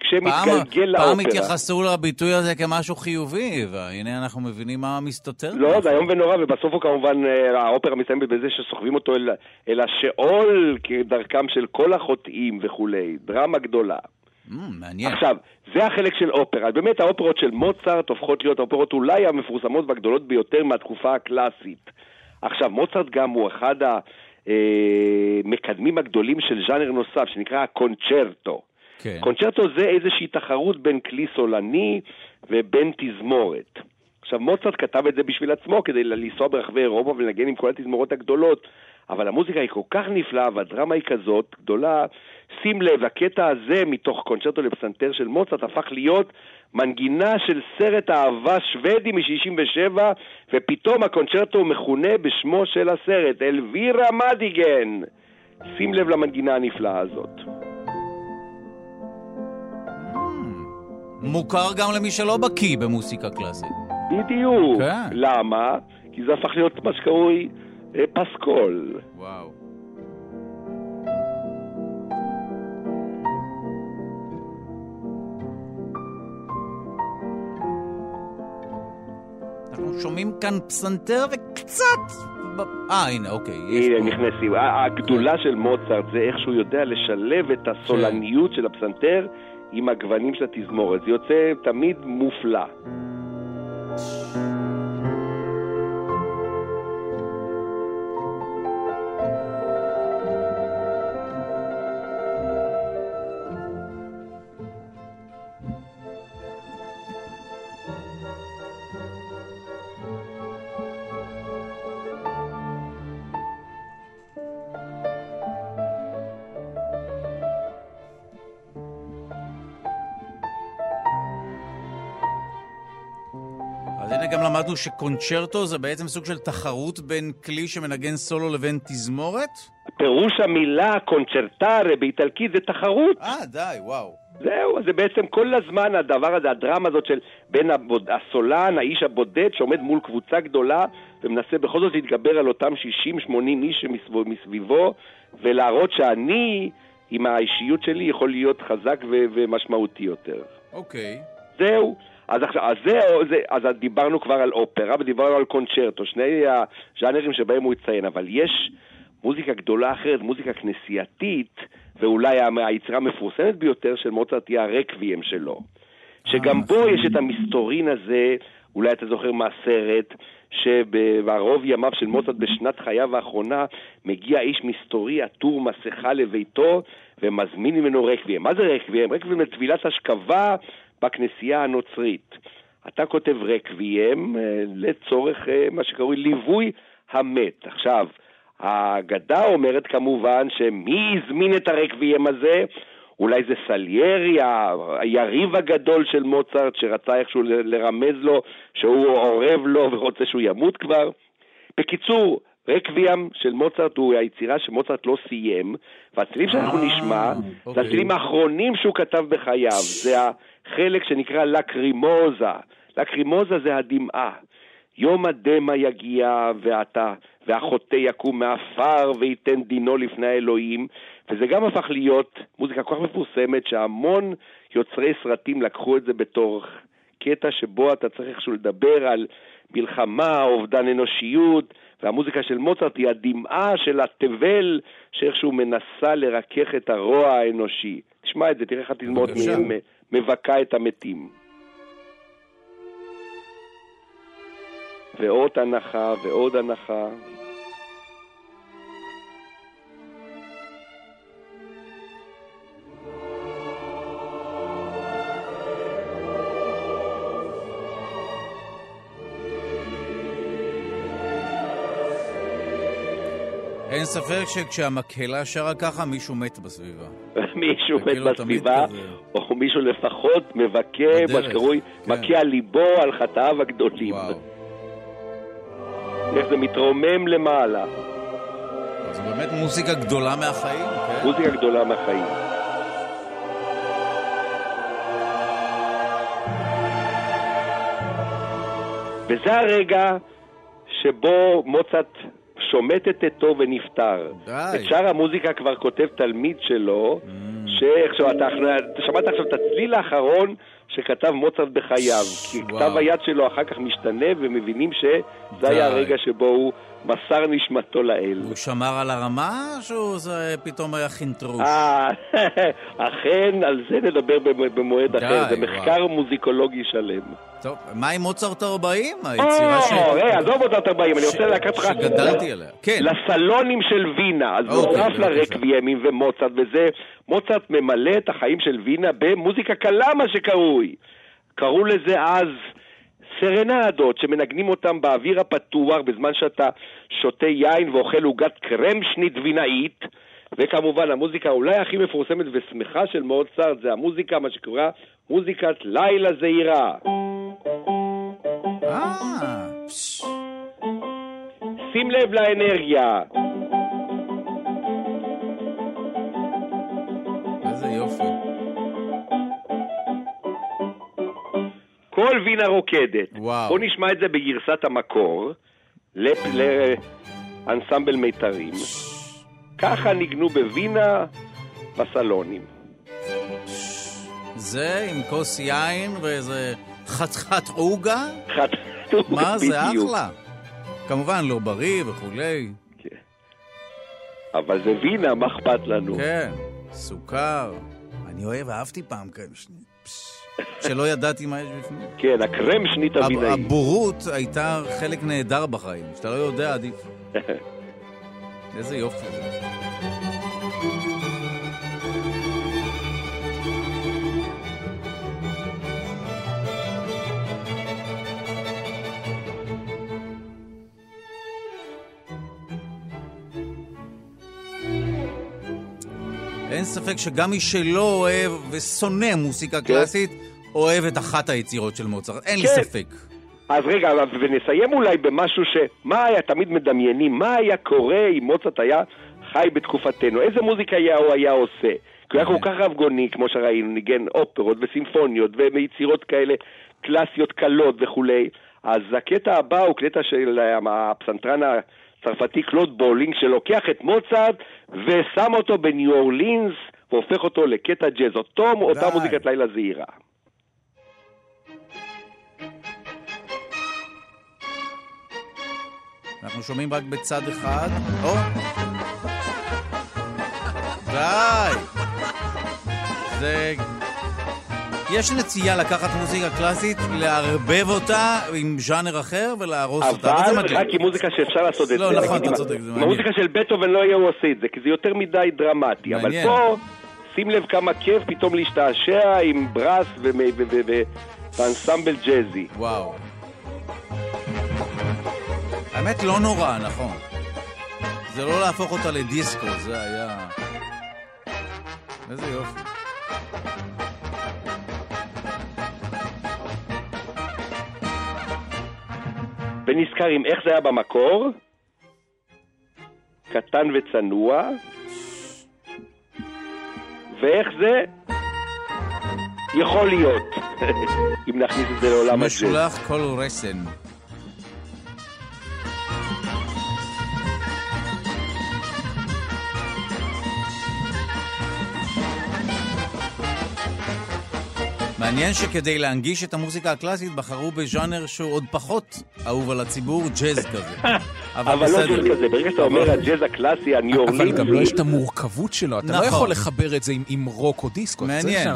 כשמתגלגל פעם לאופרה. התייחסו לביטוי הזה כמשהו חיובי, והנה אנחנו מבינים מה מסתתר. לא. זה איום ונורא, ובסוף הוא כמובן, אה, האופרה מסיימת בזה שסוחבים אותו אל, אל השאול כדרכם של כל החוטאים וכולי, דרמה גדולה. Mm, מעניין. עכשיו, זה החלק של אופרה. באמת האופרות של מוצרט הופכות להיות האופרות אולי המפורסמות והגדולות ביותר מהתקופה הקלאסית. עכשיו, מוצרט גם הוא אחד המקדמים הגדולים של ז'אנר נוסף, שנקרא הקונצ'רטו. כן. קונצ'רטו זה איזושהי תחרות בין כלי סולני ובין תזמורת. עכשיו, מוצרט כתב את זה בשביל עצמו, כדי לנסוע ברחבי אירופה ולנגן עם כל התזמורות הגדולות, אבל המוזיקה היא כל כך נפלאה והדרמה היא כזאת גדולה. שים לב, הקטע הזה מתוך קונצ'רטו לפסנתר של מוצרט הפך להיות מנגינה של סרט אהבה שוודי מ-67, ופתאום הקונצ'רטו מכונה בשמו של הסרט, אלווירה מדיגן. שים לב למנגינה הנפלאה הזאת. מוכר גם למי שלא בקיא במוסיקה קלאסית. בדיוק. כן. למה? כי זה הפך להיות מה שקרוי פסקול. וואו. אנחנו שומעים כאן פסנתר וקצת... אה, הנה, אוקיי. הנה, נכנסים. הגדולה של מוצרט זה איך שהוא יודע לשלב את הסולניות של הפסנתר עם הגוונים של התזמורת. זה יוצא תמיד מופלא. למדנו שקונצ'רטו זה בעצם סוג של תחרות בין כלי שמנגן סולו לבין תזמורת? פירוש המילה קונצ'רטרה באיטלקית זה תחרות. אה, די, וואו. זהו, זה בעצם כל הזמן הדבר הזה, הדרמה הזאת של בין הבוד, הסולן, האיש הבודד שעומד מול קבוצה גדולה ומנסה בכל זאת להתגבר על אותם 60-80 איש שמסביבו ולהראות שאני, עם האישיות שלי, יכול להיות חזק ו- ומשמעותי יותר. אוקיי. זהו. אז, עכשיו, אז, זהו, זה, אז דיברנו כבר על אופרה ודיברנו על קונצ'רטו, שני הז'אנרים שבהם הוא יציין, אבל יש מוזיקה גדולה אחרת, מוזיקה כנסייתית, ואולי היצירה המפורסמת ביותר של מוצרט היא הרקוויאם שלו. שגם אה, בו נכון. יש את המסתורין הזה, אולי אתה זוכר מהסרט, שבערוב ימיו של מוצרט בשנת חייו האחרונה, מגיע איש מסתורי עטור מסכה לביתו ומזמין ממנו רקוויאם. מה זה רקוויאם? רקוויאם זה טבילת השכבה בכנסייה הנוצרית. אתה כותב רקוויאם אה, לצורך אה, מה שקרוי ליווי המת. עכשיו, האגדה אומרת כמובן שמי הזמין את הרקוויאם הזה? אולי זה סליירי, ה- היריב הגדול של מוצרט, שרצה איכשהו לרמז לו שהוא אורב לו ורוצה שהוא ימות כבר. בקיצור, רקוויאם של מוצרט הוא היצירה שמוצרט לא סיים, והצלילים שאנחנו אה, נשמע, זה אוקיי. הצלילים האחרונים שהוא כתב בחייו, זה החלק שנקרא לקרימוזה. לקרימוזה זה הדמעה. יום הדמע יגיע ואתה, והחוטא יקום מעפר וייתן דינו לפני האלוהים, וזה גם הפך להיות מוזיקה כל כך מפורסמת שהמון יוצרי סרטים לקחו את זה בתור קטע שבו אתה צריך איכשהו לדבר על מלחמה, אובדן אנושיות, והמוזיקה של מוצרט היא הדמעה של התבל שאיכשהו מנסה לרכך את הרוע האנושי. תשמע את זה, תראה איך התזמורת מבכה את המתים. ועוד הנחה ועוד הנחה. ספק שכשהמקהלה שרה ככה, מישהו מת בסביבה. מישהו מת כאילו בסביבה. או מישהו לפחות מבכה, מה שקרוי, כן. מכה על ליבו על חטאיו הגדולים. וואו. איך זה מתרומם למעלה. זו באמת מוזיקה גדולה מהחיים, כן? מוזיקה גדולה מהחיים. וזה הרגע שבו מוצרט שומט את עטו ונפטר. די. את שאר המוזיקה כבר כותב תלמיד שלו, שאיכשהו, אתה, אתה שמעת עכשיו את הצליל האחרון שכתב מוצרט בחייו, כי. כתב היד שלו אחר כך משתנה ומבינים שזה. היה הרגע שבו הוא מסר נשמתו לאל. הוא שמר על הרמה, או שהוא זה פתאום היה חינטרוש? אה, אכן, על זה נדבר במ- במועד אחר, זה. מחקר מוזיקולוגי שלם. טוב, מה עם מוצרט 40? היצירה ש... או, רגע, עזוב אותה 40, אני רוצה לקחת אותך... שגדלתי עליה. כן. לסלונים של וינה, אז אוקיי, נוסף. לרקוויאמים ומוצרט וזה, מוצרט ממלא את החיים של וינה במוזיקה קלה, מה שקרוי. קראו לזה אז סרנדות, שמנגנים אותם באוויר הפתוח בזמן שאתה שותה יין ואוכל עוגת קרמשנית וינאית. וכמובן, המוזיקה אולי הכי מפורסמת ושמחה של מוצרט זה המוזיקה, מה שקורה מוזיקת לילה זהירה. אה, שים לב לאנרגיה. איזה יופי. כל וינה רוקדת. וואו. בוא נשמע את זה בגרסת המקור, לאנסמבל מיתרים. ככה ניגנו בווינה בסלונים. זה עם כוס יין ואיזה חתיכת עוגה? חטאו מה זה בדיוק. אחלה. כמובן, לא בריא וכולי. כן. אבל זה וינה, מה אכפת לנו? כן, סוכר. אני אוהב, אהבתי פעם כאלה שני... פש, שלא ידעתי מה יש בפנים. כן, הקרם שנית הב- הווינאי. הבורות הייתה חלק נהדר בחיים. שאתה לא יודע, עדיף. איזה יופי אין ספק שגם מי שלא אוהב ושונא מוסיקה קלאסית, אוהב את אחת היצירות של מוצרט. אין לי כן. ספק. אז רגע, ונסיים אולי במשהו ש... מה היה, תמיד מדמיינים, מה היה קורה אם מוצרט היה חי בתקופתנו? איזה מוזיקה היה הוא היה עושה? כי הוא היה כל כך רבגוני, כמו שראינו, ניגן אופרות וסימפוניות ויצירות כאלה קלאסיות קלות וכולי. אז הקטע הבא הוא קטע של הפסנתרן הצרפתי קלוד בולינג, שלוקח את מוצרט ושם אותו בניו אורלינס והופך אותו לקטע ג'אז. אותו, אותה מוזיקת לילה זעירה. אנחנו שומעים רק בצד אחד. או! די! זה... יש נטייה לקחת מוזיקה קלאסית, לערבב אותה עם ז'אנר אחר ולהרוס אותה. אבל רק עם מוזיקה שאפשר לעשות את לא, זה. נכון, נגיד, אתה צודק, זה מעניין. המוזיקה של בטהובן לא היה הוא עושה את זה, כי זה יותר מדי דרמטי. אבל. פה, שים לב כמה כיף פתאום להשתעשע עם ברס ואנסמבל ג'אזי. וואו. האמת לא נורא, נכון. זה לא להפוך אותה לדיסקו, זה היה... איזה יופי. ונזכרים איך זה היה במקור, קטן וצנוע, ואיך זה יכול להיות, אם נכניס את זה לעולם הג'אז. משולח כל רסן. מעניין שכדי להנגיש את המוזיקה הקלאסית בחרו בז'אנר שהוא עוד פחות אהוב על הציבור, ג'אז כזה. אבל לא בסדר. ג'אז כזה, ברגע שאתה אומר הג'אז הקלאסי, הניו אבל אורלינס, גם לא יש את המורכבות שלו, אתה לא נכון. יכול לחבר את זה עם- עם רוק או דיסקו, מעניין.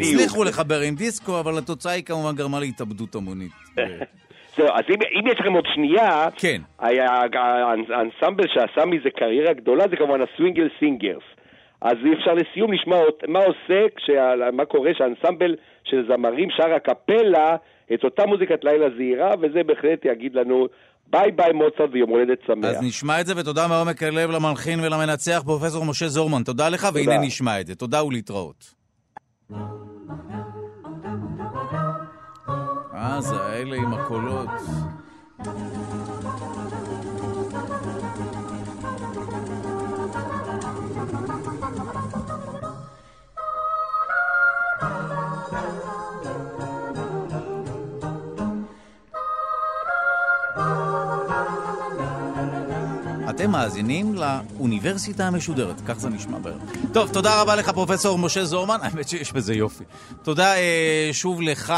הצליחו לחבר עם דיסקו, אבל התוצאה היא כמובן גרמה להתאבדות המונית. זהו, אז אם, אם יש לכם עוד שנייה, כן. האנסמבל שעשה מזה קריירה גדולה זה כמובן ה Swingle Singers. אז אי אפשר לסיום לשמוע מה עושה, כשה, מה קורה שהאנסמבל של זמרים שר א קפלה את אותה מוזיקת לילה זעירה, וזה בהחלט יגיד לנו ביי ביי מוצרט ויום הולדת שמח. אז נשמע את זה, ותודה מעומק הלב למלחין ולמנצח, פרופסור משה זורמן. תודה לך, והנה נשמע את זה. תודה ולהתראות. אה, זה האלה עם הקולות. אתם מאזינים לאוניברסיטה המשודרת, כך זה נשמע בערך. טוב, תודה רבה לך, פרופסור משה זורמן. האמת שיש בזה יופי. תודה אה, שוב לך.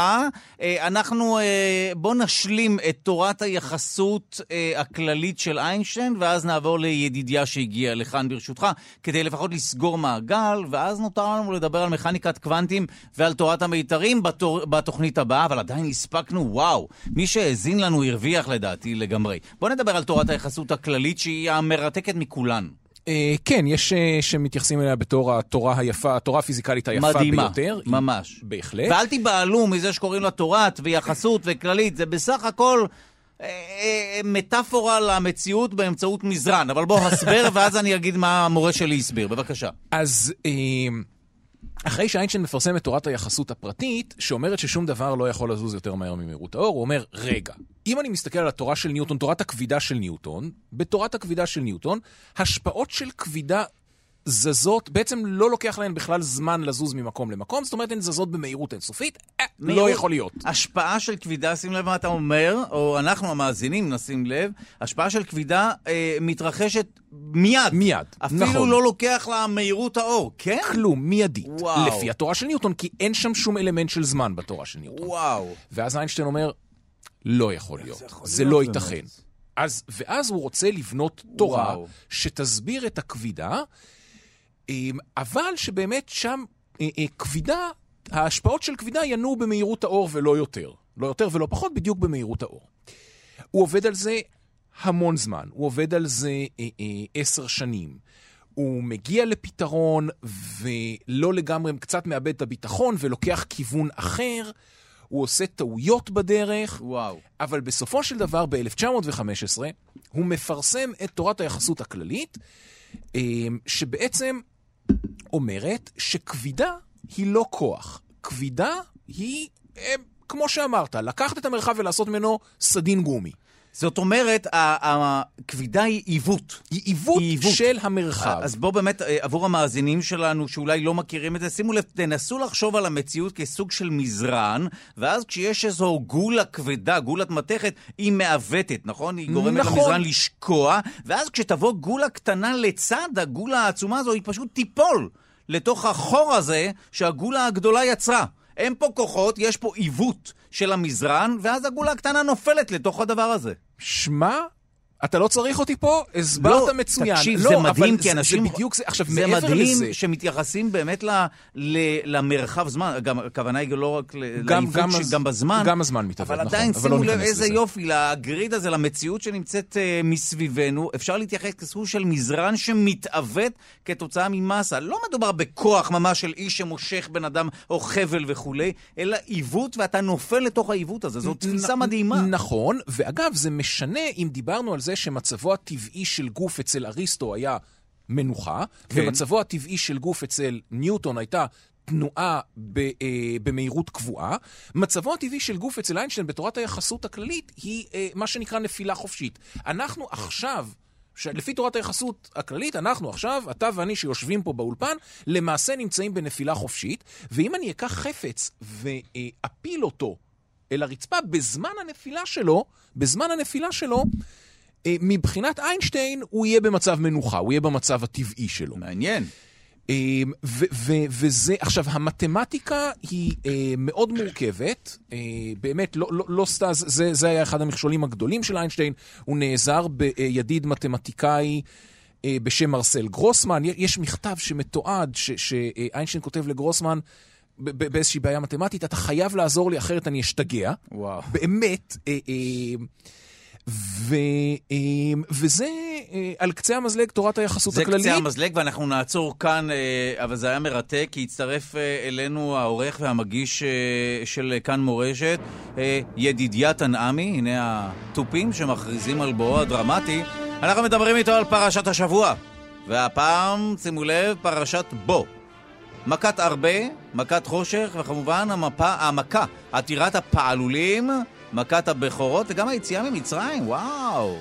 אה, אנחנו, אה, בוא נשלים את תורת היחסות אה, הכללית של איינשטיין, ואז נעבור לידידיה שהגיע לכאן ברשותך, כדי לפחות לסגור מעגל, ואז נותר לנו לדבר על מכניקת קוונטים ועל תורת המיתרים בתור, בתוכנית הבאה, אבל עדיין הספקנו, וואו, מי שהאזין לנו הרוויח לדעתי לגמרי. בוא נדבר על תורת היחסות הכללית, שהיא המרתקת מכולן. אה, כן, יש אה, שמתייחסים אליה בתור התורה היפה, התורה הפיזיקלית היפה מדהימה, ביותר. היא- ממש. בהחלט. ואל תיבהלו מזה שקוראים לה תורת ויחסות וכללית, זה בסך הכל אה, מטאפורה למציאות באמצעות מזרן. אבל בוא, הסבר, ואז אני אגיד מה המורה שלי הסביר. בבקשה. אז אחרי שאיינשטיין מפרסם את תורת היחסות הפרטית, שאומרת ששום דבר לא יכול לזוז יותר מהר ממהירות האור, הוא אומר, רגע, אם אני מסתכל על התורה של ניוטון, תורת הכבידה של ניוטון, בתורת הכבידה של ניוטון, השפעות של כבידה זזות, בעצם לא לוקח להן בכלל זמן לזוז ממקום למקום, זאת אומרת הן זזות במהירות אינסופית, לא יכול להיות. השפעה של כבידה, שים לב מה אתה אומר, או אנחנו המאזינים נשים לב, השפעה של כבידה אה, מתרחשת מיד. מיד, אפילו נכון. לא לוקח לה מהירות האור, כן? כלום, מיידית, וואו. לפי התורה של ניוטון, כי אין שם שום אלמנט של זמן בתורה של ניוטון. וואו. ואז איינשטיין אומר, לא יכול להיות, זה, להיות לא באמת? ייתכן. אז, ואז הוא רוצה לבנות תורה וואו. שתסביר את הכבידה, אמ, אבל שבאמת שם אה, אה, כבידה, ההשפעות של כבידה ינועו במהירות האור ולא יותר. לא יותר ולא פחות, בדיוק במהירות האור. הוא עובד על זה המון זמן, הוא עובד על זה אה, אה, עשר שנים. הוא מגיע לפתרון ולא לגמרי, קצת מאבד את הביטחון ולוקח כיוון אחר. הוא עושה טעויות בדרך, וואו. אבל בסופו של דבר, ב-1915, הוא מפרסם את תורת היחסות הכללית, אה, שבעצם אומרת שכבידה היא לא כוח. כבידה היא אה, כמו שאמרת, לקחת את המרחב ולעשות ממנו סדין גומי. זאת אומרת, הכבידה היא עיוות. היא עיוות, היא עיוות. של המרחב. אז בואו באמת, אה, עבור המאזינים שלנו שאולי לא מכירים את זה, שימו לב, תנסו לחשוב על המציאות כסוג של מזרן, ואז כשיש איזו גולה כבדה, גולת מתכת, היא מעוותת, נכון? היא גורמת נכון. למזרן לשקוע, ואז כשתבוא גולה קטנה לצד הגולה העצומה הזו, היא פשוט תיפול לתוך החור הזה שהגולה הגדולה יצרה. אין פה כוחות, יש פה עיוות של המזרן, ואז הגולה הקטנה נופלת לתוך הדבר הזה. שמע, אתה לא צריך אותי פה, הסברת לא, מצוין. תקשיב, לא, זה מדהים, כי אנשים... זה בדיוק זה. עכשיו, זה מעבר מדהים לזה... שמתייחסים באמת ל, ל, למרחב זמן, גם הכוונה היא לא רק לעיוות גם גם בזמן. גם הזמן מתעוות, אבל נכון, עדיין, אבל לא שימו לב איזה לזה. יופי, לגריד הזה, למציאות שנמצאת uh, מסביבנו, אפשר להתייחס כסוג של מזרן שמתעוות כתוצאה ממסה. לא מדובר בכוח ממש של איש שמושך בן אדם או חבל וכולי, אלא עיוות, ואתה נופל לתוך העיוות הזה. זו תפיסה מדהימה. נכון, ואגב, זה משנה אם דיברנו על זה שמצבו הטבעי של גוף אצל אריסטו היה מנוחה, כן. ומצבו הטבעי של גוף אצל ניוטון הייתה תנועה ב, אה, במהירות קבועה. מצבו הטבעי של גוף אצל איינשטיין בתורת היחסות הכללית היא אה, מה שנקרא נפילה חופשית. אנחנו עכשיו... שלפי תורת היחסות הכללית, אנחנו עכשיו, אתה ואני שיושבים פה באולפן, למעשה נמצאים בנפילה חופשית, ואם אני אקח חפץ ואפיל אותו אל הרצפה בזמן הנפילה שלו, בזמן הנפילה שלו, מבחינת איינשטיין הוא יהיה במצב מנוחה, הוא יהיה במצב הטבעי שלו. מעניין. אה, ו- ו- וזה, עכשיו, המתמטיקה היא אה, מאוד מורכבת, אה, באמת, לא, לא, לא סתם, זה, זה היה אחד המכשולים הגדולים של איינשטיין, הוא נעזר בידיד מתמטיקאי. אה, בשם מרסל גרוסמן, יש מכתב שמתועד ש- שאיינשטיין כותב לגרוסמן באיזושהי בעיה מתמטית, אתה חייב לעזור לי, אחרת אני אשתגע. וואו. באמת. אה, אה, ו, אה, וזה אה, על קצה המזלג תורת היחסות זה הכללית. קצה המזלג, ואנחנו נעצור כאן, אה, אבל זה היה מרתק, כי הצטרף אה, אלינו העורך והמגיש של כאן מורשת, ידידיה תנעמי, הנה התופים שמכריזים על בואו הדרמטי. אנחנו מדברים איתו על פרשת השבוע, והפעם, שימו לב, פרשת בוא. מכת הרבה, מכת חושך, וכמובן המפה, המכה, עתירת הפעלולים, מכת הבכורות, וגם היציאה ממצרים, וואו.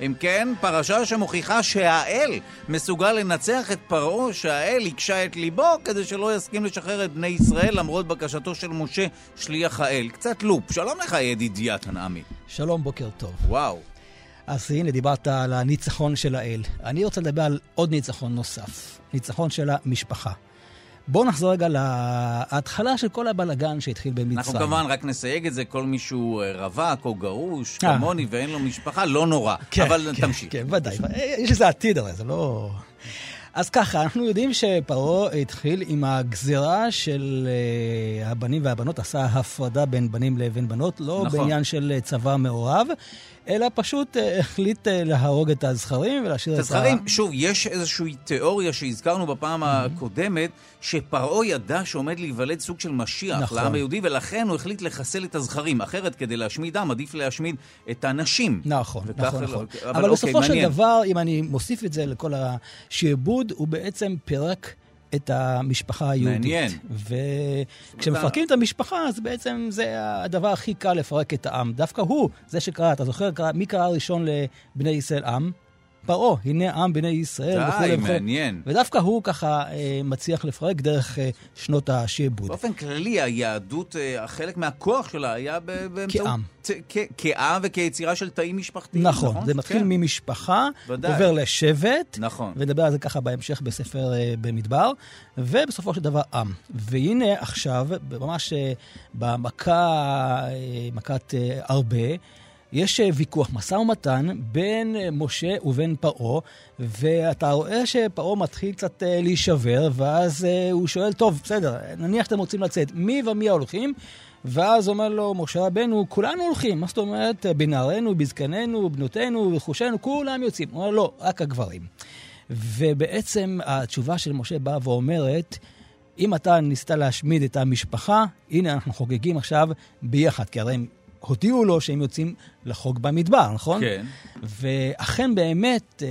אם כן, פרשה שמוכיחה שהאל מסוגל לנצח את פרעה, שהאל הקשה את ליבו כדי שלא יסכים לשחרר את בני ישראל למרות בקשתו של משה, שליח האל. קצת לופ. שלום לך, ידידיה תנעמי. שלום, בוקר טוב. וואו. אז הנה, דיברת על הניצחון של האל. אני רוצה לדבר על עוד ניצחון נוסף, ניצחון של המשפחה. בואו נחזור רגע להתחלה של כל הבלגן שהתחיל במצרים. אנחנו כמובן רק נסייג את זה, כל מי שהוא אה, רווק או גרוש, אה. כמוני, ואין לו משפחה, לא נורא. כן, אבל כן, תמשיך. כן, ודאי. יש לזה עתיד הרי, זה לא... אז ככה, אנחנו יודעים שפרעה התחיל עם הגזירה של אה, הבנים והבנות, עשה הפרדה בין בנים לבין בנות, לא נכון. בעניין של צבא מעורב, אלא פשוט אה, החליט אה, להרוג את הזכרים ולהשאיר את את הזכרים, שוב, יש איזושהי תיאוריה שהזכרנו בפעם הקודמת, שפרעה ידע שעומד להיוולד סוג של משיח נכון. לעם היהודי, ולכן הוא החליט לחסל את הזכרים. אחרת, כדי להשמיד עם, עדיף להשמיד את הנשים. נכון, נכון, לא- נכון. אבל אבל, אוקיי, בסופו של מעניין. דבר, אם אני מוסיף את זה לכל השעבוד, הוא בעצם פירק את המשפחה היהודית. מעניין. וכשמפרקים את המשפחה, אז בעצם זה הדבר הכי קל לפרק את העם. דווקא הוא, זה שקרא, אתה זוכר, מי קרא ראשון לבני ישראל עם? פרעה, הנה עם בני ישראל וכולי די, וכולי. מעניין. ודווקא הוא ככה אה, מצליח לפרק דרך אה, שנות השעבוד. באופן כללי, היהדות, אה, חלק מהכוח שלה היה באמצעות... כעם. כעם וכיצירה של תאים משפחתיים, נכון? נכון, זה מתחיל כן. ממשפחה, ודאי. עובר לשבט, נכון. ונדבר על זה ככה בהמשך בספר אה, במדבר, ובסופו של דבר עם. והנה עכשיו, ממש אה, במכה, אה, מכת אה, הרבה, יש אה, ויכוח, משא ומתן בין אה, משה ובין פרעה, ואתה רואה שפרעה מתחיל קצת אה, להישבר, ואז הוא שואל, טוב, בסדר, נניח שאתם רוצים לצאת, מי ומי ההולכים? ואז אומר לו משה רבנו, כולנו הולכים, מה זאת אומרת? בנערינו, בזקנינו, בנותינו, רכושנו, כולם יוצאים. הוא אומר, לא, רק הגברים. ובעצם התשובה של משה באה ואומרת, אם אתה ניסית להשמיד את המשפחה, הנה אנחנו חוגגים עכשיו ביחד, כי הרי הם הודיעו לו שהם יוצאים לחוג במדבר, נכון? כן. ואכן באמת, אה,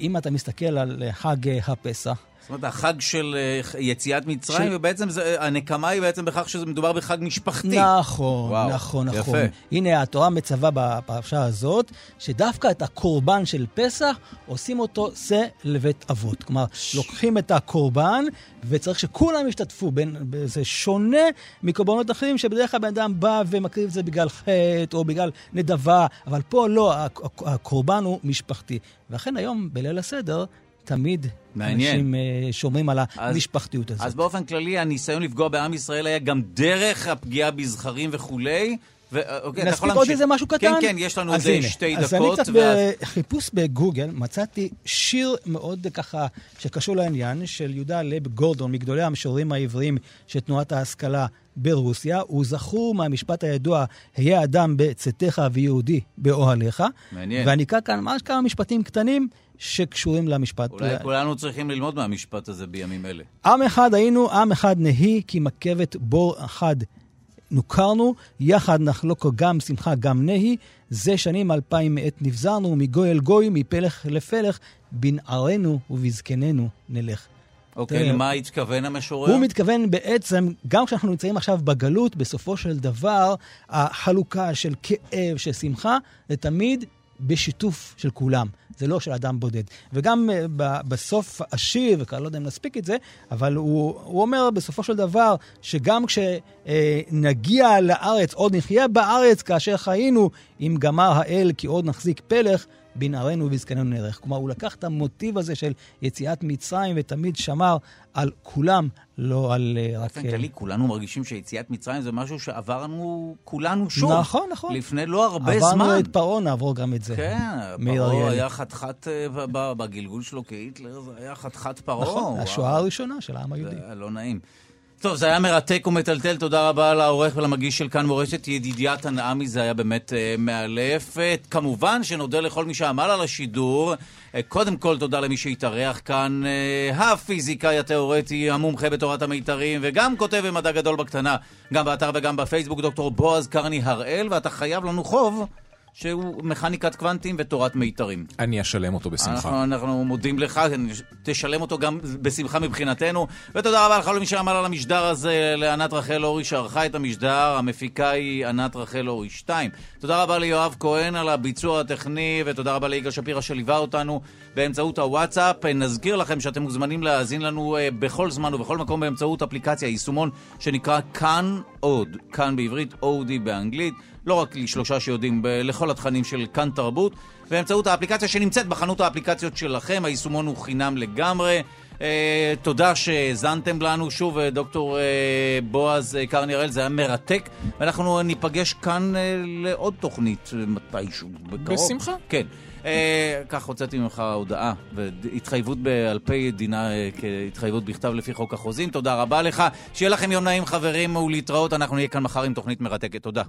אם אתה מסתכל על חג אה, הפסח, זאת אומרת, החג של אה, יציאת מצרים, של- ובעצם זה- הנקמה היא בעצם בכך שמדובר בחג משפחתי. נכון, וואו, נכון, יפה. נכון. הנה, התורה מצווה בפרשה הזאת, שדווקא את הקורבן של פסח, עושים אותו שא לבית אבות. כלומר, לוקחים את הקורבן, וצריך שכולם ישתתפו. בין, זה שונה מקורבנות אחרים, שבדרך כלל בן אדם בא ומקריב את זה בגלל חטא, או בגלל נדבה, אבל פה לא, הק- הקורבן הוא משפחתי. ואכן היום, בליל הסדר, תמיד מעניין. אנשים אה, שומרים על אז- המשפחתיות הזאת. אז באופן כללי, הניסיון לפגוע בעם ישראל היה גם דרך הפגיעה בזכרים וכולי. ו- אוקיי, אתה יכול נספיק עוד. איזה משהו קטן? כן, כן, יש לנו אז אה, שתי אז דקות. אני קצת ואז- בחיפוש בגוגל מצאתי שיר מאוד ככה, שקשור לעניין, של יהודה לב גורדון, מגדולי המשוררים העבריים של תנועת ההשכלה ברוסיה. הוא זכור מהמשפט הידוע, היה אדם בצאתך ויהודי באוהליך. מעניין. ואני אקרא כאן ממש כמה משפטים קטנים שקשורים למשפט. אולי כולנו צריכים ללמוד מהמשפט הזה בימים אלה. עם אחד היינו, עם אחד נהי, כי מכבת בור אחד נוכרנו, יחד נחלוק גם שמחה גם נהי, זה שנים אלפיים מעת נבזרנו, מגוי אל גוי, מפלך לפלך, בנערינו ובזקנינו נלך. אוקיי, תראה, למה התכוון המשורר? הוא מתכוון בעצם, גם כשאנחנו נמצאים עכשיו בגלות, בסופו של דבר, החלוקה של כאב, של שמחה, זה תמיד בשיתוף של כולם. זה לא של אדם בודד. וגם אה, בסוף השיר, וכבר לא יודע אם נספיק את זה, אבל הוא, הוא אומר בסופו של דבר, שגם כשנגיע לארץ, עוד נחיה בארץ כאשר חיינו, אם גמר האל כי עוד נחזיק פלך, בנערינו ובזקנינו נערך. כלומר, הוא לקח את המוטיב הזה של יציאת מצרים ותמיד שמר על כולם, לא על אה, רק... באופן אה, כללי, כולנו מרגישים שיציאת מצרים זה משהו שעברנו כולנו שוב. נכון, נכון. לפני לא הרבה עברנו זמן. את פרעה, נעבור גם את זה. כן, פרעה. היה חתיכת, אה, בגלגול שלו כהיטלר, זה היה חתיכת פרעה. נכון. השואה הראשונה של העם היהודי. לא נעים. טוב, זה היה מרתק ומטלטל, תודה רבה לעורך ולמגיש של כאן מורשת, ידידיה תנעמי, זה היה באמת אה, מאלף. כמובן שנודה לכל מי שעמל על השידור. אה, קודם כל, תודה למי שהתארח כאן, אה, הפיזיקאי התיאורטי, המומחה בתורת המיתרים, וגם כותב במדע גדול בקטנה, גם באתר וגם בפייסבוק, דוקטור בועז קרני הראל, ואתה חייב לנו חוב. שהוא מכניקת קוונטים ותורת מיתרים. אני אשלם אותו בשמחה. אנחנו, אנחנו מודים לך, תשלם אותו גם בשמחה מבחינתנו. ותודה רבה לך למי שעמל על המשדר הזה, לענת רחל אורי שערכה את המשדר, המפיקה היא ענת רחל אורי 2. תודה רבה ליואב כהן על הביצוע הטכני, ותודה רבה ליגאל שפירא שליווה אותנו באמצעות הוואטסאפ. נזכיר לכם שאתם מוזמנים להאזין לנו אה, בכל זמן ובכל מקום באמצעות אפליקציה, יישומון שנקרא כאן עוד, כאן בעברית, אודי באנגלית. לא רק לשלושה שיודעים, לכל התכנים של כאן תרבות, באמצעות האפליקציה שנמצאת בחנות האפליקציות שלכם, היישומון הוא חינם לגמרי. אה, תודה שהאזנתם לנו, שוב, אה, דוקטור אה, בועז קרני הראל, זה היה מרתק, ואנחנו ניפגש כאן אה, לעוד תוכנית מתישהו, בקרוב. בשמחה. כן. אה, כך הוצאתי ממך הודעה, והתחייבות בעל פה דינה אה, כהתחייבות בכתב לפי חוק החוזים. תודה רבה לך. שיהיה לכם יום נעים חברים ולהתראות, אנחנו נהיה כאן מחר עם תוכנית מרתקת. תודה.